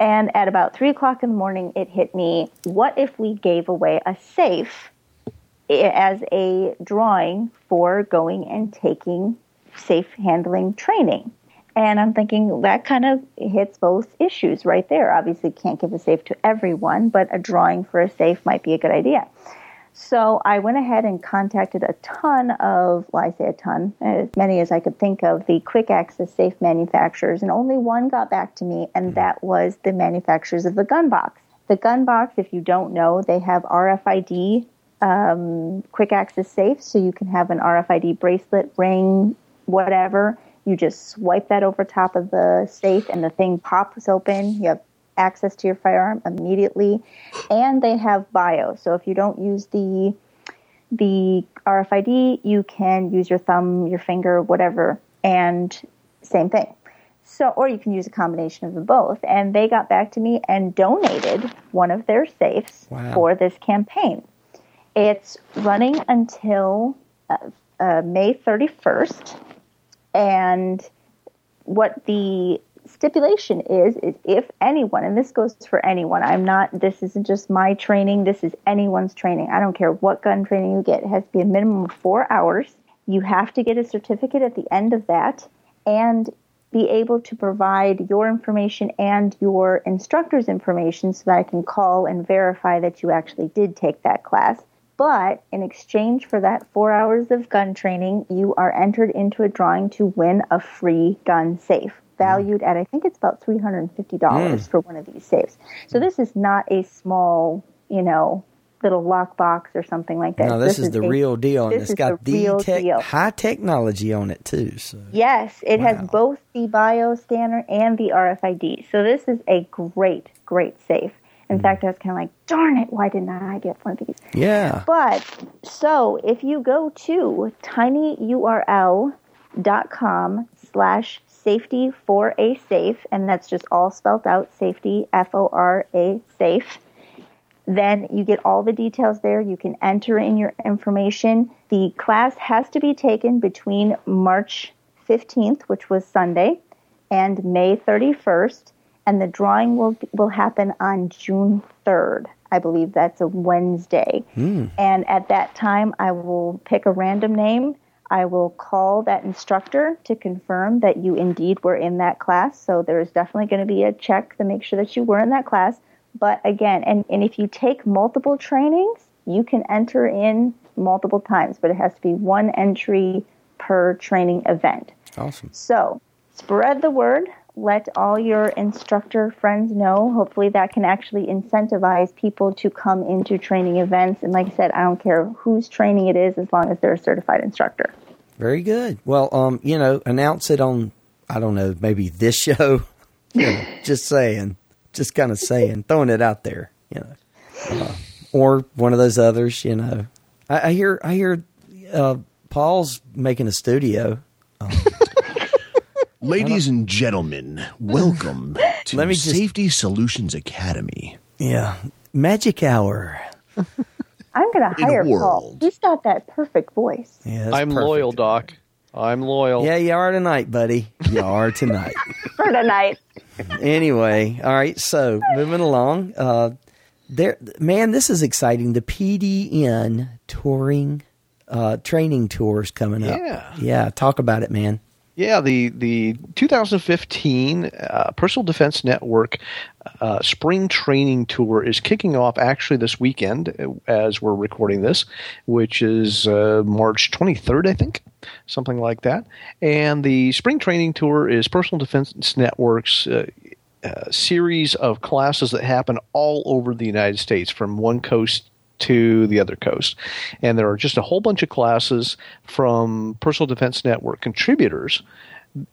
And at about three o'clock in the morning, it hit me what if we gave away a safe eh, as a drawing for going and taking safe handling training? And I'm thinking that kind of hits both issues right there. Obviously, can't give a safe to everyone, but a drawing for a safe might be a good idea. So I went ahead and contacted a ton of, well, I say a ton, as many as I could think of, the quick access safe manufacturers, and only one got back to me, and that was the manufacturers of the gun box. The gun box, if you don't know, they have RFID um, quick access safes, so you can have an RFID bracelet, ring, whatever. You just swipe that over top of the safe, and the thing pops open. You have access to your firearm immediately, and they have bio. So if you don't use the the RFID, you can use your thumb, your finger, whatever, and same thing. So, or you can use a combination of the both. And they got back to me and donated one of their safes Wow. for this campaign. It's running until uh, uh, May 31st. And what the stipulation is, is if anyone, and this goes for anyone, I'm not, this isn't just my training, this is anyone's training. I don't care what gun training you get, it has to be a minimum of four hours. You have to get a certificate at the end of that and be able to provide your information and your instructor's information so that I can call and verify that you actually did take that class. But in exchange for that four hours of gun training, you are entered into a drawing to win a free gun safe valued at I think it's about three hundred and fifty dollars Mm. for one of these safes. So this is not a small, you know, little lockbox or something like that. No, this, is, the a- real deal, and it's got the the tech, high technology on it too. So Yes, it Wow. has both the bio scanner and the RFID. So this is a great, great safe. In Mm. fact, I was kind of like, darn it, why didn't I get one of these? yeah, But so if you go to tinyurl.com slash safety for a safe, and that's just all spelled out safety, F O R A safe, then you get all the details there. You can enter in your information. The class has to be taken between March 15th, which was Sunday, and May 31st, and the drawing will will happen on June 3rd. I believe that's a Wednesday. Hmm. And at that time, I will pick a random name. I will call that instructor to confirm that you indeed were in that class. So there is definitely going to be a check to make sure that you were in that class. But again, and, and if you take multiple trainings, you can enter in multiple times, but it has to be one entry per training event. awesome. So spread the word. Let all your instructor friends know. Hopefully, that can actually incentivize people to come into training events. And like I said, I don't care whose training it is as long as they're a certified instructor. Very good. Well, um, you know, announce it on I don't know, maybe this show. [LAUGHS] You know, just saying, just kind of saying, throwing it out there. You know, uh, or one of those others. You know, I, I hear I hear uh, Paul's making a studio. Ladies and gentlemen, welcome [SIGHS] to Let me just- Safety Solutions Academy. Yeah, Magic Hour. [LAUGHS] I'm going to In a hire Paul. world. He's got that perfect voice. Yeah, that's I'm perfect. loyal, Doc. I'm loyal. Yeah, you are tonight, buddy. You are tonight. [LAUGHS] For tonight. anyway, all right. So moving along, uh, there, man, this is exciting. The PDN touring, uh, training tours coming up. Yeah. yeah. Talk about it, man. Yeah, the the 2015 uh, Personal Defense Network uh, Spring Training Tour is kicking off actually this weekend uh, as we're recording this, which is uh, March 23rd, I think, something like that. And the Spring Training Tour is Personal Defense Network's. Uh, uh, series of classes that happen all over the United States, from one coast to the other coast. And there are just a whole bunch of classes from Personal Defense Network contributors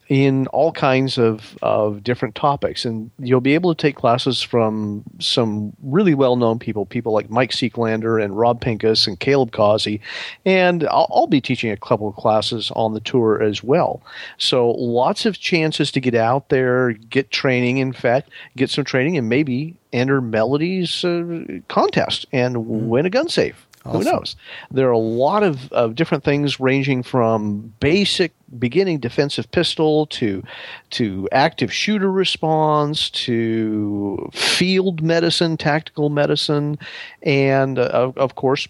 in all kinds of, of different topics. And you'll be able to take classes from some really well known people, people like Mike Seeklander and Rob Pincus and Caleb Causey. And I'll, I'll be teaching a couple of classes on the tour as well. So lots of chances to get out there, get training, in fact, get some training, and maybe enter Melody's uh, contest and win a gun safe. Who knows? There are a lot of, of different things ranging from basic beginning defensive pistol to to active shooter response to field medicine, tactical medicine, and uh, of, of course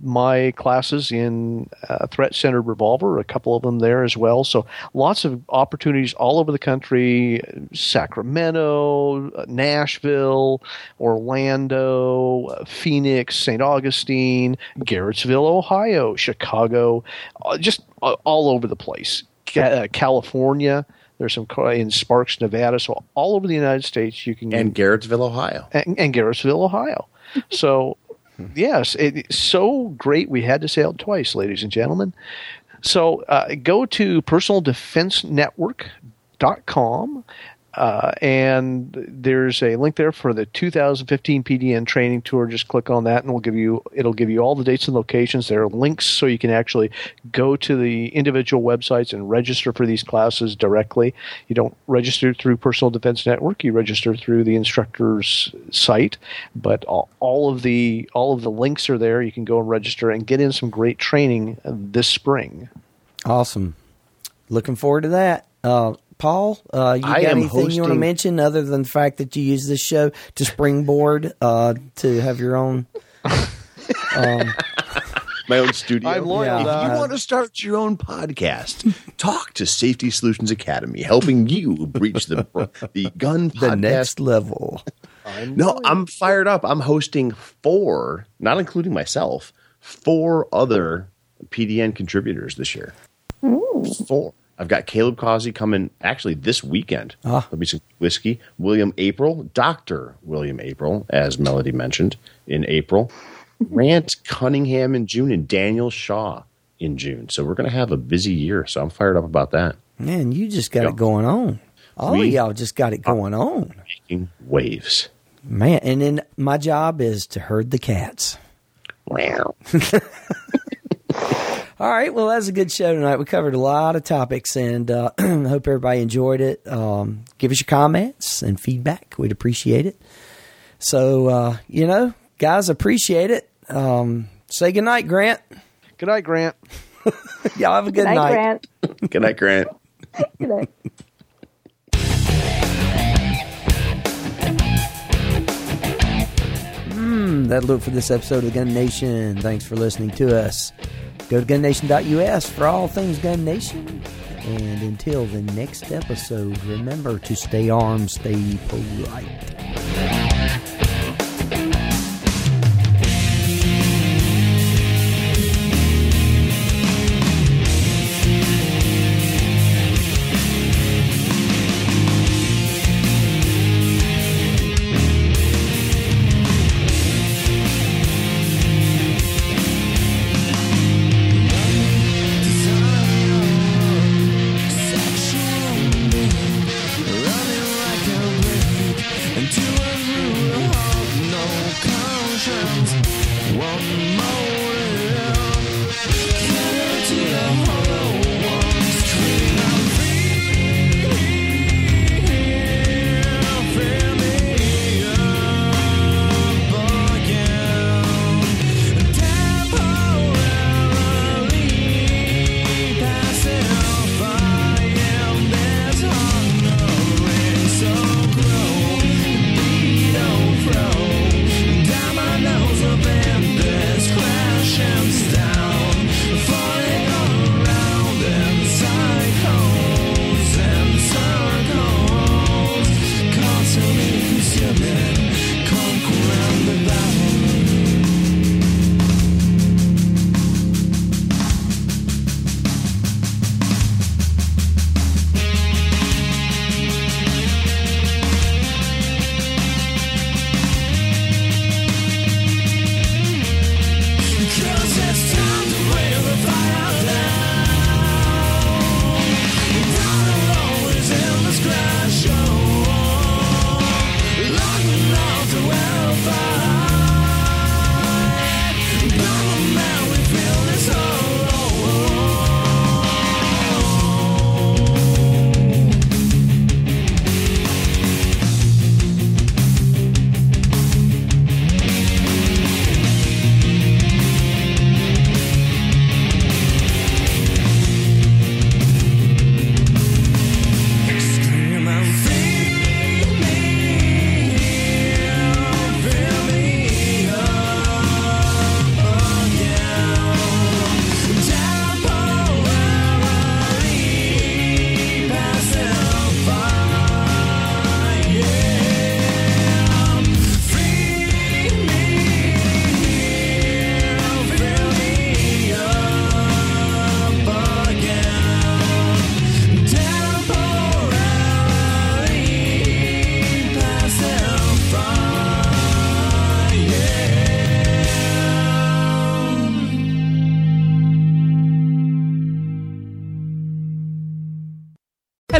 my classes in uh, threat centered revolver, a couple of them there as well. So lots of opportunities all over the country Sacramento, Nashville, Orlando, Phoenix, St. Augustine, Garrettsville, Ohio, Chicago, uh, just uh, all over the place. Ca- uh, California. There's some in Sparks, Nevada. So all over the United States, you can And Garrettsville, Ohio. and, and Garrettsville, Ohio. So, yes, so great we had to say it twice, ladies and gentlemen. So, uh, go to personaldefensenetwork.com. Uh, and there's a link there for the 2015 PDN training tour. Just click on that, and we'll give you it'll give you all the dates and locations. There are links so you can actually go to the individual websites and register for these classes directly. You don't register through Personal Defense Network; you register through the instructor's site. But all, all of the all of the links are there. You can go and register and get in some great training this spring. Awesome. Looking forward to that. Uh, Paul, uh, you I got am anything you want to mention other than the fact that you use this show to springboard uh, to have your own? [LAUGHS] Um, My own studio. I'm loyal, If Doc. you want to start your own podcast, talk to Safety Solutions Academy, helping you reach the the gun [LAUGHS] the podcast next level. No, I'm fired up. I'm hosting four, not including myself, four other PDN contributors this year. Four. I've got Caleb Causey coming actually this weekend. Ah. There'll be some whiskey. William Aprill, Dr. William Aprill, as Melody mentioned, in April. [LAUGHS] Grant Cunningham in June and Daniel Shaw in June. So we're going to have a busy year. So I'm fired up about that. Man, you just got it going on. All of y'all just got it going on. Making waves. Man, and then my job is to herd the cats. Wow. [LAUGHS] All right, well, that was a good show tonight. We covered a lot of topics, and uh, [CLEARS THROAT] hope everybody enjoyed it. Um, give us your comments and feedback; we'd appreciate it. So, uh, you know, guys, appreciate it. Um, say good night, Grant. Good night, Grant. [LAUGHS] Y'all have a good, Good night, night. Grant. Good night, Grant. [LAUGHS] Good night. That'll do it for this episode of the Gun Nation. Thanks for listening to us. Go to gunnation.us for all things Gun Nation. And until the next episode, remember to stay armed, stay polite.